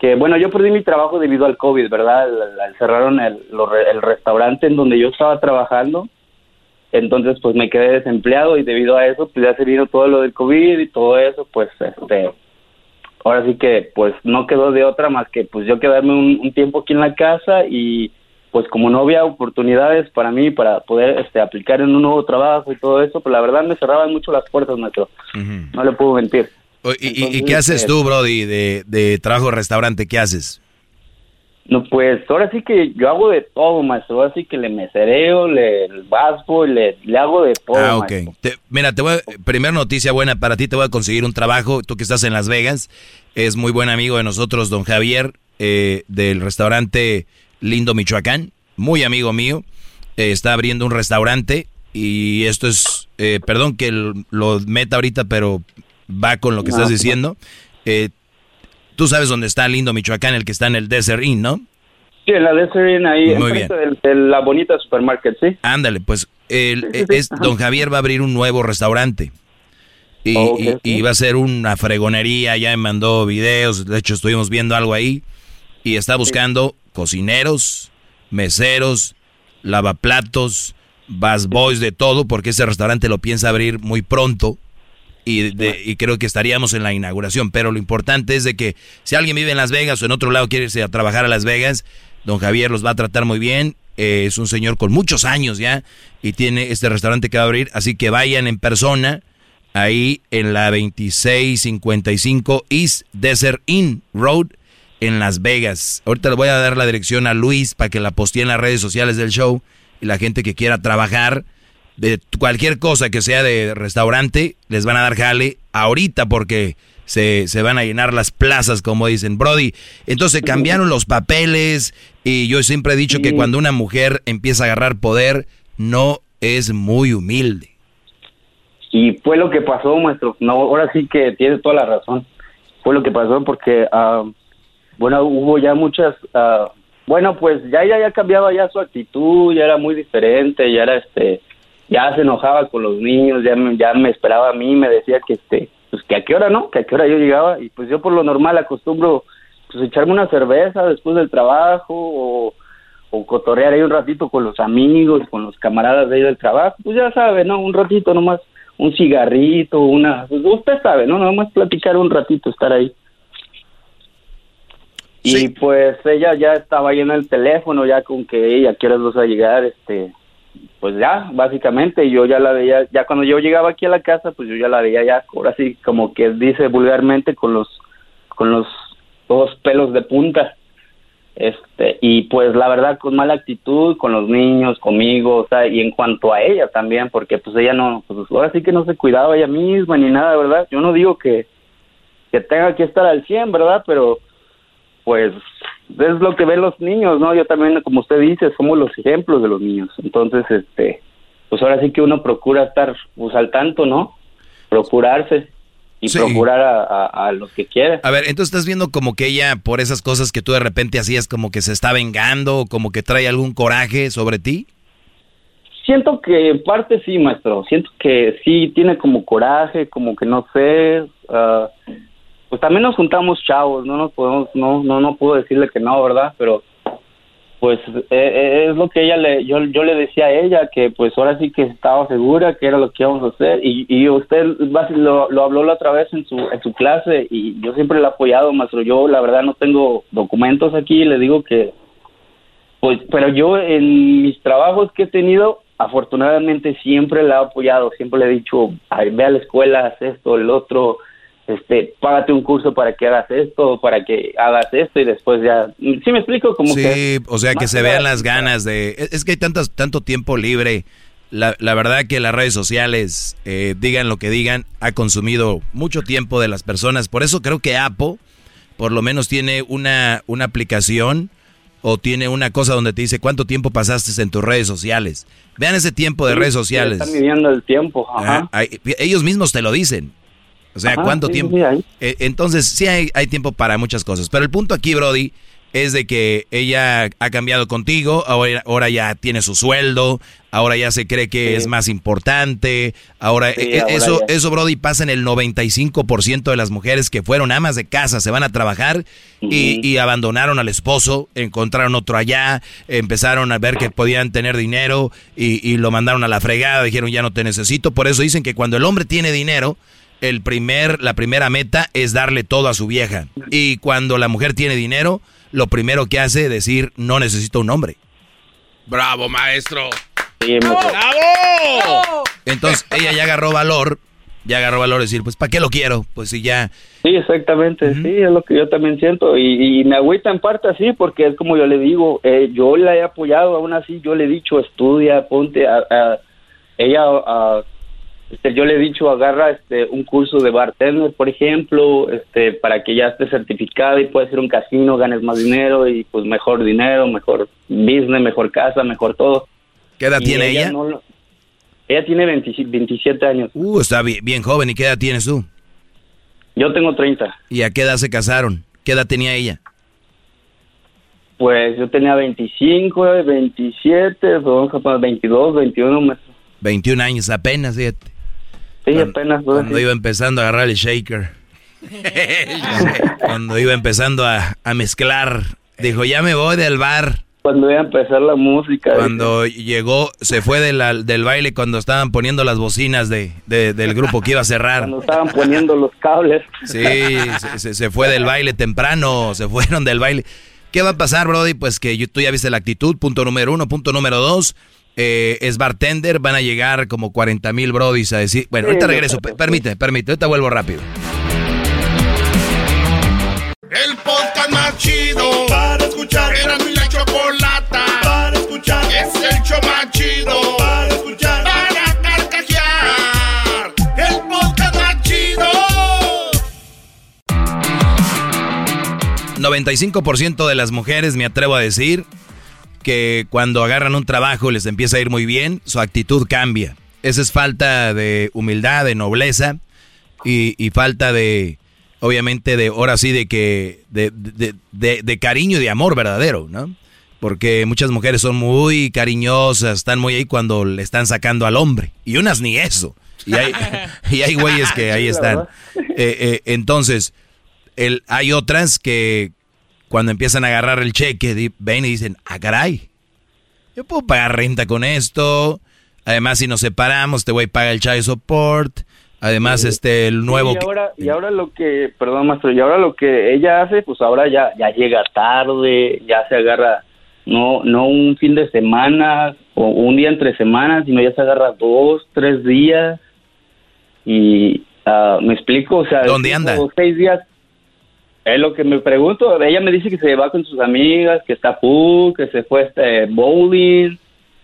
que bueno, yo perdí mi trabajo debido al COVID, ¿verdad? Cerraron el, el restaurante en donde yo estaba trabajando. Entonces, pues me quedé desempleado y debido a eso, pues ya se vino todo lo del COVID y todo eso, pues este, ahora sí que pues no quedó de otra más que pues yo quedarme un, un tiempo aquí en la casa y pues como no había oportunidades para mí para poder este aplicar en un nuevo trabajo y todo eso, pues la verdad me cerraban mucho las puertas, maestro. No le puedo mentir. ¿Y, y- qué haces eh, tú, Brody, de, de trabajo restaurante? ¿Qué haces? No, pues ahora sí que yo hago de todo, maestro. Ahora sí que le mesereo, le vasco, le, le hago de todo. Ah, ok. Te- mira, te voy a- primera noticia buena para ti, te voy a conseguir un trabajo. Tú que estás en Las Vegas, es muy buen amigo de nosotros, don Javier, eh, del restaurante Lindo Michoacán, muy amigo mío. Eh, está abriendo un restaurante y esto es, eh, perdón que lo meta ahorita, pero va con lo que No, estás diciendo. Eh, tú sabes dónde está Lindo Michoacán, el que está en el Desert Inn, ¿no? Sí, en la Desert ahí, Muy del- de la bonita supermarket, ¿sí? Ándale, pues el, es, don Javier va a abrir un nuevo restaurante. Y, ok. y va a ser una fregonería, ya me mandó videos, de hecho estuvimos viendo algo ahí. Y está buscando cocineros, meseros, lavaplatos, bus boys, de todo, porque ese restaurante lo piensa abrir muy pronto. Y, de- y creo que estaríamos en la inauguración. Pero lo importante es de que si alguien vive en Las Vegas o en otro lado quiere irse a trabajar a Las Vegas, don Javier los va a tratar muy bien. Eh, es un señor con muchos años ya y tiene este restaurante que va a abrir. Así que vayan en persona ahí en la 2655 East Desert Inn Road en Las Vegas. Ahorita le voy a dar la dirección a Luis para que la postee en las redes sociales del show y la gente que quiera trabajar de cualquier cosa que sea de restaurante, les van a dar jale ahorita porque se, se van a llenar las plazas, como dicen. Brody, entonces cambiaron los papeles y yo siempre he dicho que cuando una mujer empieza a agarrar poder, no es muy humilde. Y fue lo que pasó, maestro. No, ahora sí que tiene toda la razón. Fue lo que pasó porque, ah, bueno, hubo ya muchas, ah, bueno, pues ya ya ya cambiaba ya su actitud, ya era muy diferente, ya era este, ya se enojaba con los niños, ya me, ya me esperaba a mí, me decía que este, pues que a qué hora no, que a qué hora yo llegaba y pues yo por lo normal acostumbro pues echarme una cerveza después del trabajo o o cotorrear ahí un ratito con los amigos, con los camaradas de ahí del trabajo, pues ya sabe, ¿no? Un ratito nomás, un cigarrito, una... pues usted sabe, ¿no? Nomás platicar un ratito, estar ahí. Y pues ella ya estaba ahí en el teléfono, ya con que ella quiere vas a llegar, este, pues ya, básicamente, yo ya la veía, ya cuando yo llegaba aquí a la casa, pues yo ya la veía ya, ahora sí, como que dice vulgarmente, con los, con los dos pelos de punta. Este y pues la verdad con mala actitud con los niños conmigo o sea y en cuanto a ella también porque pues ella no pues ahora sí que no se cuidaba ella misma ni nada verdad yo no digo que que tenga que estar al 100 verdad pero pues es lo que ven los niños no yo también como usted dice somos los ejemplos de los niños entonces este pues ahora sí que uno procura estar pues al tanto no procurarse y Sí. procurar a, a, a los que quiera A ver, entonces estás viendo como que ella, por esas cosas que tú de repente hacías, como que se está vengando, o como que trae algún coraje sobre ti. Siento que en parte sí, maestro. Siento que sí tiene como coraje, como que no sé. ah, pues también nos juntamos chavos, no nos podemos, no, no, no puedo decirle que no, ¿verdad? Pero pues eh, eh, es lo que ella le, yo, yo le decía a ella, que pues ahora sí que estaba segura que era lo que íbamos a hacer y, y usted lo, lo habló la otra vez en su, en su clase y yo siempre le he apoyado, maestro, yo la verdad no tengo documentos aquí, le digo que pues, pero yo en mis trabajos que he tenido, afortunadamente siempre la he apoyado, siempre le he dicho, "Ay, ve a la escuela, haz esto, el otro, este, págate un curso para que hagas esto, para que hagas esto y después ya, ¿sí me explico? Como sí, que o sea, que se vean las ganas de... Es que hay tantas, tanto tiempo libre. La, la verdad que las redes sociales, eh, digan lo que digan, ha consumido mucho tiempo de las personas. Por eso creo que Apple, por lo menos, tiene una, una aplicación o tiene una cosa donde te dice cuánto tiempo pasaste en tus redes sociales. Vean ese tiempo de Sí, redes sociales. Están midiendo el tiempo, ajá. Hay- ellos mismos te lo dicen. O sea, Ajá, ¿cuánto sí, tiempo? sí. Eh, entonces, sí hay, hay tiempo para muchas cosas. Pero el punto aquí, Brody, es de que ella ha cambiado contigo, ahora, ahora ya tiene su sueldo, ahora ya se cree que Sí. es más importante, ahora, eh, ahora eso, ya. eso, Brody, pasa en el 95% de las mujeres que fueron amas de casa, se van a trabajar y, y abandonaron al esposo, encontraron otro allá, empezaron a ver que podían tener dinero y, y lo mandaron a la fregada, dijeron ya no te necesito, por eso dicen que cuando el hombre tiene dinero, el primer, la primera meta es darle todo a su vieja. Y cuando la mujer tiene dinero, lo primero que hace es decir, no necesito un hombre. Bravo, maestro. ¡Bravo! Entonces ella ya agarró valor, ya agarró valor de decir, pues ¿para qué lo quiero? Pues si ya... Sí, exactamente, sí, es lo que yo también siento y, y me agüita en parte así porque es como yo le digo, eh, yo la he apoyado, aún así yo le he dicho estudia, ponte a, a- ella, a- este, yo le he dicho agarra este un curso de bartender, por ejemplo, este para que ya esté certificada y puedas ir a un casino, ganes más dinero y pues mejor dinero, mejor business, mejor casa, mejor todo. ¿Qué edad Y tiene ella? no ella tiene 20 27 años. Uh, está bien, bien joven. ¿Y qué edad tienes tú? Yo tengo 30. ¿Y a qué edad se casaron? ¿Qué edad tenía ella? Pues yo tenía 25, 27, vamos a poner 22, 21 meses. 21 años apenas, fíjate. Sí, apenas. pues, Cuando iba empezando a agarrar el shaker. Cuando iba empezando a, a mezclar. Dijo, ya me voy del bar. Cuando iba a empezar la música. Cuando llegó, se fue de la- del baile cuando estaban poniendo las bocinas de, de- del grupo que iba a cerrar. Cuando estaban poniendo los cables. Sí, se, se- fue del baile temprano, se fueron del baile. ¿Qué va a pasar, Brody? Pues que tú ya viste la actitud, punto número uno. Punto número dos, eh, es bartender, van a llegar como 40 mil Brodis a decir... Bueno, Sí, ahorita regreso, permíteme, permíteme, ahorita vuelvo rápido. El podcast más chido para escuchar. Era mi la chocolata para escuchar. Es el show más chido para escuchar. Para carcajear. El podcast más chido. 95% de las mujeres, me atrevo a decir, que cuando agarran un trabajo y les empieza a ir muy bien, su actitud cambia. Esa es falta de humildad, de nobleza y, y falta de, obviamente, de, ahora sí, de que, de, de- de- de cariño y de amor verdadero, ¿no? Porque muchas mujeres son muy cariñosas, están muy ahí cuando le están sacando al hombre. Y unas ni eso. Y hay, y hay güeyes que ahí están. Eh, eh, entonces, el, hay otras que cuando empiezan a agarrar el cheque, ven y dicen, ah, caray, yo puedo pagar renta con esto. Además, si nos separamos, te voy a pagar el child support. Además, este, el nuevo... Y ahora, y ahora lo que, perdón, maestro, y ahora lo que ella hace, pues ahora ya, ya llega tarde, ya se agarra, no, no un fin de semana o un día entre semanas, sino ya se agarra dos, tres días. Y ah, me explico, o sea, ¿Dónde anda? seis días. Es lo que me pregunto. Ella me dice que se va con sus amigas, que está pool, que se fue este bowling.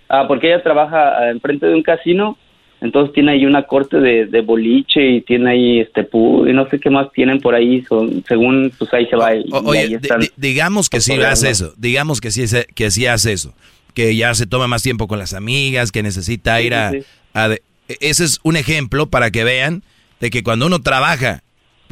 Ah, porque ella trabaja ah, enfrente de un casino, entonces tiene ahí una corte de, de boliche y tiene ahí este pool y no sé qué más tienen por ahí, son, según pues ahí se va. y- O- oye, digamos que sí hace eso, digamos que sí, que sí hace eso, que ya se toma más tiempo con las amigas, que necesita ir a... sí, sí. a de- e- ese es un ejemplo para que vean de que cuando uno trabaja,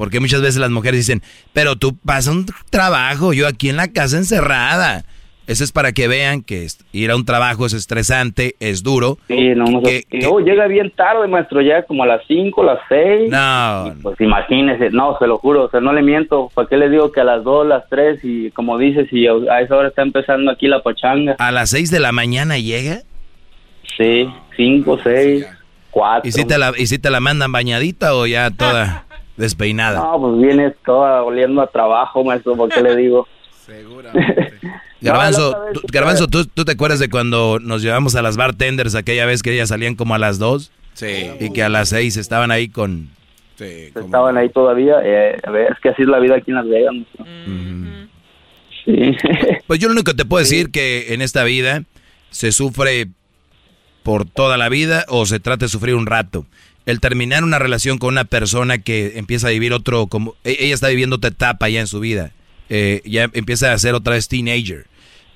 porque muchas veces las mujeres dicen, pero tú pasas un trabajo, yo aquí en la casa encerrada. Eso es para que vean que ir a un trabajo es estresante, es duro. Sí, no, no Que- llega bien tarde, maestro, ya como a las 5, las 6. No. Pues imagínese, no, se lo juro, o sea, no le miento. ¿Para qué le digo que a las 2, las 3 y como dices, y a esa hora está empezando aquí la pachanga? ¿A las 6 de la mañana llega? Sí, 5, 6, 4. ¿Y si te la, y si te la mandan bañadita o ya toda despeinada? No, pues vienes toda oliendo a trabajo, maestro, ¿por qué le digo? Garbanzo, No, vez tú, sí Garbanzo ¿tú, tú te acuerdas de cuando nos llevamos a las bartenders aquella vez que ellas salían como a las 2? Sí. Y que a las 6 estaban ahí con... Estaban ahí todavía. Eh, a ver, es que así es la vida aquí en Las Vegas. Sí. Pues yo lo único que te puedo decir que en esta vida se sufre por toda la vida o se trata de sufrir un rato. El terminar una relación con una persona que empieza a vivir otro, como e- ella está viviendo otra etapa ya en su vida, eh, ya empieza a ser otra vez teenager,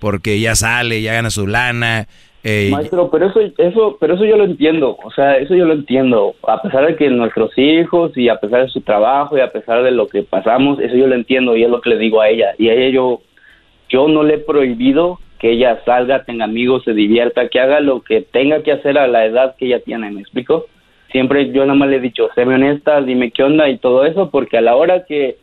porque ya sale, ya gana su lana. eh, Maestro, pero eso, eso, pero eso yo lo entiendo, o sea, eso yo lo entiendo, a pesar de que nuestros hijos y a pesar de su trabajo y a pesar de lo que pasamos, eso yo lo entiendo y es lo que le digo a ella. Y a ella yo, yo no le he prohibido que ella salga, tenga amigos, se divierta, que haga lo que tenga que hacer a la edad que ella tiene, ¿me explico? Siempre yo nada más le he dicho, séme honesta, dime qué onda y todo eso, porque a la hora que,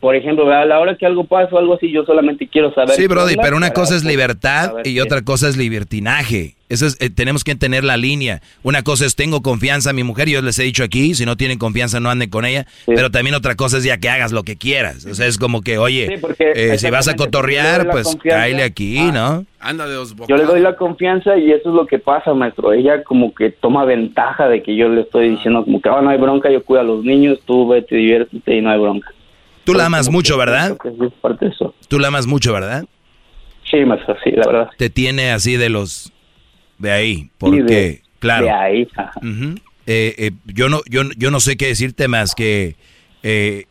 por ejemplo, a la hora que algo pasa o algo así, yo solamente quiero saber. Sí, Brody, pero una cosa es libertad y qué- otra cosa es libertinaje. Eso es, eh, tenemos que tener la línea. Una cosa es tengo confianza en mi mujer, yo les he dicho aquí, si no tienen confianza no anden con ella, pero también otra cosa es ya que hagas lo que quieras. O sea, es como que, oye, Sí, porque eh, si vas a cotorrear, pues cáele aquí, Ah. ¿no? Anda de dos Yo le doy la confianza y eso es lo que pasa, maestro. Ella como que toma ventaja de que yo le estoy diciendo como que "Ah, no hay bronca, yo cuido a los niños, tú vete, diviértete y no hay bronca. Tú la amas mucho, ¿verdad? Tú la amas mucho, ¿verdad? Sí, maestro, sí, la verdad. Te tiene así de los de ahí, porque de- claro. de ahí. Eh, eh, yo no yo yo no sé qué decirte más que eh,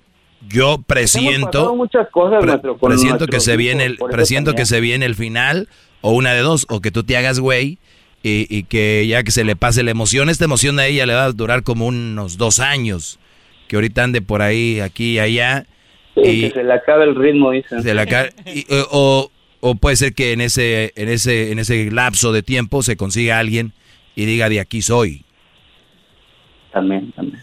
yo presiento muchas cosas, Pre- presiento que se viene el presiento que se viene el final o una de dos o que tú te hagas güey y, y que ya que se le pase la emoción esta emoción a ella le va a durar como unos dos años que ahorita ande por ahí aquí y allá Sí, y que se le acabe el ritmo, dicen. se la ca- y- o, o- o puede ser que en ese en ese en ese lapso de tiempo se consiga alguien y diga de aquí soy También, también.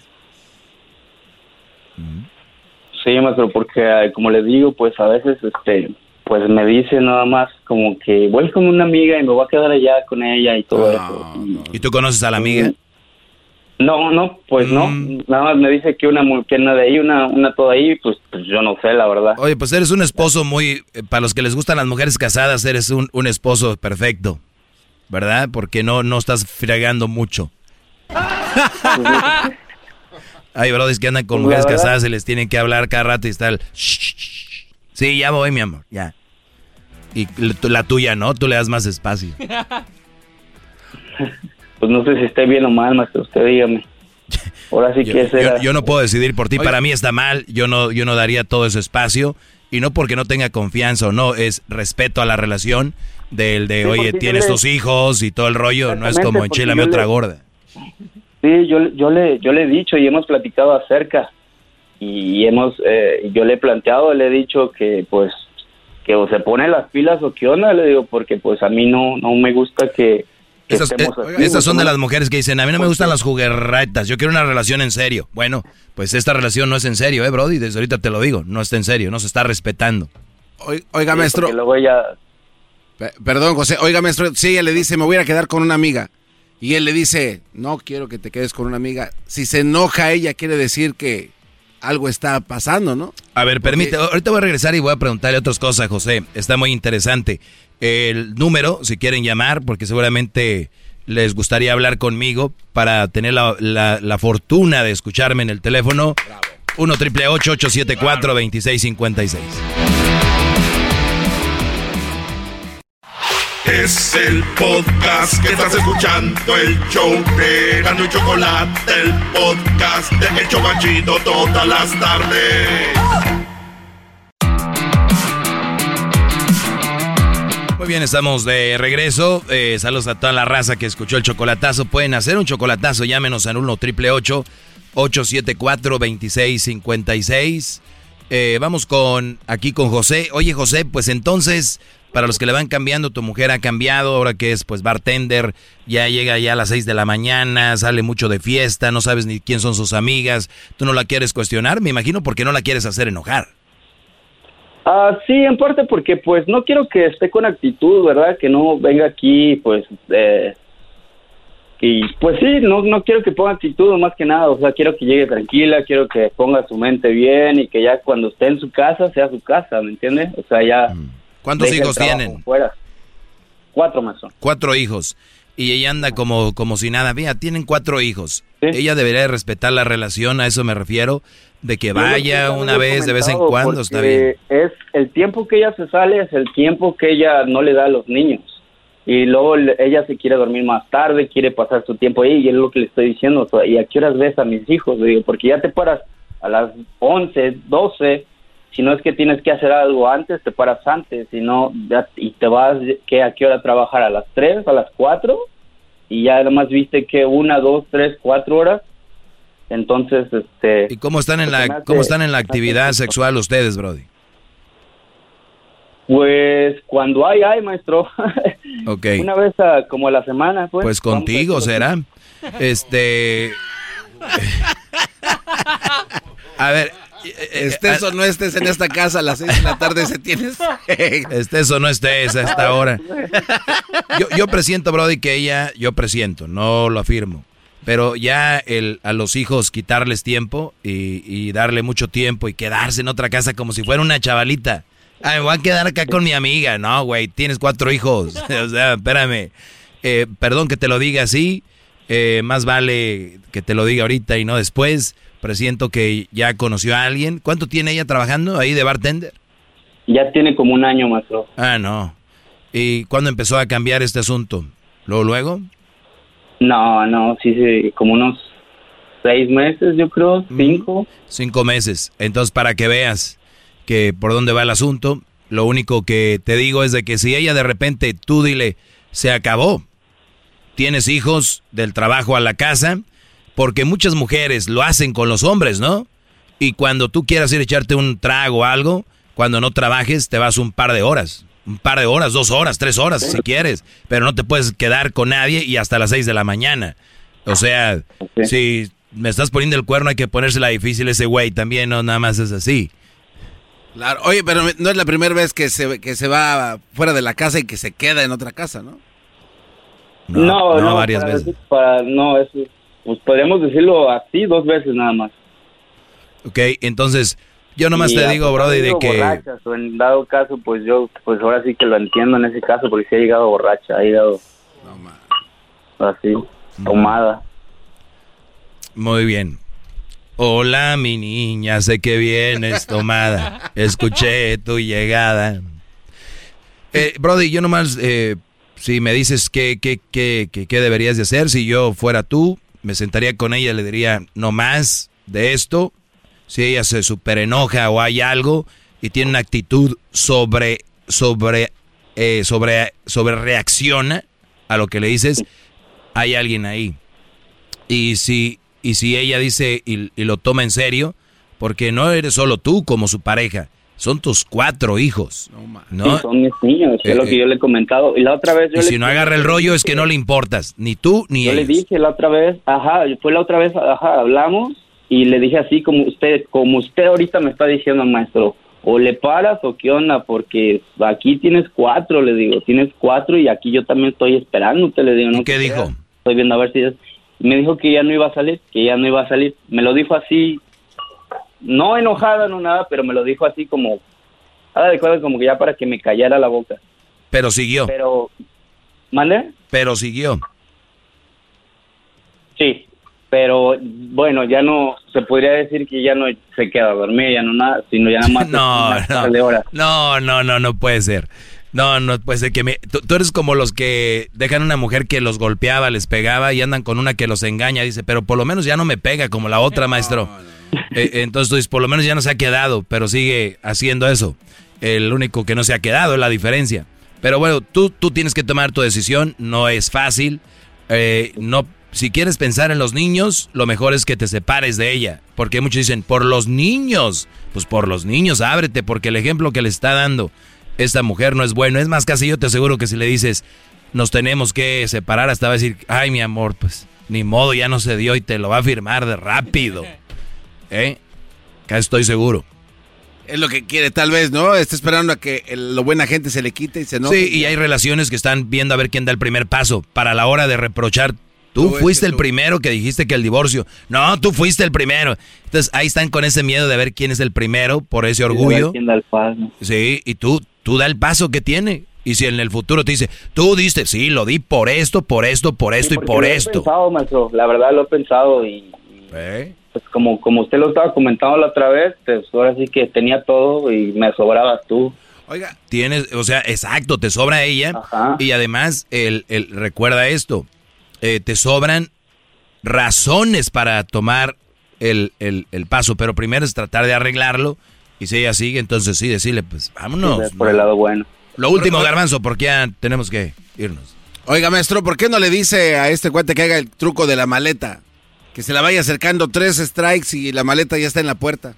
Sí, maestro, porque eh, como le digo, pues a veces, este, pues me dice nada más como que voy con una amiga y me voy a quedar allá con ella y todo eso. y tú conoces a la amiga No, no, pues no. Mm. Nada más me dice que una una de ahí, una, una toda ahí, pues, pues yo no sé, la verdad. Oye, pues eres un esposo muy... eh, Para los que les gustan las mujeres casadas, eres un, un esposo perfecto. ¿Verdad? Porque no, no estás fregando mucho. Hay brodis que andan con mujeres casadas y les tienen que hablar cada rato y está el... Sí, ya voy, mi amor, ya. Y la tuya, ¿no? Tú le das más espacio. Pues no sé si esté bien o mal, maestro, usted dígame. Ahora sí Yo, que yo- yo no puedo decidir por ti. Oye. Para mí está mal. Yo no, yo no daría todo ese espacio. Y no porque no tenga confianza o no. Es respeto a la relación del de, Sí, oye, tienes le- tus hijos y todo el rollo. No es como enchilame otra le- gorda. Sí, yo, yo, le, yo le he dicho y hemos platicado acerca. Y hemos, eh, yo le he planteado, le he dicho que pues que o se pone las pilas o qué onda, le digo, porque pues a mí no, no me gusta que Esas, estemos eh, así, esas son de las mujeres que dicen, a mí no me gustan las juguerretas, yo quiero una relación en serio. Bueno, pues esta relación no es en serio, ¿eh, Brody? Desde ahorita te lo digo, no está en serio, no se está respetando. Oi- Oiga, Sí, maestro. porque luego ella, Pe- Perdón, José. Oiga, maestro, si ella le dice, me voy a quedar con una amiga. Y él le dice, no quiero que te quedes con una amiga. Si se enoja ella, quiere decir que algo está pasando, ¿no? A ver, permite, ahorita voy a regresar y voy a preguntarle otras cosas, José. Está muy interesante. El número, si quieren llamar, porque seguramente les gustaría hablar conmigo para tener la, la- la fortuna de escucharme en el teléfono. 1 triple 874 2656 Es el podcast que estás escuchando, el show de Gano y Chocolate, el podcast de El Chocachito todas las tardes. Muy bien, estamos de regreso. Eh, saludos a toda la raza que escuchó el chocolatazo. Pueden hacer un chocolatazo, llámenos al 1 triple 874 2656 Eh, vamos con aquí con José. Oye, José, pues entonces para los que le van cambiando, tu mujer ha cambiado, ahora que es pues bartender, ya llega ya a las 6 de la mañana, sale mucho de fiesta, no sabes ni quién son sus amigas, tú no la quieres cuestionar, me imagino porque no la quieres hacer enojar. Ah, sí, en parte porque pues no quiero que esté con actitud, ¿verdad? Que no venga aquí pues eh, y pues sí, no, no quiero que ponga actitud más que nada, o sea, quiero que llegue tranquila, quiero que ponga su mente bien y que ya cuando esté en su casa sea su casa, ¿me entiendes? O sea, ya... ¿Cuántos deje el hijos tienen? Fuera. Cuatro más son. Cuatro hijos. Y ella anda como, como si nada. Mira, tienen cuatro hijos. Ella debería de respetar la relación, a eso me refiero, de que vaya que una vez, de vez en cuando, está bien. Es el tiempo que ella se sale, es el tiempo que ella no le da a los niños. Y luego ella se quiere dormir más tarde, quiere pasar su tiempo ahí, y es lo que le estoy diciendo. ¿Y a qué horas ves a mis hijos? Digo, porque ya te paras a las 11, 12, si no es que tienes que hacer algo antes, te paras antes, si no, ya- y te vas, que ¿a qué hora trabajar? ¿A las 3, a las 4? Y ya además viste que una, dos, tres, cuatro horas. Entonces, este... ¿Y cómo están en me la, hace- cómo están en la actividad sexual ustedes, Brody? Pues cuando hay, hay, maestro. Ok. Una vez a- como a la semana, pues. Pues contigo será. Este. A ver. Estés o no estés en esta casa a las seis de la tarde, se tienes. Estés o no estés a esta hora. Yo, yo presiento, Brody, que ella, yo presiento, no lo afirmo. Pero ya el, a los hijos quitarles tiempo y, y darle mucho tiempo y quedarse en otra casa como si fuera una chavalita. Ay, me voy a quedar acá con mi amiga. No, güey, tienes cuatro hijos. O sea, espérame. Eh, perdón que te lo diga así. eh, más vale que te lo diga ahorita y no después. Presiento que ya conoció a alguien. ¿Cuánto tiene ella trabajando ahí de bartender? Ya tiene como un año, maestro. Ah, no. ¿Y cuándo empezó a cambiar este asunto? ¿Luego, luego? No, no, sí, sí, como unos seis meses, yo creo, cinco. Cinco meses. Entonces, para que veas que por dónde va el asunto, lo único que te digo es de que si ella de repente, tú dile, se acabó, tienes hijos del trabajo a la casa, porque muchas mujeres lo hacen con los hombres, ¿no? Y cuando tú quieras ir a echarte un trago o algo, cuando no trabajes, te vas un par de horas. Un par de horas, dos horas, tres horas, si quieres. Pero no te puedes quedar con nadie y hasta las seis de la mañana. O sea, si me estás poniendo el cuerno, hay que ponérsela difícil ese güey también, no nada más es así. Claro, oye, pero no es la primera vez que se, que se va fuera de la casa y que se queda en otra casa, ¿no? No, no, no, varias para veces. decir- para- no, eso, pues podríamos decirlo así dos veces nada más. Ok, entonces, yo nomás Y te digo, ha Brody, de que... borrachas, o en dado caso, pues yo, pues ahora sí que lo entiendo en ese caso, porque sí ha llegado borracha, ha llegado así, tomada. Muy bien. Hola, mi niña, sé que vienes tomada. Escuché tu llegada. Eh, Brody, yo nomás, eh, si me dices qué, qué, qué, qué, qué deberías de hacer, si yo fuera tú, me sentaría con ella, le diría, no más de esto. Si ella se super enoja o hay algo y tiene una actitud sobre, sobre, eh, sobre, sobre reacciona a lo que le dices, hay alguien ahí. Y si, y si ella dice y, y lo toma en serio, porque no eres solo tú como su pareja, son tus cuatro hijos. ¿no? Sí, son mis niños, es Eh, lo que yo le he comentado. Y la otra vez yo Y le si no agarra el rollo es que no le importas, ni tú ni Yo le dije la otra vez, ajá, fue la otra vez, ajá, hablamos y le dije así como usted, como usted ahorita me está diciendo, maestro, o le paras o qué onda, porque aquí tienes cuatro, le digo, tienes cuatro y aquí yo también estoy esperándote, le digo. ¿no? ¿Qué dijo? Estoy viendo a ver si es... Me dijo que ya no iba a salir, que ya no iba a salir. Me lo dijo así, no enojada, no nada, pero me lo dijo así como, haga de cuenta como que ya para que me callara la boca. Pero siguió, Pero, ¿mande? pero siguió. Sí, pero bueno, ya no se podría decir que ya no se queda a dormir, ya no nada, sino ya nada más No, una no, de horas. no, no, no, no puede ser. No, no puede ser que me... Tú, tú eres como los que dejan una mujer que los golpeaba, les pegaba y andan con una que los engaña. Dice, pero por lo menos ya no me pega como la otra, maestro. Eh, entonces tú dices, por lo menos ya no se ha quedado, pero sigue haciendo eso. El único que no se ha quedado es la diferencia. Pero bueno, tú, tú tienes que tomar tu decisión, no es fácil. Eh, no, si quieres pensar en los niños, lo mejor es que te separes de ella. Porque muchos dicen, por los niños. Pues por los niños, ábrete, porque el ejemplo que le está dando esta mujer no es bueno. Es más, casi yo te aseguro que si le dices, nos tenemos que separar, hasta va a decir, ay, mi amor, pues ni modo, ya no se dio y te lo va a firmar de rápido. ¿Eh? Acá estoy seguro. Es lo que quiere, tal vez, ¿no? Está esperando a que el- lo buena gente se le quite y se enoje. Sí, y hay relaciones que están viendo a ver quién da el primer paso para la hora de reprochar. Tú fuiste que el tú. primero que dijiste que el divorcio. No, tú fuiste el primero. Entonces ahí están con ese miedo de ver quién es el primero por ese orgullo. ¿Quién da el paso? Sí, y tú, tú da el paso que tiene. Y si en el futuro te dice, tú diste, sí, lo di por esto, por esto, por esto y por lo he esto. pensado, maestro. La verdad lo he pensado y, y, pues como, como usted lo estaba comentando la otra vez, pues ahora sí que tenía todo y me sobrabas tú. Oiga, Tienes, o sea, exacto, te sobra ella. Y además, el, el- recuerda esto, eh, te sobran razones para tomar el, el- el paso, pero primero es tratar de arreglarlo. Y si ella sigue, entonces sí, decirle, pues vámonos. Por el lado bueno. Lo último, Garbanzo, porque ya tenemos que irnos. Oiga, maestro, ¿por qué no le dice a este cuate que haga el truco de la maleta? Que se la vaya acercando tres strikes y la maleta ya está en la puerta.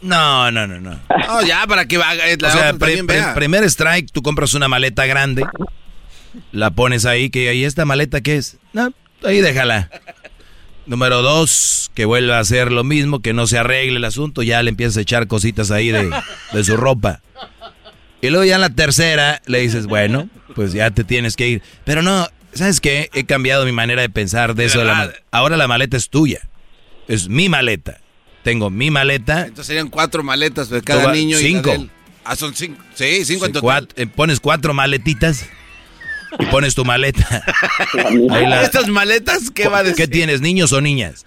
No, no, no, no. No, ya, para que haga, eh, la o sea, vea. primer strike, tú compras una maleta grande, la pones ahí, que ¿y esta maleta qué es? No, ahí déjala. Número dos, que vuelva a hacer lo mismo, que no se arregle el asunto, ya le empiezas a echar cositas ahí de, de su ropa. Y luego ya en la tercera le dices, bueno, pues ya te tienes que ir. Pero no, ¿sabes qué? He cambiado mi manera de pensar de eso. de la mal- Ahora la maleta es tuya. Es mi maleta. Tengo mi maleta. Entonces serían cuatro maletas de cada niño y cinco. él. Ah, son cinco. Sí, cinco en Sí, total. eh, pones cuatro maletitas y pones tu maleta. Ahí la- Estas maletas, ¿qué va a decir? ¿Qué tienes, niños o niñas?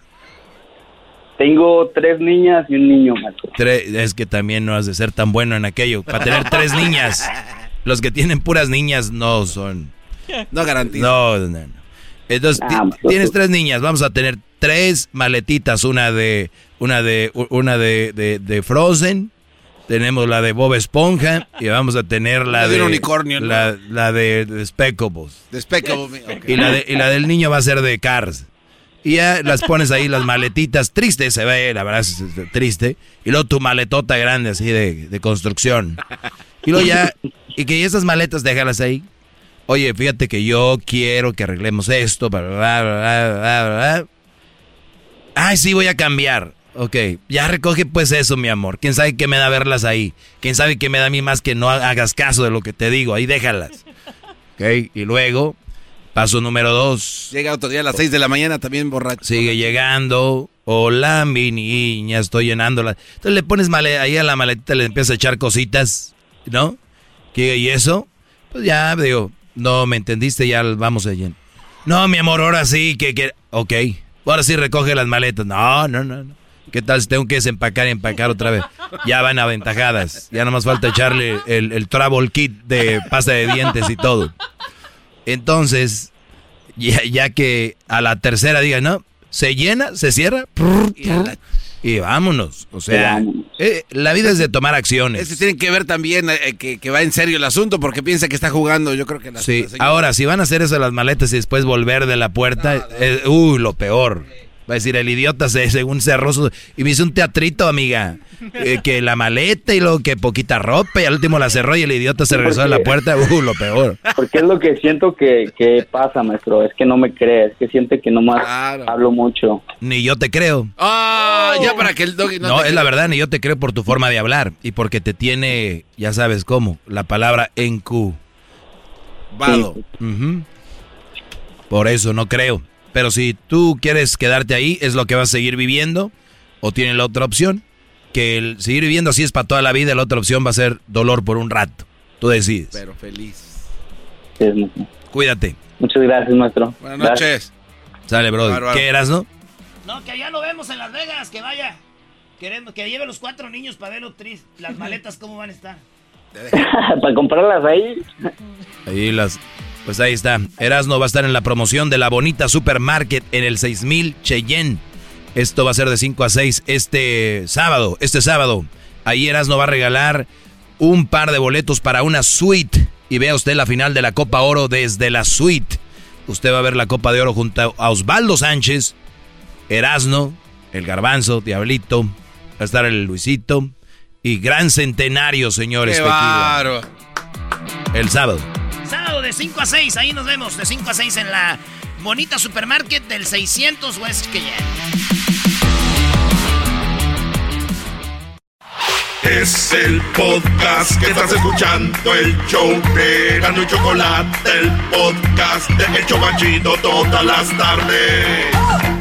Tengo tres niñas y un niño, es que también no has de ser tan bueno en aquello. Para tener tres niñas. Los que tienen puras niñas no son. No garantizo. No, no, no. Entonces, Ah, tienes tres niñas. Vamos a tener tres maletitas. Una de. Una de. Una de, de, de Frozen. Tenemos la de Bob Esponja. Y vamos a tener la La de de. un unicornio, ¿no? La, la de, de Speckables. Despecable. ok. Y la, de- y la del niño va a ser de Cars. Y ya las pones ahí, las maletitas. Triste se ve, la verdad es triste. Y luego tu maletota grande así de, de construcción. Y luego ya, y que esas maletas déjalas ahí. Oye, fíjate que yo quiero que arreglemos esto. Bla, bla, bla, bla, bla. Ay, sí, voy a cambiar. Ok, ya recoge pues eso, mi amor. ¿Quién sabe qué me da verlas ahí? ¿Quién sabe qué me da a mí más que no hagas caso de lo que te digo? Ahí déjalas. Ok, y luego, paso número dos. Llega otro día a las seis de la mañana también borracho. Sigue llegando. Hola, mi niña, estoy llenándola. Entonces le pones male- ahí a la maletita, le empiezas a echar cositas, ¿no? ¿Qué, ¿Y eso? Pues ya, digo, no me entendiste, ya vamos a llenar. No, mi amor, ahora sí, que, que, ok. Ahora sí recoge las maletas. No, no, no, no. ¿Qué tal si tengo que desempacar y empacar otra vez? Ya van aventajadas. Ya no más falta echarle el, el travel kit de pasta de dientes y todo. Entonces, ya, ya que a la tercera diga, no, se llena, se cierra, prr, prr, y vámonos. O sea, eh, la vida es de tomar acciones. Es que tienen que ver también eh, que, que va en serio el asunto porque piensa que está jugando. Yo creo que la, Sí, la ahora, si van a hacer eso de las maletas y después volver de la puerta, eh, uy, lo peor. Va a decir, el idiota se, según cerroso. Y me hizo un teatrito, amiga. eh, que la maleta y luego que poquita ropa y al último la cerró y el idiota se regresó a la puerta. Uh, lo peor. Porque es lo que siento que, que pasa, maestro. Es que no me cree. Es que siente que nomás hablo mucho. Ni yo te creo. Ah, ya para que el doggy no. No, te- es la verdad, ni yo te creo por tu forma de hablar y porque te tiene, ya sabes cómo, la palabra encu. Vado. Ujú. Por eso no creo. Pero si tú quieres quedarte ahí, es lo que vas a seguir viviendo. O tiene la otra opción, que el seguir viviendo así es para toda la vida. La otra opción va a ser dolor por un rato. Tú decides. Pero feliz. Sí. Cuídate. Muchas gracias, maestro. Buenas Gracias. noches. Sale, brother. Bárbaro. ¿Qué eras, no? No, que allá lo vemos en Las Vegas, que vaya. Queremos que lleve los cuatro niños para ver las maletas cómo van a estar. Para comprarlas ahí. Ahí las. Pues ahí está. Erasno va a estar en la promoción de la bonita supermarket en el 6000 Cheyenne. Esto va a ser de 5 a 6 este sábado. Este sábado. Ahí Erasno va a regalar un par de boletos para una suite. Y vea usted la final de la Copa Oro desde la suite. Usted va a ver la Copa de Oro junto a Osvaldo Sánchez, Erasno, el Garbanzo, Diablito. Va a estar el Luisito. Y gran centenario, señores. Qué. El sábado. Sábado de 5 a 6, ahí nos vemos. De 5 a 6 en la bonita supermarket del 600 West Cheyenne. Es el podcast que estás escuchando, el show de Gano y Chocolate, el podcast de El Chobachito todas las tardes.